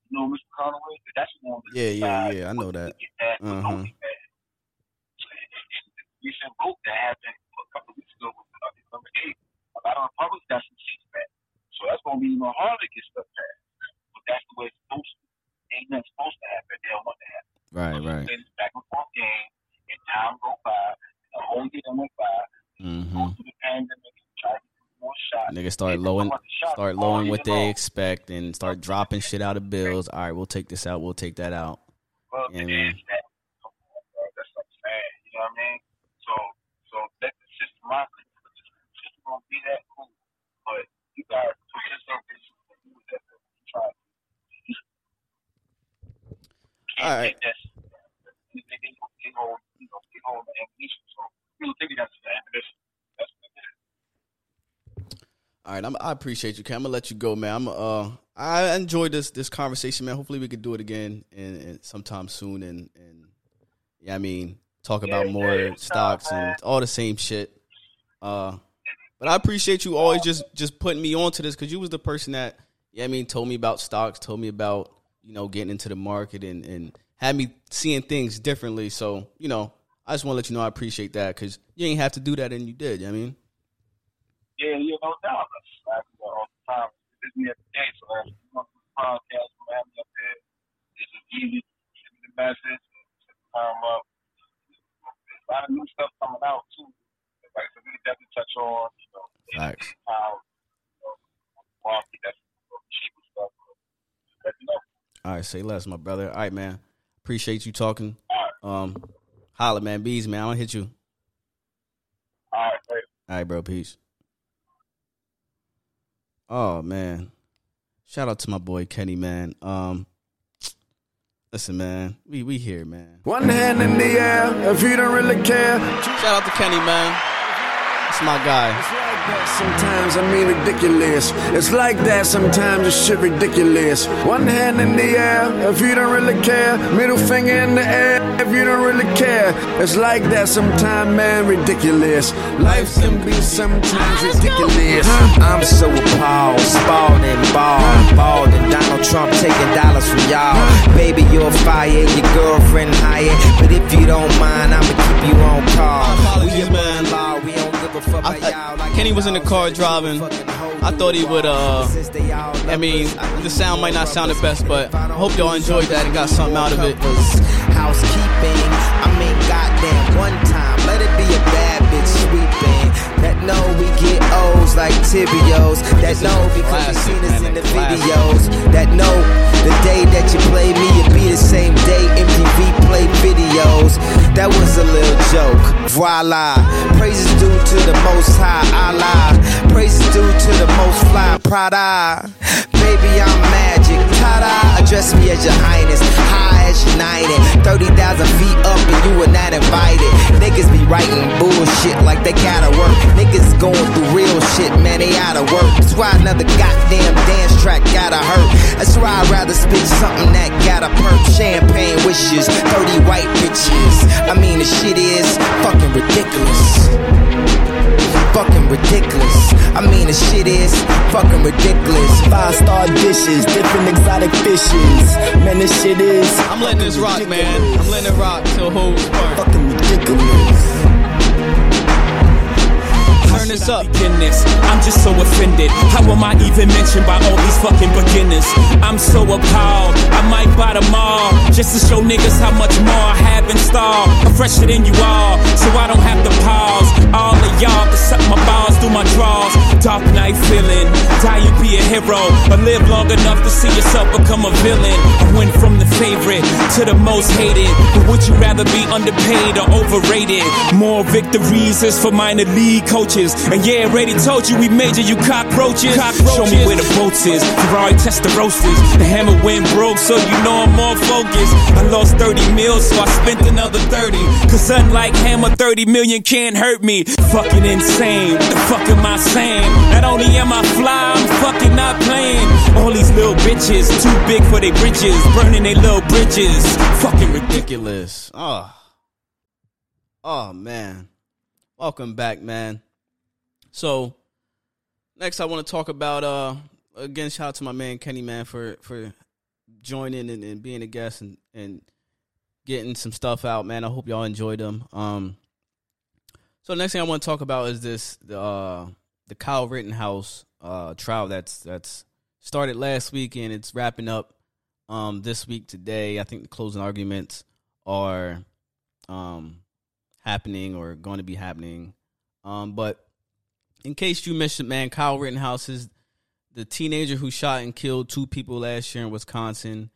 You know Mr. Conway? That's the one. Yeah, yeah, yeah. I know that. Uh-huh. Recent vote that happened a couple of weeks ago with uh, number eight. A lot of Republicans got some seats back. So that's going to be even harder to get stuff passed. But that's the way it's supposed to. Ain't nothing supposed to happen. They don't want to happen. Right, right. It's back and forth game, and time go by. The whole year that went by. Mm-hmm. Go through the pandemic, try to get more shots. Niggas start They lowering, want the shots start all lowering year what they long. expect, and start dropping shit out of bills. All right, we'll take this out. We'll take that out. Well, Yeah, it is that. Come on, bro. That's what I'm saying. You know what I mean? So, so let the system rock. If system gonna be that cool, but you gotta put yourself in some do that. Try. All right. take that. You think they gonna get hold, you know, get hold of the ammunition. So people think that's the ammunition. That's what it is. All right, I'm, I appreciate you, Cam. I'm gonna let you go, man. I'm uh, I enjoyed this this conversation, man. Hopefully, we could do it again and, and sometime soon, and and yeah, I mean, talk about Yeah, more yeah, stocks man. and all the same shit. Uh, but I appreciate you always just just putting me onto this because you was the person that, yeah, I mean, told me about stocks, told me about you know getting into the market, and and had me seeing things differently. So you know, I just want to let you know I appreciate that because you ain't have to do that, and you did. You know what I mean. Yeah, yeah, no doubt. That's like, uh, all the time. It's me every day. So if you want to podcast, you have me up there. It's just easy. Send me the message. Set the time up. There's a lot of new stuff coming out too. Like so we can definitely touch on, you know, Facts. how you know, market that's you know, cheaper stuff. Let me know. All right, say less, my brother. All right, man. Appreciate you talking. Um, holla, man. Bees, man. I'm gonna hit you. all right, later. All right, bro. Peace. Oh man, shout out to my boy Kenny, man. Um, listen, man. We we here, man. One hand in the air if you don't really care. Shout out to Kenny, man. That's my guy. Sometimes I mean ridiculous. It's like that sometimes it's shit ridiculous. One hand in the air if you don't really care. Middle finger in the air if you don't really care. It's like that sometimes, man, ridiculous. Life can be sometimes ridiculous. I'm so appalled, spalled and bald, bald and Donald Trump taking dollars from y'all. Baby, you're fired, your girlfriend hired. But if you don't mind, I'ma keep you on call. Apologies, we above I- I- Kenny was in the car driving. I thought he would, uh, Since they all I mean, the sound might not sound the best, but I hope y'all enjoyed that and got something out of it. Housekeeping, I mean, goddamn, one time, let it be a bad bitch sweeping. That know we get O's like tibios. That know because we seen us in the videos. That know the day that you play me, it be the same day MTV play videos. That was a little joke. Voila. Praises due to the most high Allah. Praises due to the most fly Prada. Baby, I'm magic. Address me as your highness. High as united. 30,000 feet up and you were not invited. Niggas be writing bullshit like they gotta work. Niggas going through real shit, man, they out of work. That's why another goddamn dance track gotta hurt. That's why I'd rather spit something that gotta perk. Champagne wishes, 30 white bitches. I mean, the shit is fucking ridiculous. Fucking ridiculous. I mean, the shit is fucking ridiculous. Five star dishes, different exotic fishes. Man, this shit is I'm letting this rock, man. I'm letting it rock till whole part. fucking ridiculous. Turn up. I'm just so offended. How am I even mentioned by all these fucking beginners? I'm so appalled. I might buy them all just to show niggas how much more I have in store. I'm fresher than you all, so I don't have to pause. All of y'all can suck my balls through my drawers. Dark Knight feeling. Die you be a hero, or live long enough to see yourself become a villain. I went from the favorite to the most hated. But would you rather be underpaid or overrated? More victories is for minor league coaches. And yeah, already told you we major you cockroaches. Show me where the boats is. Ferrari Testarossas. The hammer went broke, so you know I'm more focused. I lost 30 mils, so I spent another 30. Cause unlike Hammer, 30 million can't hurt me. Fucking insane. The fuck am I saying? Not only am I fly, I'm fucking not playing. All these little bitches, too big for their britches, burning their little bridges. Fucking ridiculous. Oh, oh man. Welcome back, man. So next, I want to talk about uh again. Shout out to my man Kenny, man, for for joining and, and being a guest and and getting some stuff out, man. I hope y'all enjoyed them. Um, so next thing I want to talk about is this the uh, the Kyle Rittenhouse uh trial that's that's started last week and it's wrapping up um this week today. I think the closing arguments are um happening or going to be happening. Um, but in case you missed it, man, Kyle Rittenhouse is the teenager who shot and killed two people last year in Wisconsin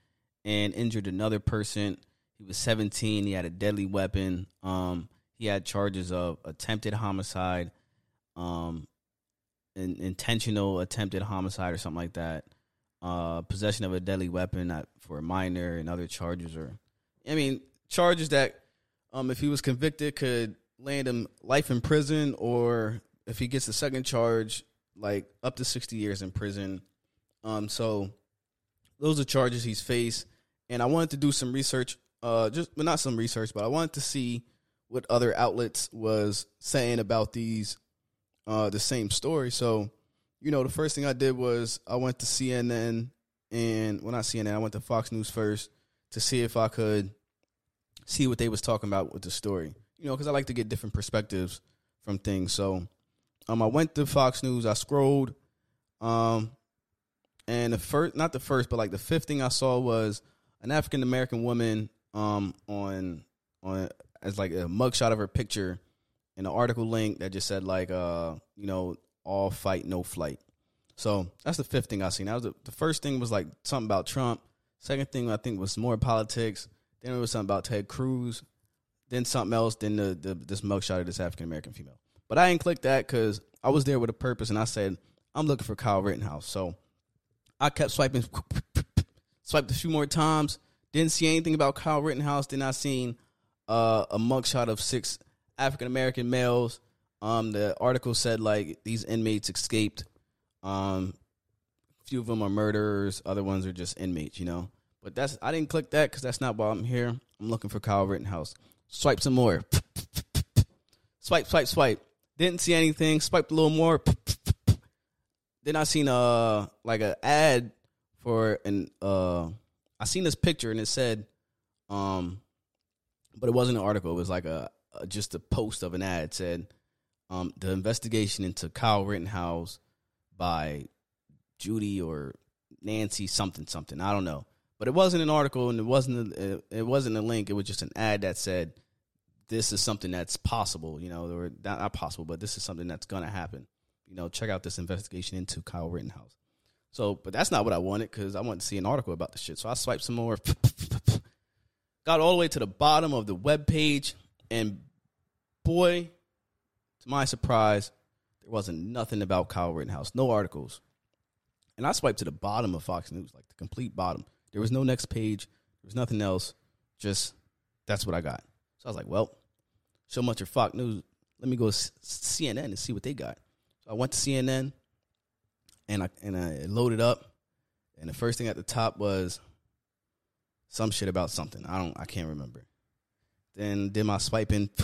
and injured another person. He was 17. He had a deadly weapon. Um, he had charges of attempted homicide, um, in, intentional attempted homicide or something like that. Uh, possession of a deadly weapon for a minor and other charges, or I mean, charges that, um, if he was convicted, could land him life in prison, or if he gets a second charge, like up to 60 years in prison. Um, so those are charges he's faced. And I wanted to do some research, uh, just well, not some research, but I wanted to see what other outlets was saying about these, uh, the same story. So, you know, the first thing I did was I went to CNN and when well, not CNN, I went to Fox News first to see if I could see what they was talking about with the story. You know, because I like to get different perspectives from things. So, um, I went to Fox News. I scrolled, um, and the first, not the first, but like the fifth thing I saw was an African American woman, um, on on as like a mugshot of her picture, and an article link that just said like, uh, you know, all fight, no flight. So that's the fifth thing I seen. That was the, the first thing was like something about Trump. Second thing I think was more politics. Then it was something about Ted Cruz. Then something else. Then the, the this mugshot of this African American female. But I didn't click that because I was there with a purpose, and I said I'm looking for Kyle Rittenhouse. So I kept swiping, swiped a few more times. Didn't see anything about Kyle Rittenhouse. Then I seen uh, a mugshot of six African American males. Um, the article said like these inmates escaped. Um, a few of them are murderers. Other ones are just inmates. You know. But that's I didn't click that because that's not why I'm here. I'm looking for Kyle Rittenhouse. Swipe some more. swipe, swipe, swipe. Didn't see anything. Swiped a little more. Then I seen a like an ad for an uh I seen this picture and it said um but it wasn't an article. It was like a, a just a post of an ad it said um the investigation into Kyle Rittenhouse by Judy or Nancy something something. I don't know. But it wasn't an article and it wasn't a, it wasn't a link. It was just an ad that said this is something that's possible, you know, or not, not possible, but this is something that's going to happen. You know, check out this investigation into Kyle Rittenhouse. So, but that's not what I wanted because I wanted to see an article about the shit. So I swiped some more, got all the way to the bottom of the web page, and boy, to my surprise, there wasn't nothing about Kyle Rittenhouse, no articles. And I swiped to the bottom of Fox News, like the complete bottom. There was no next page. There was nothing else. Just that's what I got. So I was like, well, so much of Fox News. Let me go CNN and see what they got. So I went to CNN and I and I loaded up, and the first thing at the top was some shit about something. I don't I can't remember. Then did my swiping.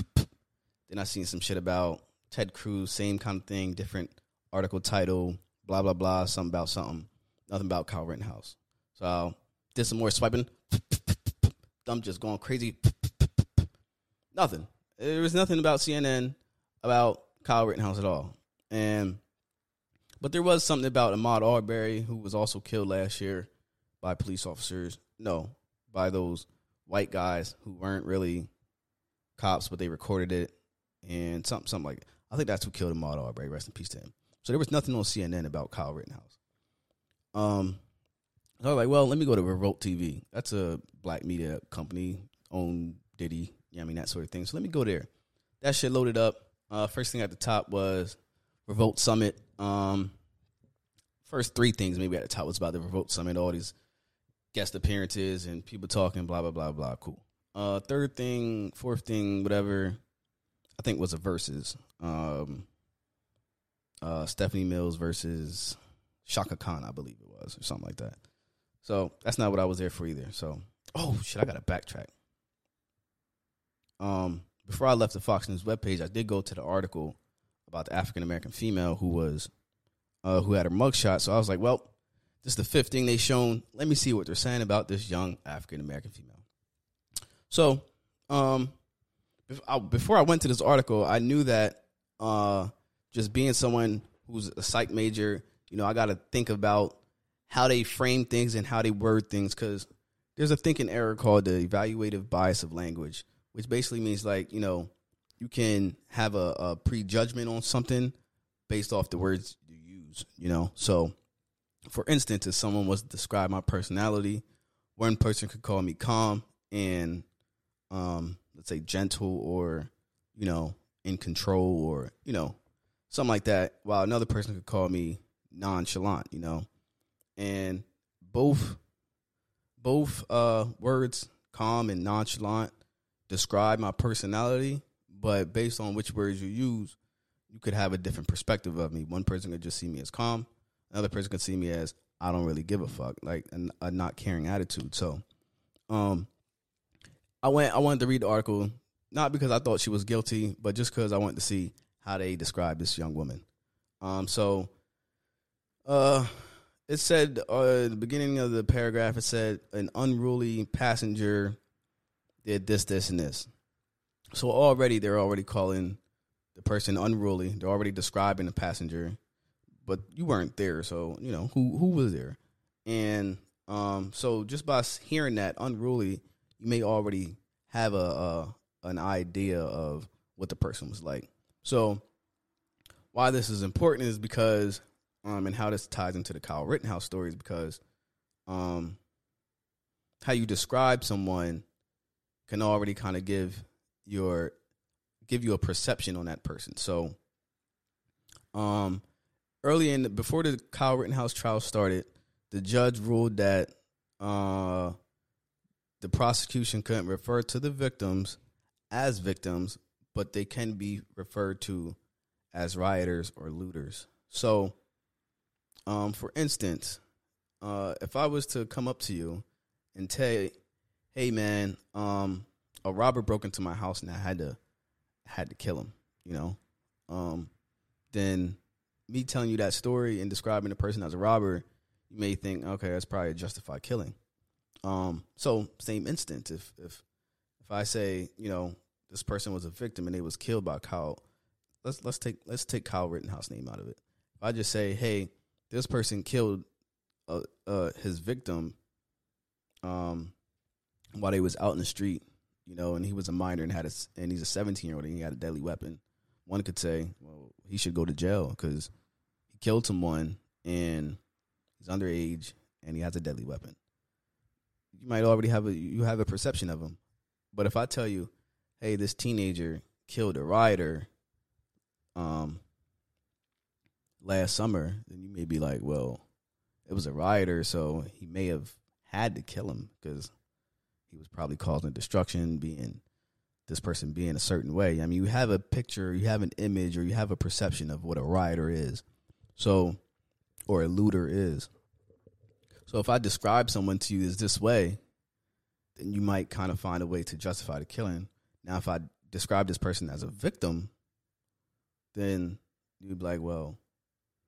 Then I seen some shit about Ted Cruz, same kind of thing, different article title, blah blah blah, something about something, nothing about Kyle Rittenhouse. So I did some more swiping. Thumb just going crazy. Nothing. There was nothing about CNN about Kyle Rittenhouse at all. And but there was something about Ahmaud Arbery, who was also killed last year by police officers. No, by those white guys who weren't really cops, but they recorded it and something, something like. I think that's who killed Ahmaud Arbery. Rest in peace to him. So there was nothing on CNN about Kyle Rittenhouse. Um, I was like, well, let me go to Revolt TV. That's a black media company, owned Diddy, yeah, I mean that sort of thing. So let me go there. That shit loaded up. Uh, first thing at the top was Revolt Summit. Um, first three things maybe at the top was about the Revolt Summit. All these guest appearances and people talking, blah blah blah blah. Cool. Uh, third thing, fourth thing, whatever. I think was a versus. Um, uh, Stephanie Mills versus Chaka Khan, I believe it was, or something like that. So that's not what I was there for either. So, oh shit, I got to backtrack. Um, before I left the Fox News webpage, I did go to the article about the African American female who was, uh, who had her mugshot. So I was like, well, this is the fifth thing they shown. Let me see what they're saying about this young African American female. So, um, before I went to this article, I knew that uh, just being someone who's a psych major, you know, I got to think about how they frame things and how they word things because there's a thinking error called the evaluative bias of language, which basically means like, you know, you can have a, a prejudgment on something based off the words you use, you know? So, for instance, if someone was to describe my personality, one person could call me calm and um, let's say gentle or you know in control or you know something like that while another person could call me nonchalant you know and both both uh words calm and nonchalant describe my personality but based on which words you use you could have a different perspective of me. One person could just see me as calm. Another person could see me as i don't really give a fuck like a, a not caring attitude. So um I went I wanted to read the article not because I thought she was guilty, but just because I wanted to see how they describe this young woman. Um, so, uh, it said uh, at the beginning of the paragraph, it said an unruly passenger did this, this, and this. So already they're already calling the person unruly. They're already describing the passenger, but you weren't there, so you know who who was there. And um, so just by hearing that unruly, you may already have a, a an idea of what the person was like. So why this is important is because um and how this ties into the Kyle Rittenhouse story is because um how you describe someone can already kind of give your give you a perception on that person. So um early in the, before the Kyle Rittenhouse trial started, the judge ruled that uh the prosecution couldn't refer to the victims as victims, but they can be referred to as rioters or looters. So, um, for instance, uh, if I was to come up to you and tell, "Hey, man, um, a robber broke into my house and I had to had to kill him," you know, um, then me telling you that story and describing the person as a robber, you may think, "Okay, that's probably a justified killing." Um, so same instance, if if if I say, you know, this person was a victim and they was killed by Kyle, let's let's take let's take Kyle Rittenhouse name out of it. If I just say, hey, this person killed uh, uh his victim um while they was out in the street, you know, and he was a minor and had a and he's a 17 year old and he had a deadly weapon. One could say, well, he should go to jail because he killed someone and he's underage and he has a deadly weapon you might already have a you have a perception of him. But if I tell you, hey, this teenager killed a rioter um last summer, then you may be like, well, it was a rioter, so he may have had to kill him because he was probably causing destruction, being this person being a certain way. I mean, you have a picture, you have an image, or you have a perception of what a rioter is. So, or a looter is. So if I describe someone to you as this way, then you might kind of find a way to justify the killing. Now, if I describe this person as a victim, then you'd be like, well,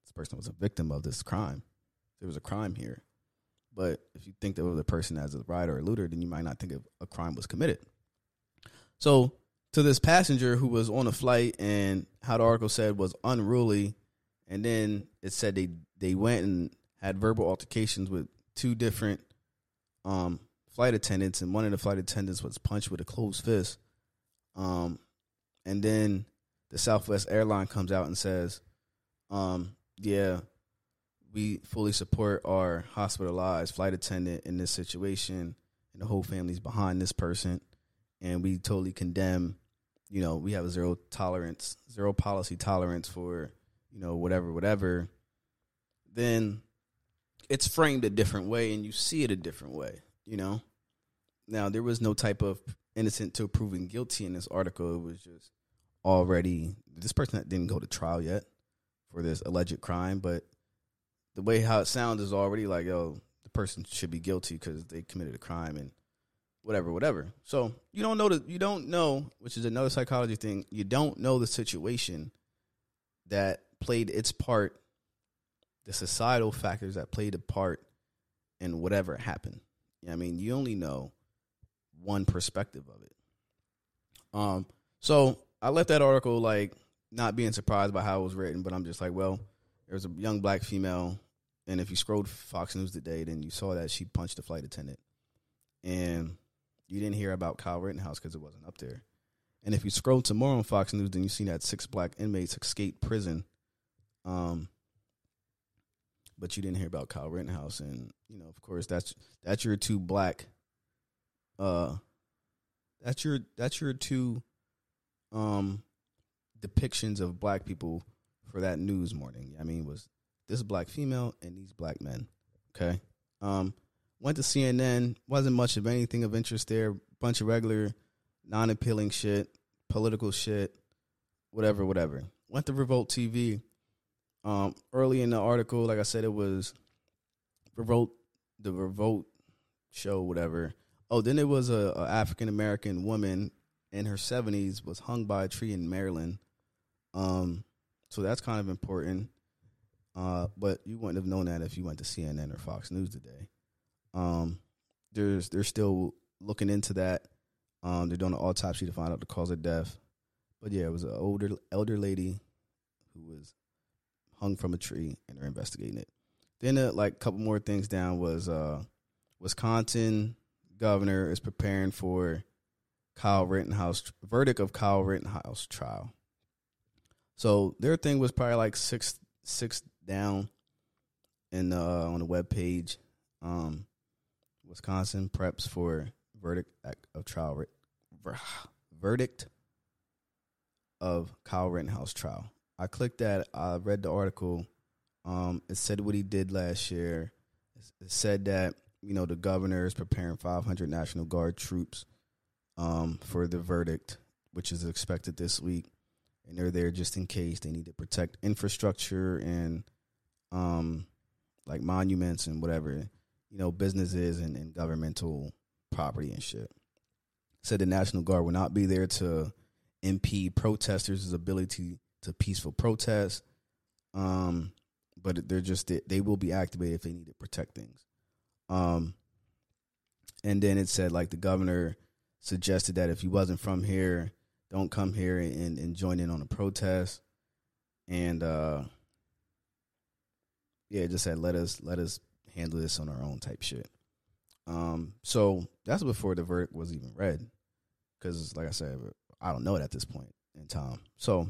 this person was a victim of this crime. There was a crime here. But if you think of the person as a rider or a looter, then you might not think of a crime was committed. So to this passenger who was on a flight and how the article said was unruly, and then it said they they went and had verbal altercations with two different um, flight attendants, and one of the flight attendants was punched with a closed fist. Um, and then the Southwest airline comes out and says, um, "Yeah, we fully support our hospitalized flight attendant in this situation, and the whole family's behind this person, and we totally condemn. You know, we have a zero tolerance, zero policy tolerance for you know whatever, whatever." Then it's framed a different way and you see it a different way, you know? Now, there was no type of innocent till proven guilty in this article. It was just already this person that didn't go to trial yet for this alleged crime, but the way how it sounds is already like, yo, the person should be guilty because they committed a crime and whatever, whatever. So you don't know the you don't know, which is another psychology thing. You don't know the situation that played its part, the societal factors that played a part in whatever happened. I mean, you only know one perspective of it. Um, so I left that article like not being surprised by how it was written, but I'm just like, well, there's a young black female, and if you scrolled Fox News today, then you saw that she punched a flight attendant, and you didn't hear about Kyle Rittenhouse because it wasn't up there. And if you scroll tomorrow on Fox News, then you see that six black inmates escaped prison. Um, but you didn't hear about Kyle Rittenhouse, and you know, of course, that's that's your two black. Uh, that's your that's your two, um, depictions of black people for that news morning. I mean, was this black female and these black men? Okay. Um, went to CNN. wasn't much of anything of interest there. Bunch of regular, non-appealing shit, political shit, whatever, whatever. Went to Revolt TV um, early in the article, like I said, it was revolt, the revolt show, whatever. Oh, then it was a, a African American woman in her seventies was hung by a tree in Maryland. Um, so that's kind of important. Uh, but you wouldn't have known that if you went to CNN or Fox News today. Um, there's they're still looking into that. Um, they're doing an autopsy to find out the cause of death. But yeah, it was an older elder lady who was hung from a tree, and they're investigating it. Then, uh, like a couple more things down was uh, Wisconsin governor is preparing for Kyle Rittenhouse verdict of Kyle Rittenhouse trial. So their thing was probably like six six down in uh, on the web page. Um, Wisconsin preps for verdict of trial verdict of Kyle Rittenhouse trial. I clicked that. I read the article. Um, it said what he did last year. It said that you know the governor is preparing 500 National Guard troops um, for the verdict, which is expected this week, and they're there just in case they need to protect infrastructure and um, like monuments and whatever you know businesses and, and governmental property and shit. Said the National Guard will not be there to impede protesters' ability to peaceful protests. Um, but they're just they will be activated if they need to protect things. Um, and then it said like the governor suggested that if he wasn't from here, don't come here and, and join in on a protest. And uh, yeah, just said let us let us handle this on our own type shit. Um, so that's before the verdict was even read, because like I said, I don't know it at this point in time. So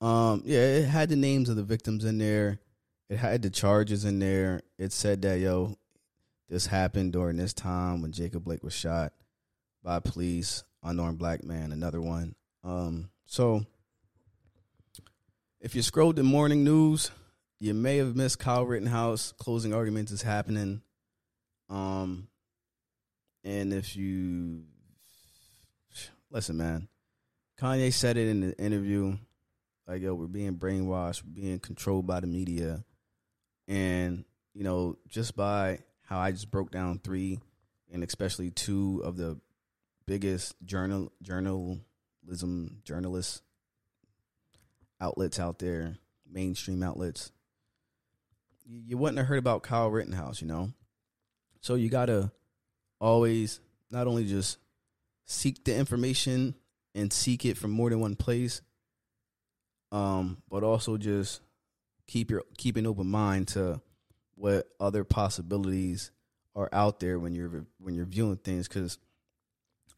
um, yeah, it had the names of the victims in there. It had the charges in there. It said that yo, this happened during this time when Jacob Blake was shot by police, unarmed black man, another one. Um, so if you scrolled the morning news, you may have missed Kyle Rittenhouse closing arguments is happening. Um, and if you listen, man, Kanye said it in the interview like, yo, we're being brainwashed, we're being controlled by the media. And, you know, just by how I just broke down three and especially two of the biggest journal journalism journalists outlets out there, mainstream outlets, you, you wouldn't have heard about Kyle Rittenhouse, you know? So you gotta always not only just seek the information and seek it from more than one place, um, but also just keep your keep an open mind to what other possibilities are out there when you're when you're viewing things. Because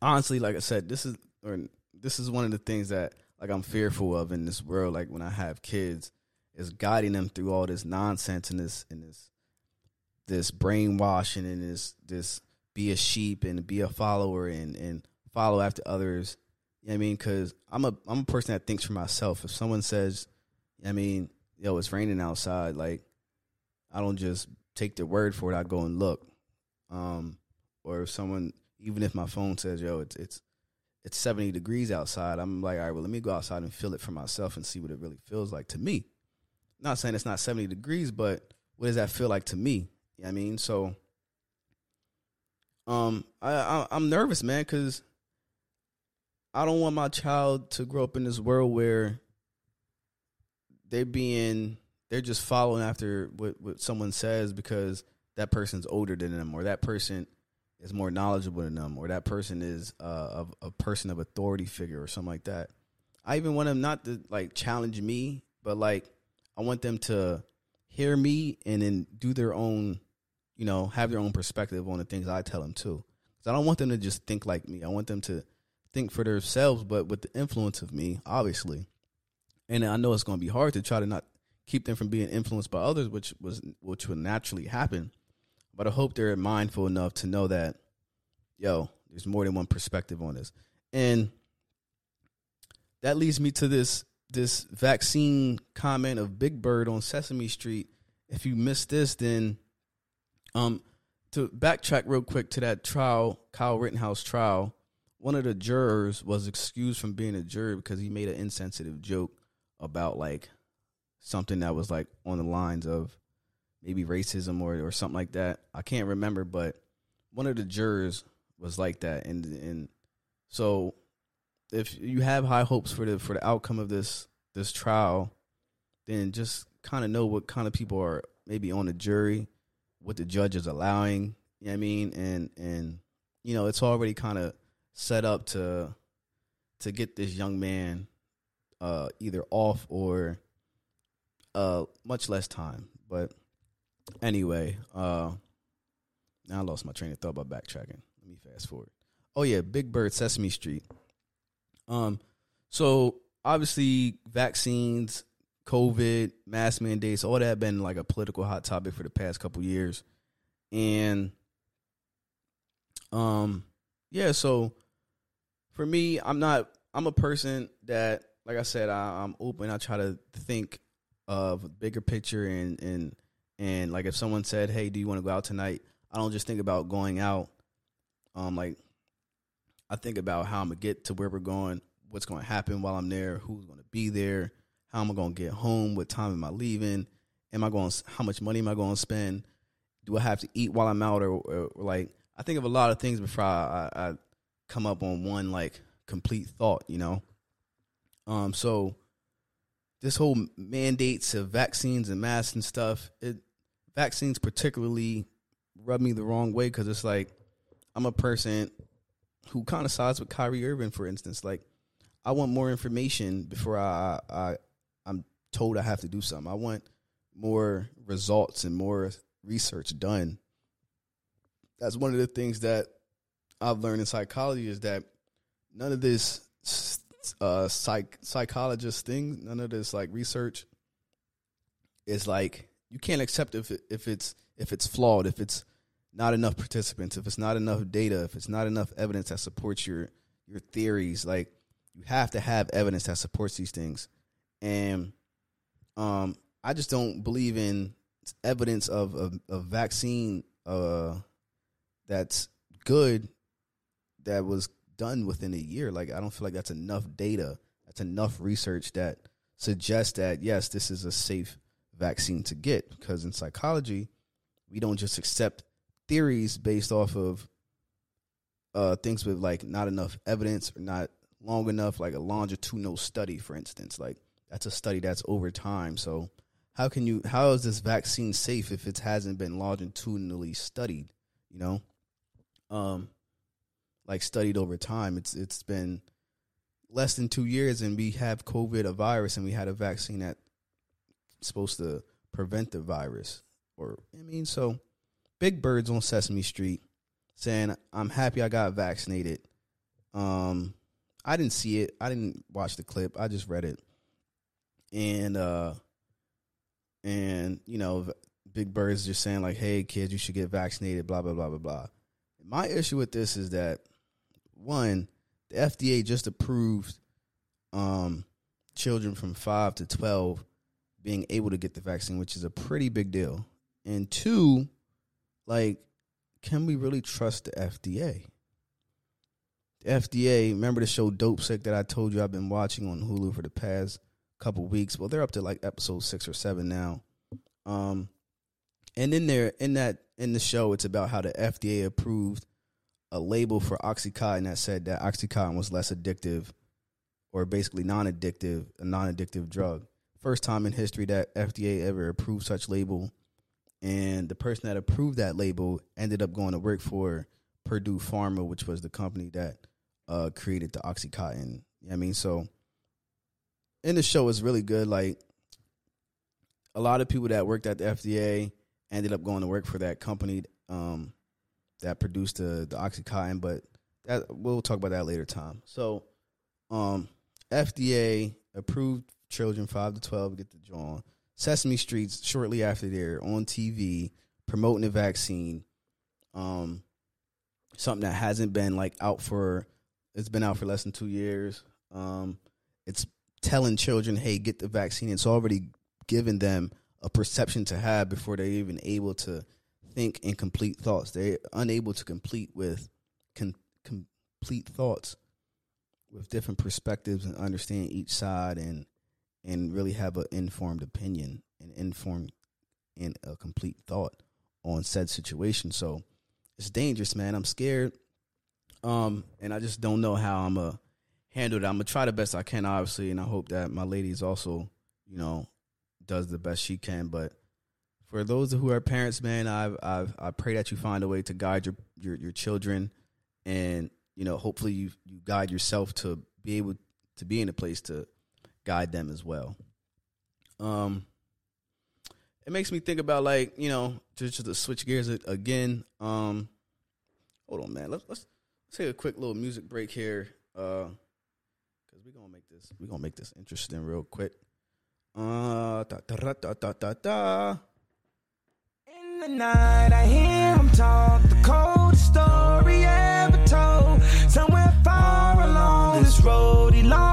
honestly, like I said, this is or this is one of the things that like I'm fearful of in this world. Like when I have kids, is guiding them through all this nonsense and this and this this brainwashing and this this be a sheep and be a follower and and follow after others you know I mean? Because I'm a I'm a person that thinks for myself. If someone says, I mean, yo, it's raining outside, like I don't just take their word for it. I go and look. Um, or if someone, even if my phone says, "Yo, it's it's it's 70 degrees outside," I'm like, "All right, well, let me go outside and feel it for myself and see what it really feels like to me." Not saying it's not 70 degrees, but what does that feel like to me? You know I mean, so um, I, I I'm nervous, man, because I don't want my child to grow up in this world where they're being they're just following after what, what someone says because that person's older than them or that person is more knowledgeable than them or that person is uh, a, a person of authority figure or something like that. I even want them not to like challenge me, but like I want them to hear me and then do their own, you know, have their own perspective on the things I tell them too. Because I don't want them to just think like me. I want them to think for themselves, but with the influence of me, obviously. And I know it's going to be hard to try to not keep them from being influenced by others, which was which would naturally happen. But I hope they're mindful enough to know that, yo, there's more than one perspective on this, and that leads me to this this vaccine comment of Big Bird on Sesame Street. If you missed this, then um, to backtrack real quick to that trial, Kyle Rittenhouse trial, one of the jurors was excused from being a juror because he made an insensitive joke about like something that was like on the lines of maybe racism or or something like that. I can't remember, but one of the jurors was like that, and and so if you have high hopes for the for the outcome of this this trial, then just kind of know what kind of people are maybe on the jury, what the judge is allowing. You know what I mean? And and you know, it's already kind of set up to to get this young man uh either off or uh much less time. But anyway, uh now I lost my train of thought by backtracking. Let me fast forward. Oh yeah, Big Bird Sesame Street. Um so obviously vaccines, COVID, mask mandates, all that been like a political hot topic for the past couple years. And um yeah, so for me, I'm not I'm a person that like I said, I, I'm open. I try to think of bigger picture and and and like if someone said, "Hey, do you want to go out tonight?" I don't just think about going out. Um, like I think about how I'm gonna get to where we're going, what's to happen while I'm there, who's to be there, how am I to get home, what time am I leaving, am I going, how much money am I to spend, do I have to eat while I'm out, or, or, or like I think of a lot of things before I, I, I come up on one like complete thought, you know. Um, so this whole mandates of vaccines and masks and stuff, it vaccines particularly rub me the wrong way because it's like I'm a person who kind of sides with Kyrie Irving, for instance. Like I want more information before I, I I'm told I have to do something. I want more results and more research done. That's one of the things that I've learned in psychology is that none of this uh psych psychologist thing, none of this like research is like you can't accept if it, if it's if it's flawed, if it's not enough participants, if it's not enough data, if it's not enough evidence that supports your your theories, like you have to have evidence that supports these things. And um I just don't believe in evidence of a, a vaccine uh that's good that was done within a year. Like I don't feel like that's enough data. That's enough research that suggests that yes, this is a safe vaccine to get because in psychology, we don't just accept theories based off of uh, things with like not enough evidence or not long enough, like a longitudinal study, for instance. Like that's a study that's over time. So how can you? How is this vaccine safe if it hasn't been longitudinally studied? You know, um, like studied over time. It's it's been less than two years, and we have COVID, a virus, and we had a vaccine that's supposed to prevent the virus. Or I mean, so Big Birds on Sesame Street saying, "I'm happy I got vaccinated." Um, I didn't see it. I didn't watch the clip. I just read it, and uh, and you know, Big Bird's just saying like, "Hey, kids, you should get vaccinated." Blah blah blah blah blah. My issue with this is that one, the FDA just approved um, children from five to twelve being able to get the vaccine, which is a pretty big deal. And two, like, can we really trust the FDA? the FDA. Remember the show Dopesick that I told you I've been watching on Hulu for the past couple weeks. Well, they're up to like episode six or seven now. Um, and in there, in that, in the show, it's about how the FDA approved a label for OxyContin that said that OxyContin was less addictive, or basically non-addictive, a non-addictive drug. First time in history that FDA ever approved such label, and the person that approved that label ended up going to work for Purdue Pharma, which was the company that uh, created the OxyContin. You know I mean, so in the show is really good. Like a lot of people that worked at the FDA ended up going to work for that company um, that produced the the OxyContin, but that, we'll talk about that later time. So, um, FDA approved children five to twelve get the joint. Sesame Street's shortly after they're on TV promoting the vaccine. Um, something that hasn't been like out for it's been out for less than two years. Um, it's telling children, "Hey, get the vaccine." It's already given them a perception to have before they're even able to think in complete thoughts. They're unable to complete with con- complete thoughts with different perspectives and understand each side and and really have an informed opinion and informed and a complete thought on said situation. So it's dangerous, man. I'm scared. Um, and I just don't know how I'm gonna handle it. I'm gonna try the best I can, obviously, and I hope that my lady is also, you know, does the best she can. But for those who are parents, man, I I I pray that you find a way to guide your your, your children, and you know, hopefully you you guide yourself to be able to be in a place to guide them as well. Um, it makes me think about like you know just, to switch gears again. Um, hold on, man. Let's let's, take a quick little music break here. Uh, cause we're gonna make this we're gonna make this interesting real quick. Uh, da, da, da, da, da, da. In the night, I hear him talk the story ever told. Somewhere far along this road, he lost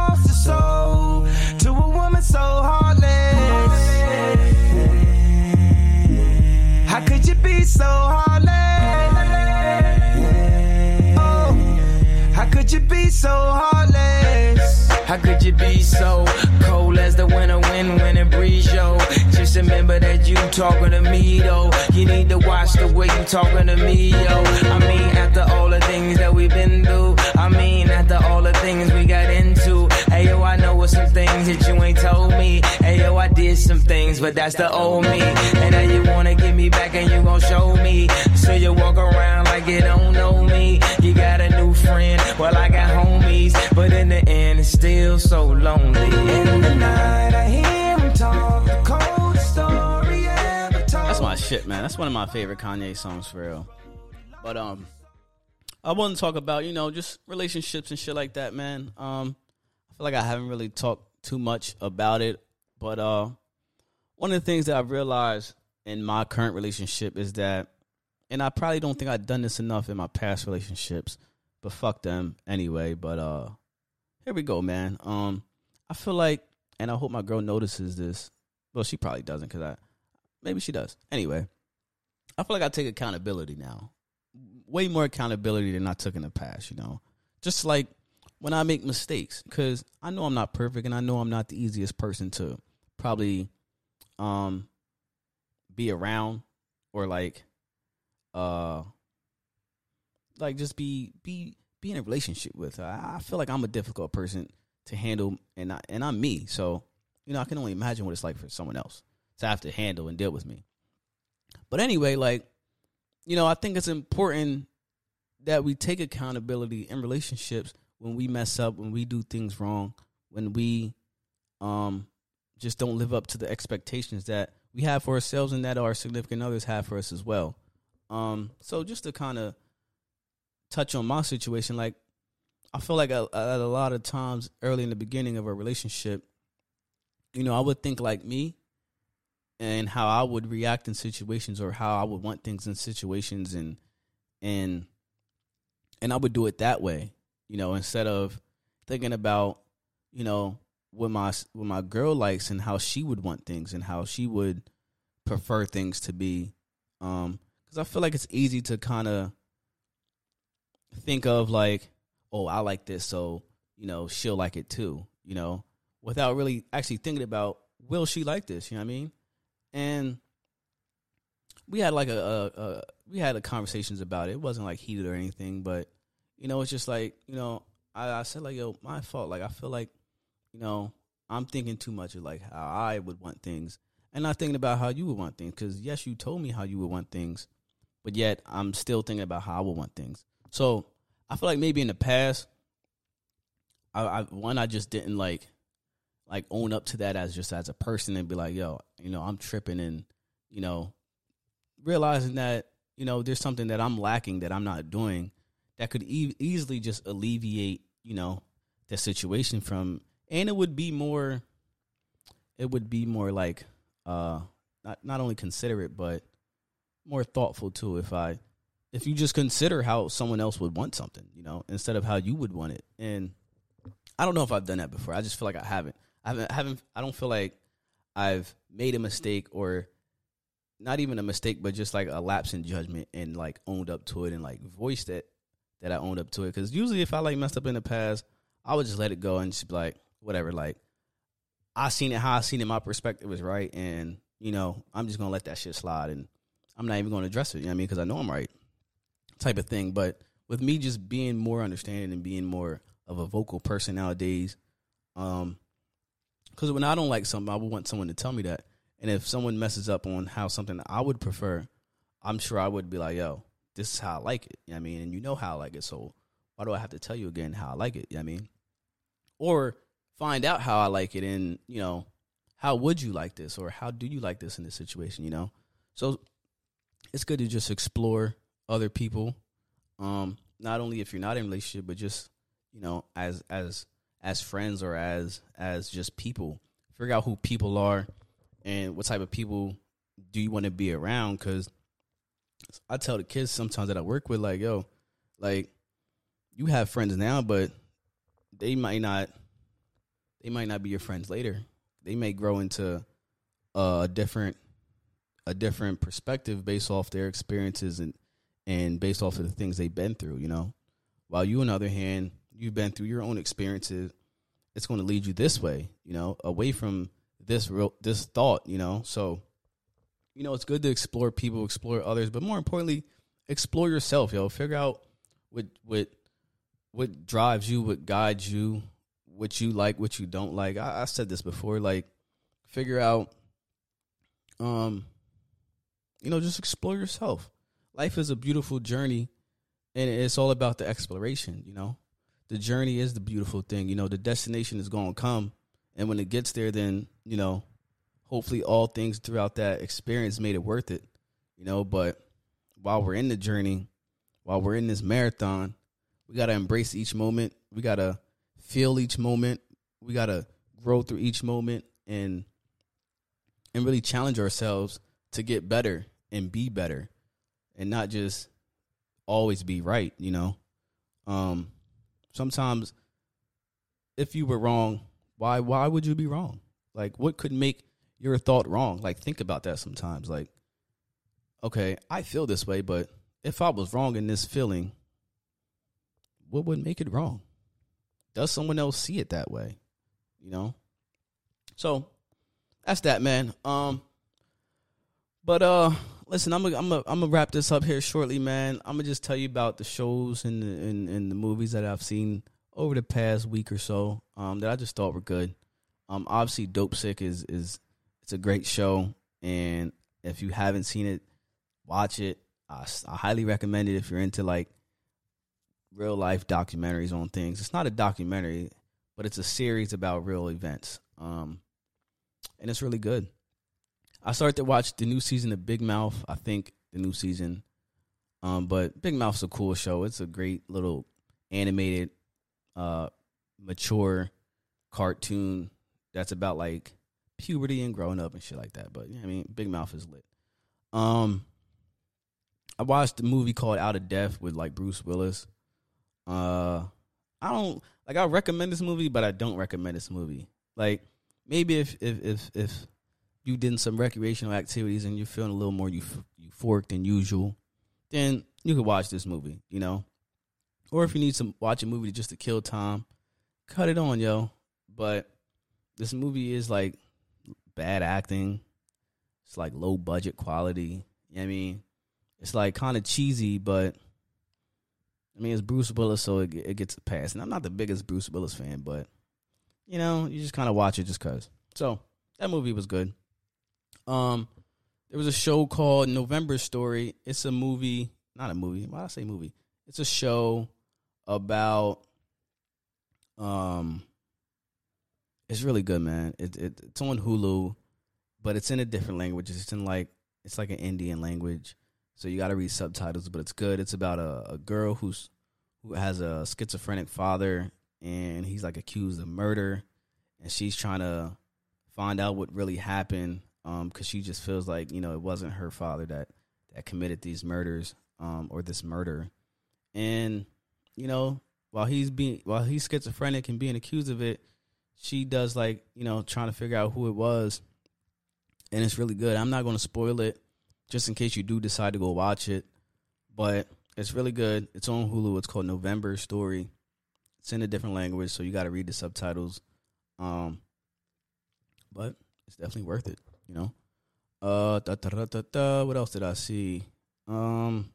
You be so cold as the winter wind when it breeze, yo? Just remember that you talking to me, though. You need to watch the way you talking to me, yo. I mean, after all the things that we've been through, I mean, after all the things we got into. Hey, yo, I know what some things that you ain't told me. Hey, yo, I did some things, but that's the old me. And now you wanna get me back and you gon' show me. So you walk around like you don't know me. You got a new friend, well, I got But in the end, it's still so lonely. In the night, I hear him talk the story ever told. That's my shit, man. That's one of my favorite Kanye songs for real. But um, I want to talk about you know just relationships and shit like that, man. Um, I feel like I haven't really talked too much about it, but uh, one of the things that I've realized in my current relationship is that, and I probably don't think I've done this enough in my past relationships, but fuck them anyway. But uh, here we go, man. Um, I feel like, and I hope my girl notices this. Well, she probably doesn't because I, maybe she does. Anyway, I feel like I take accountability now, way more accountability than I took in the past. You know, just like when I make mistakes, because I know I'm not perfect, and I know I'm not the easiest person to probably, um, be around or like, uh, like just be be be in a relationship with. I, I feel like I'm a difficult person to handle, and I, and I'm me. So you know, I can only imagine what it's like for someone else to have to handle and deal with me. But anyway, like you know, I think it's important that we take accountability in relationships when we mess up, when we do things wrong, when we um just don't live up to the expectations that we have for ourselves and that our significant others have for us as well. Um so just to kind of touch on my situation like I feel like a, a lot of times early in the beginning of a relationship, you know, I would think like me and how I would react in situations or how I would want things in situations and and and I would do it that way, you know, instead of thinking about, you know, what my what my girl likes and how she would want things and how she would prefer things to be um cuz I feel like it's easy to kind of think of like oh, I like this, so you know she'll like it too. You know, without really actually thinking about will she like this? You know what I mean? And we had like a, a, a we had a conversations about it. It wasn't like heated or anything, but you know, it's just like you know, I, I said like, yo, my fault. Like I feel like you know I'm thinking too much of like how I would want things, and not thinking about how you would want things. Because yes, you told me how you would want things, but yet I'm still thinking about how I would want things. So I feel like maybe in the past, I, I one I just didn't like like own up to that as just as a person and be like, yo, you know, I'm tripping and you know, realizing that you know there's something that I'm lacking that I'm not doing that could e- easily just alleviate you know the situation from and it would be more it would be more like uh not not only considerate but more thoughtful too if I if you just consider how someone else would want something, you know, instead of how you would want it. And I don't know if I've done that before. I just feel like I haven't. I haven't I haven't I don't feel like I've made a mistake or not even a mistake, but just like a lapse in judgment and like owned up to it and like voiced it that I owned up to it. Cause usually if I like messed up in the past, I would just let it go and just be like, whatever, like I seen it how I seen it, my perspective was right, and you know, I'm just gonna let that shit slide and I'm not even gonna address it, you know what I mean? Because I know I'm right. Type of thing. But with me just being more understanding and being more of a vocal person nowadays, um, because when I don't like something, I would want someone to tell me that. And if someone messes up on how something I would prefer, I'm sure I would be like, yo, this is how I like it. You know I mean? And you know how I like it. So why do I have to tell you again how I like it? You know I mean? Or find out how I like it and, you know, how would you like this? Or how do you like this in this situation, you know? So it's good to just explore other people. Um, not only if you're not in relationship, but just, you know, as as as friends or as as just people. Figure out who people are and what type of people do you want to be around because i tell the kids sometimes that i work with like yo like you have friends now but they might not they might not be your friends later they may grow into a different a different perspective based off their experiences and and based off of the things they've been through you know while you on the other hand you've been through your own experiences it's going to lead you this way you know away from this real this thought, you know. So, you know, it's good to explore people, explore others, but more importantly, explore yourself, yo. Figure out what what what drives you, what guides you, what you like, what you don't like. I, I said this before, like figure out um you know, just explore yourself. Life is a beautiful journey and it's all about the exploration, you know. The journey is the beautiful thing. You know, the destination is going to come and when it gets there, then, you know, hopefully all things throughout that experience made it worth it, you know. But while we're in the journey, while we're in this marathon, we got to embrace each moment. We got to feel each moment. We got to grow through each moment and and really challenge ourselves to get better and be better and not just always be right, you know. Um sometimes if you were wrong, why why would you be wrong? Like what could make your thought wrong? Like think about that sometimes. Like okay, I feel this way, but if I was wrong in this feeling, what would make it wrong? Does someone else see it that way? You know? So that's that, man. Um but uh listen, I'm gonna I'm gonna I'm gonna wrap this up here shortly, man. I'm gonna just tell you about the shows and the, and, and the movies that I've seen over the past week or so um, that I just thought were good. Um, obviously, Dopesick is is it's a great show, and if you haven't seen it, watch it. I, I highly recommend it if you're into like real life documentaries on things. It's not a documentary, but it's a series about real events, um, and it's really good. I started to watch the new season of Big Mouth. I think the new season, um, but Big Mouth's a cool show. It's a great little animated uh, mature cartoon that's about like puberty and growing up and shit like that. But yeah, I mean, Big Mouth is lit. Um, I watched a movie called Out of Death with like Bruce Willis. Uh, I don't like. I recommend this movie, but I don't recommend this movie. Like maybe if if if if you did some recreational activities and you're feeling a little more euph- euphoric than usual, then you could watch this movie. You know, or if you need to watch a movie just to kill time, cut it on, yo. But this movie is like bad acting. It's like low budget quality. You know I mean? It's like kind of cheesy, but I mean it's Bruce Willis, so it, it gets a pass. And I'm not the biggest Bruce Willis fan, but you know, you just kind of watch it just cause. So that movie was good. Um, there was a show called November Story. It's a movie, not a movie. Why did I say movie? It's a show about um it's really good, man. It, it it's on Hulu, but it's in a different language. It's in like it's like an Indian language, so you got to read subtitles. But it's good. It's about a, a girl who's who has a schizophrenic father, and he's like accused of murder, and she's trying to find out what really happened, um, because she just feels like you know it wasn't her father that that committed these murders, um, or this murder, and you know while he's being while he's schizophrenic and being accused of it she does like you know trying to figure out who it was. And it's really good. I'm not going to spoil it just in case you do decide to go watch it. But it's really good. It's on hulu. It's called november story. It's in a different language so you got to read the subtitles. Um but it's definitely worth it you know uh da, da, da, da, what else did i see um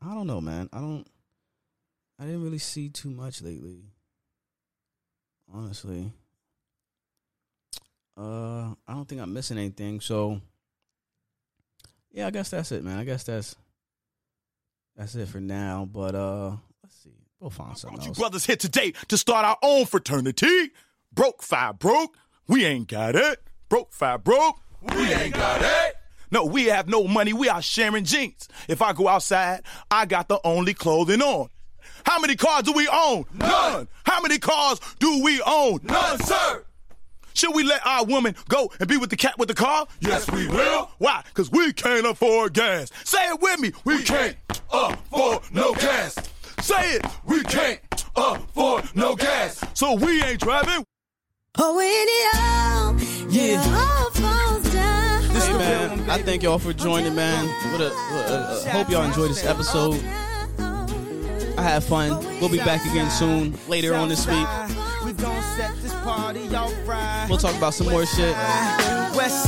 i don't know man i don't i didn't really see too much lately honestly. Uh, I don't think I'm missing anything. So, yeah, I guess that's it, man. I guess that's that's it for now. But uh, let's see. We'll find something You brothers here today to start our own fraternity. Broke Phi broke. We ain't got it. Broke Phi broke. We ain't got it. No, we have no money. We are sharing jeans. If I go outside, I got the only clothing on. How many cars do we own? None. How many cars do we own? None, sir. Should we let our woman go and be with the cat with the car? Yes, we will. Why? Because we can't afford gas. Say it with me. We can't afford no gas. Say it. We can't afford no gas. So we ain't driving. Oh, when it all, Yeah. it all falls down. Hey man, I thank y'all for joining, man. What a, what a- uh, hope y'all enjoyed this episode. I had fun. We'll be back again soon, later on this week. We gon' set this party off right. We'll talk about some more shit. West.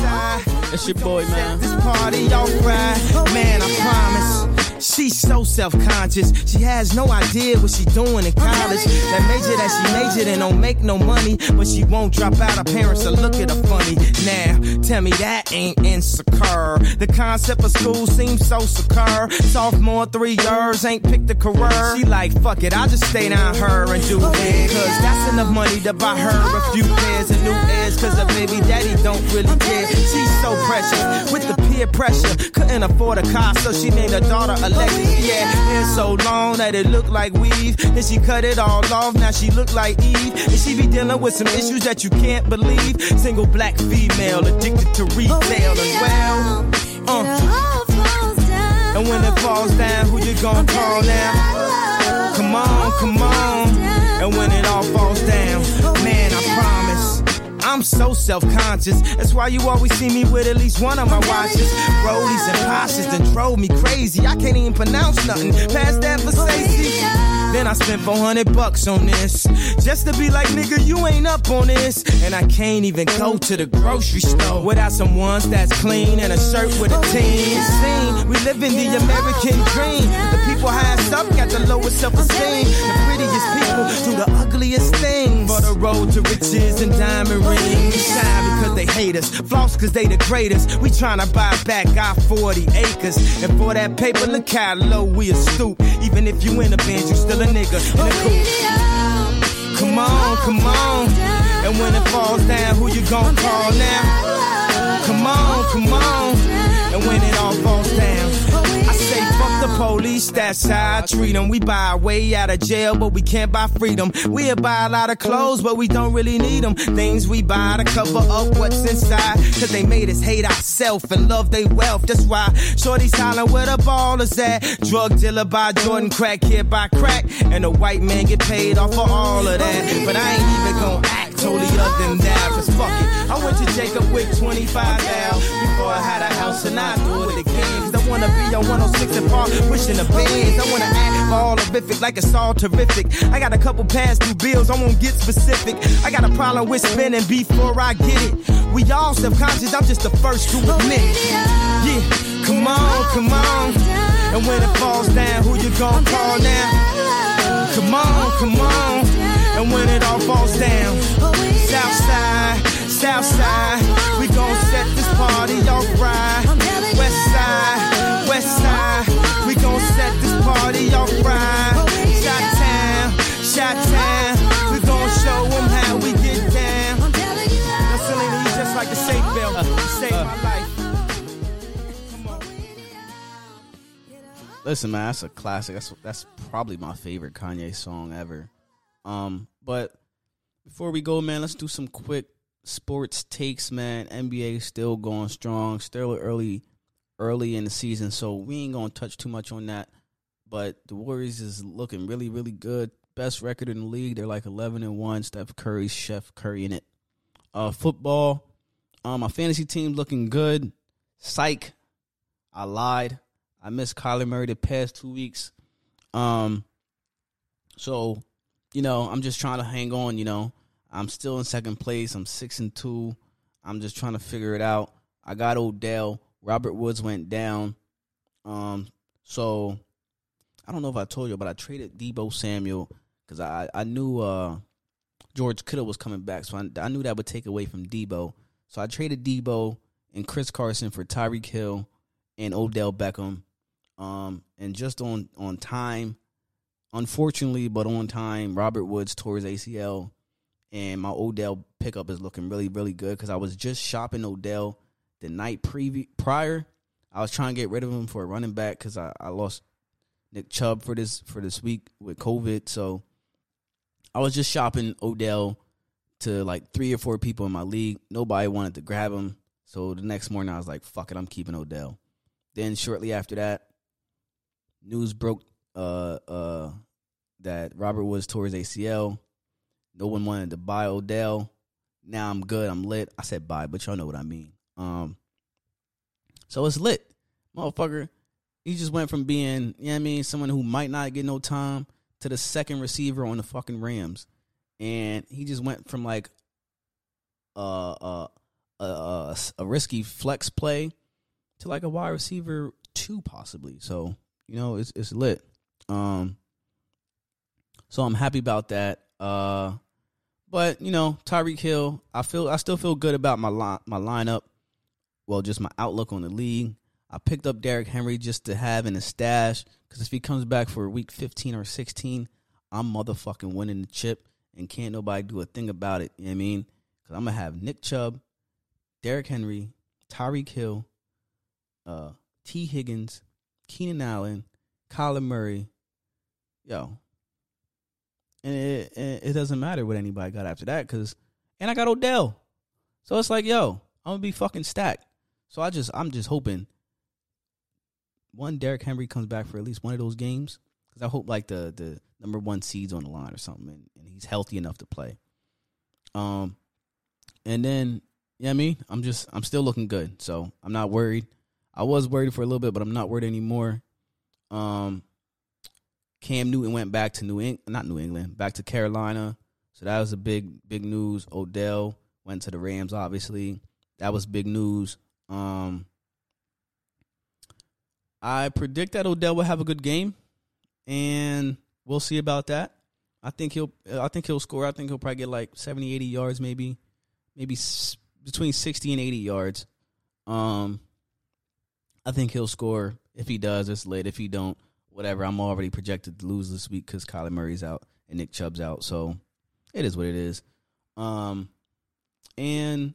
It's your boy, man. This party off right. Man, I promise. She's so self-conscious. She has no idea what she's doing in college. That major that she majored in don't make no money, but she won't drop out. Her parents will look at her funny. Now, tell me that ain't insecure. The concept of school seems so secure. Sophomore three years ain't picked a career. She like, fuck it, I'll just stay down her and do it. Cause that's enough money to buy her a few pairs of new ears. Cause her baby daddy don't really care. She's so precious with the peer pressure. Couldn't afford a car, so she named her daughter Alexis. Yeah, hair so long that it looked like weave. Then she cut it all off, now she look like Eve. And she be dealing with some issues that you can't believe. Single black female addicted to retail as well. Uh, and when it falls down, who you gonna call now? Come on, come on. And when it all falls down, man, I promise. I'm so self-conscious. That's why you always see me with at least one of my watches. Rollies and Porsches that drove me crazy. I can't even pronounce nothing past that Versace. Then I spent 400 bucks on this. Just to be like, nigga, you ain't up on this. And I can't even go to the grocery store without some ones that's clean and a shirt with a team. Scene. We live in the American dream. The people highest up got the lowest self-esteem. The prettiest people do the ugliest things. Road to riches and diamond rings. Shine because they hate us. Floss because they the greatest. We tryna buy back our 40 acres. And for that paper, look how low we a stoop. Even if you in a band, you still a nigga in a coupe. Come on, come on. And when it falls down, who you gon' call now? Come on, come on. And when it all falls down, say fuck the police, that's how I treat them. We buy our way out of jail, but we can't buy freedom. We'll buy a lot of clothes, but we don't really need them. Things we buy to cover up what's inside. Cause they made us hate ourselves and love their wealth. That's why Shorty's hollering where the ball is at. Drug dealer buy Jordan, crack kid buy crack. And the white man get paid off for all of that. But I ain't even gonna act totally other than that. Cause fuck it, I went to Jacob with 25 now. Before I had a house and I do it again. Cause I wanna be on 106 and Park, pushing the bands. I wanna act all horrific, like it's all terrific. I got a couple past due bills, I won't get specific. I got a problem with spending before I get it. We all subconscious, I'm just the first to admit. Yeah, come on, come on. And when it falls down, who you gonna call now? Come on, come on. And when it all falls down, south side, south side, we gon' set this party off right. West side, west side, we gon' set this party off right. Shot town, shot town, we gon' show 'em how we get down. Now, Selena, you just like the safe belt, you saved my life. Listen, man, that's a classic. That's that's probably my favorite Kanye song ever. Um, but before we go, man, let's do some quick sports takes, man. NBA still going strong, still early, early in the season, so we ain't gonna touch too much on that. But the Warriors is looking really, really good. Best record in the league. They're like eleven and one. Steph Curry, Chef Curry in it. Uh, football. Um, my fantasy team looking good. Psych. I lied. I missed Kyler Murray the past two weeks. Um, so you know, I'm just trying to hang on. You know, I'm still in second place. I'm six and two. I'm just trying to figure it out. I got Odell. Robert Woods went down. Um, so I don't know if I told you, but I traded Deebo Samuel because I I knew uh George Kittle was coming back, so I, I knew that would take away from Deebo. So I traded Deebo and Chris Carson for Tyreek Hill and Odell Beckham. Um, and just on on time, unfortunately, but on time, Robert Woods tore his ACL, and my Odell pickup is looking really really good because I was just shopping Odell the night previ- prior. I was trying to get rid of him for a running back because I, I lost Nick Chubb for this for this week with COVID, so I was just shopping Odell to like three or four people in my league. Nobody wanted to grab him. So the next morning I was like, fuck it, I'm keeping Odell. Then shortly after that, news broke uh uh that Robert Woods tore his ACL. No one wanted to buy Odell. Now I'm good, I'm lit. I said buy, but y'all know what I mean. Um so it's lit. Motherfucker, he just went from being, you know I mean, someone who might not get no time to the second receiver on the fucking Rams. And he just went from like uh uh a, a, a risky flex play to like a wide receiver two possibly. So you know it's it's lit. Um, so I'm happy about that. Uh, but you know Tyreek Hill, I feel I still feel good about my line my lineup. Well, just my outlook on the league. I picked up Derrick Henry just to have in a stash because if he comes back for week 15 or 16, I'm motherfucking winning the chip and can't nobody do a thing about it. You know what I mean? Because I'm gonna have Nick Chubb, Derrick Henry, Tyreek Hill, uh, Tee Higgins, Keenan Allen, Kyler Murray, yo. And it, it, doesn't matter what anybody got after that because, and I got Odell. So it's like, yo, I'm gonna be fucking stacked. So I just, I'm just hoping one Derrick Henry comes back for at least one of those games because I hope like the the number one seeds on the line or something, and, and he's healthy enough to play. Um, and then yeah, I mean, I'm just I'm still looking good, so I'm not worried. I was worried for a little bit, but I'm not worried anymore. Um, Cam Newton went back to New England, not New England, back to Carolina. So that was a big, big news. Odell went to the Rams, obviously. That was big news. Um, I predict that Odell will have a good game, and we'll see about that. I think he'll, I think he'll score. I think he'll probably get like 70, 80 yards, maybe, maybe between 60 and 80 yards. Um, I think he'll score. If he does, it's lit. If he don't, whatever. I'm already projected to lose this week because Kyler Murray's out and Nick Chubb's out. So it is what it is. Um, and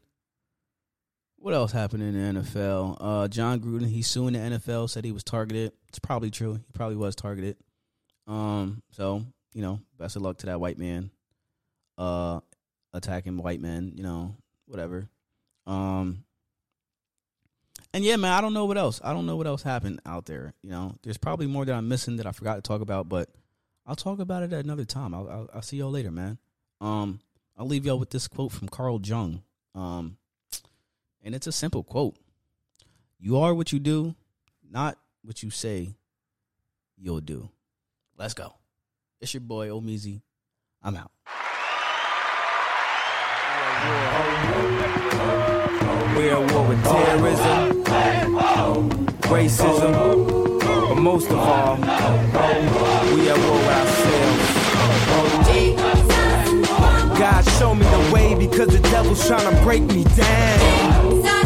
what else happened in the NFL? Uh, Jon Gruden, he's suing the NFL, said he was targeted. It's probably true. He probably was targeted. Um, so, you know, best of luck to that white man. Uh, attacking white men, you know, whatever. Um, and yeah, man, I don't know what else. I don't know what else happened out there. You know, there's probably more that I'm missing that I forgot to talk about, but I'll talk about it at another time. I'll, I'll, I'll see y'all later, man. Um, I'll leave y'all with this quote from Carl Jung. Um, and it's a simple quote. You are what you do, not what you say you'll do. Let's go. It's your boy Omeezy. I'm out. We're at war with terrorism, racism, but most of all, we are war with ourselves. God show me the way because the devil's trying to break me down.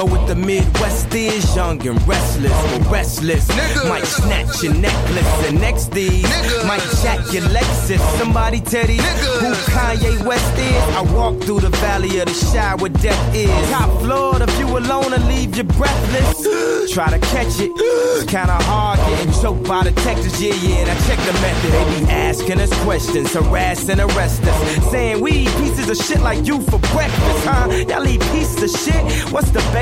Know what the Midwest is? Young and restless, but restless. Might snatch your necklace, and next these might jack your Lexus. Somebody tell these who Kanye West is. I walk through the valley of the Chi where death is. Top floor, if you alone and leave you breathless. Try to catch it. It's kinda hard getting choked by detectives. Yeah, yeah, and I check the method. They be asking us questions, harass and arrest us. Saying we eat pieces of shit like you for breakfast, huh? Y'all eat pieces of shit? What's the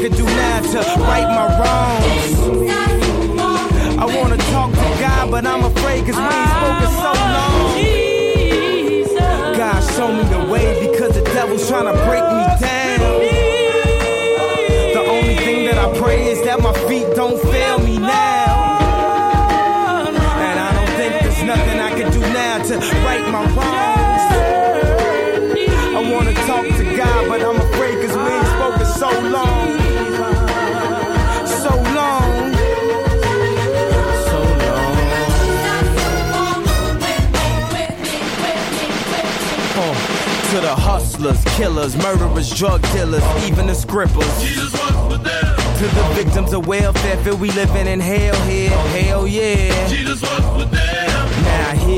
could do now to right my wrongs. I wanna talk to God, but I'm afraid cause we ain't spoken so long. God show me the way because the devil's trying to break me down. The only thing that I pray is that my feet don't fail hustlers, killers, murderers, drug dealers, even the scribblers. To the victims of welfare, feel we living in hell here. Hell yeah. Jesus was with them.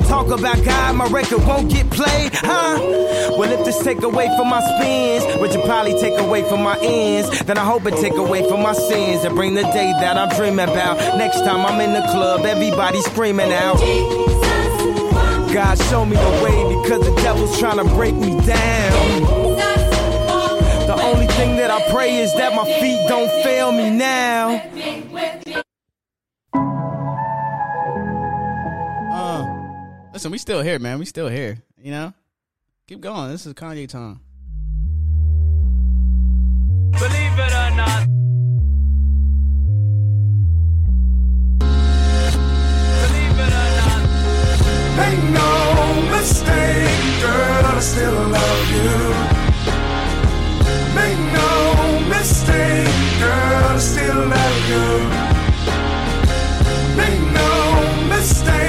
talk about God, my record won't get played, huh? Well, if this take away from my spins, which will probably take away from my ends, then I hope it take away from my sins and bring the day that I'm dreaming about. Next time I'm in the club, everybody screaming out. God show me the way because the devil's trying to break me down. The only thing that I pray is that my feet don't fail me now. Listen, we still here, man. We still here. You know, keep going. This is Kanye time. Believe it or not. Believe it or not. Make no mistake, girl, I still love you. Make no mistake, girl, I still love you. Make no mistake, girl,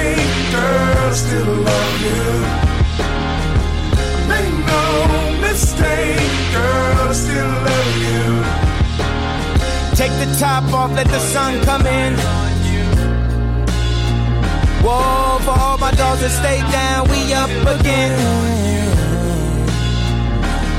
I still love you. Make no mistake, girl, I still love you. Take the top off, let the sun come in. Whoa, for all my dogs that stay down, we up again.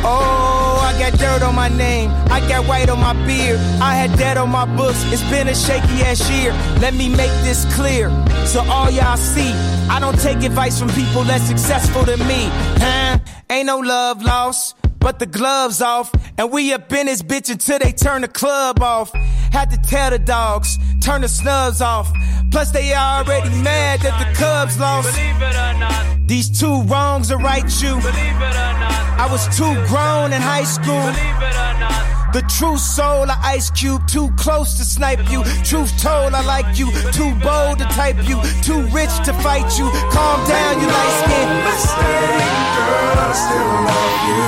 Oh, I got dirt on my name, I got white on my beard, I had debt on my books. It's been a shaky ass year. Let me make this clear so all y'all see. I don't take advice from people less successful than me, huh? Ain't no love lost but the gloves off. And we up in this bitch until they turn the club off. Had to tell the dogs, turn the snubs off. Plus they already mad that the Cubs lost. Believe it or not, These two wrongs are right you. believe it or not, I was too grown in high school. believe it or not, The true soul of Ice Cube, too close to snipe you. Truth told, I like you. Too bold to type you. Too rich to fight you. Calm down, you light skin. Mistake, girl, I still love you.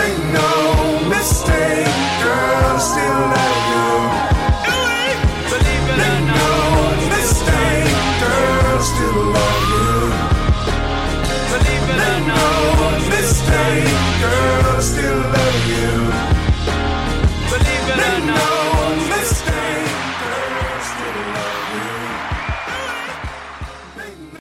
Make no mistake, girl, I still love you.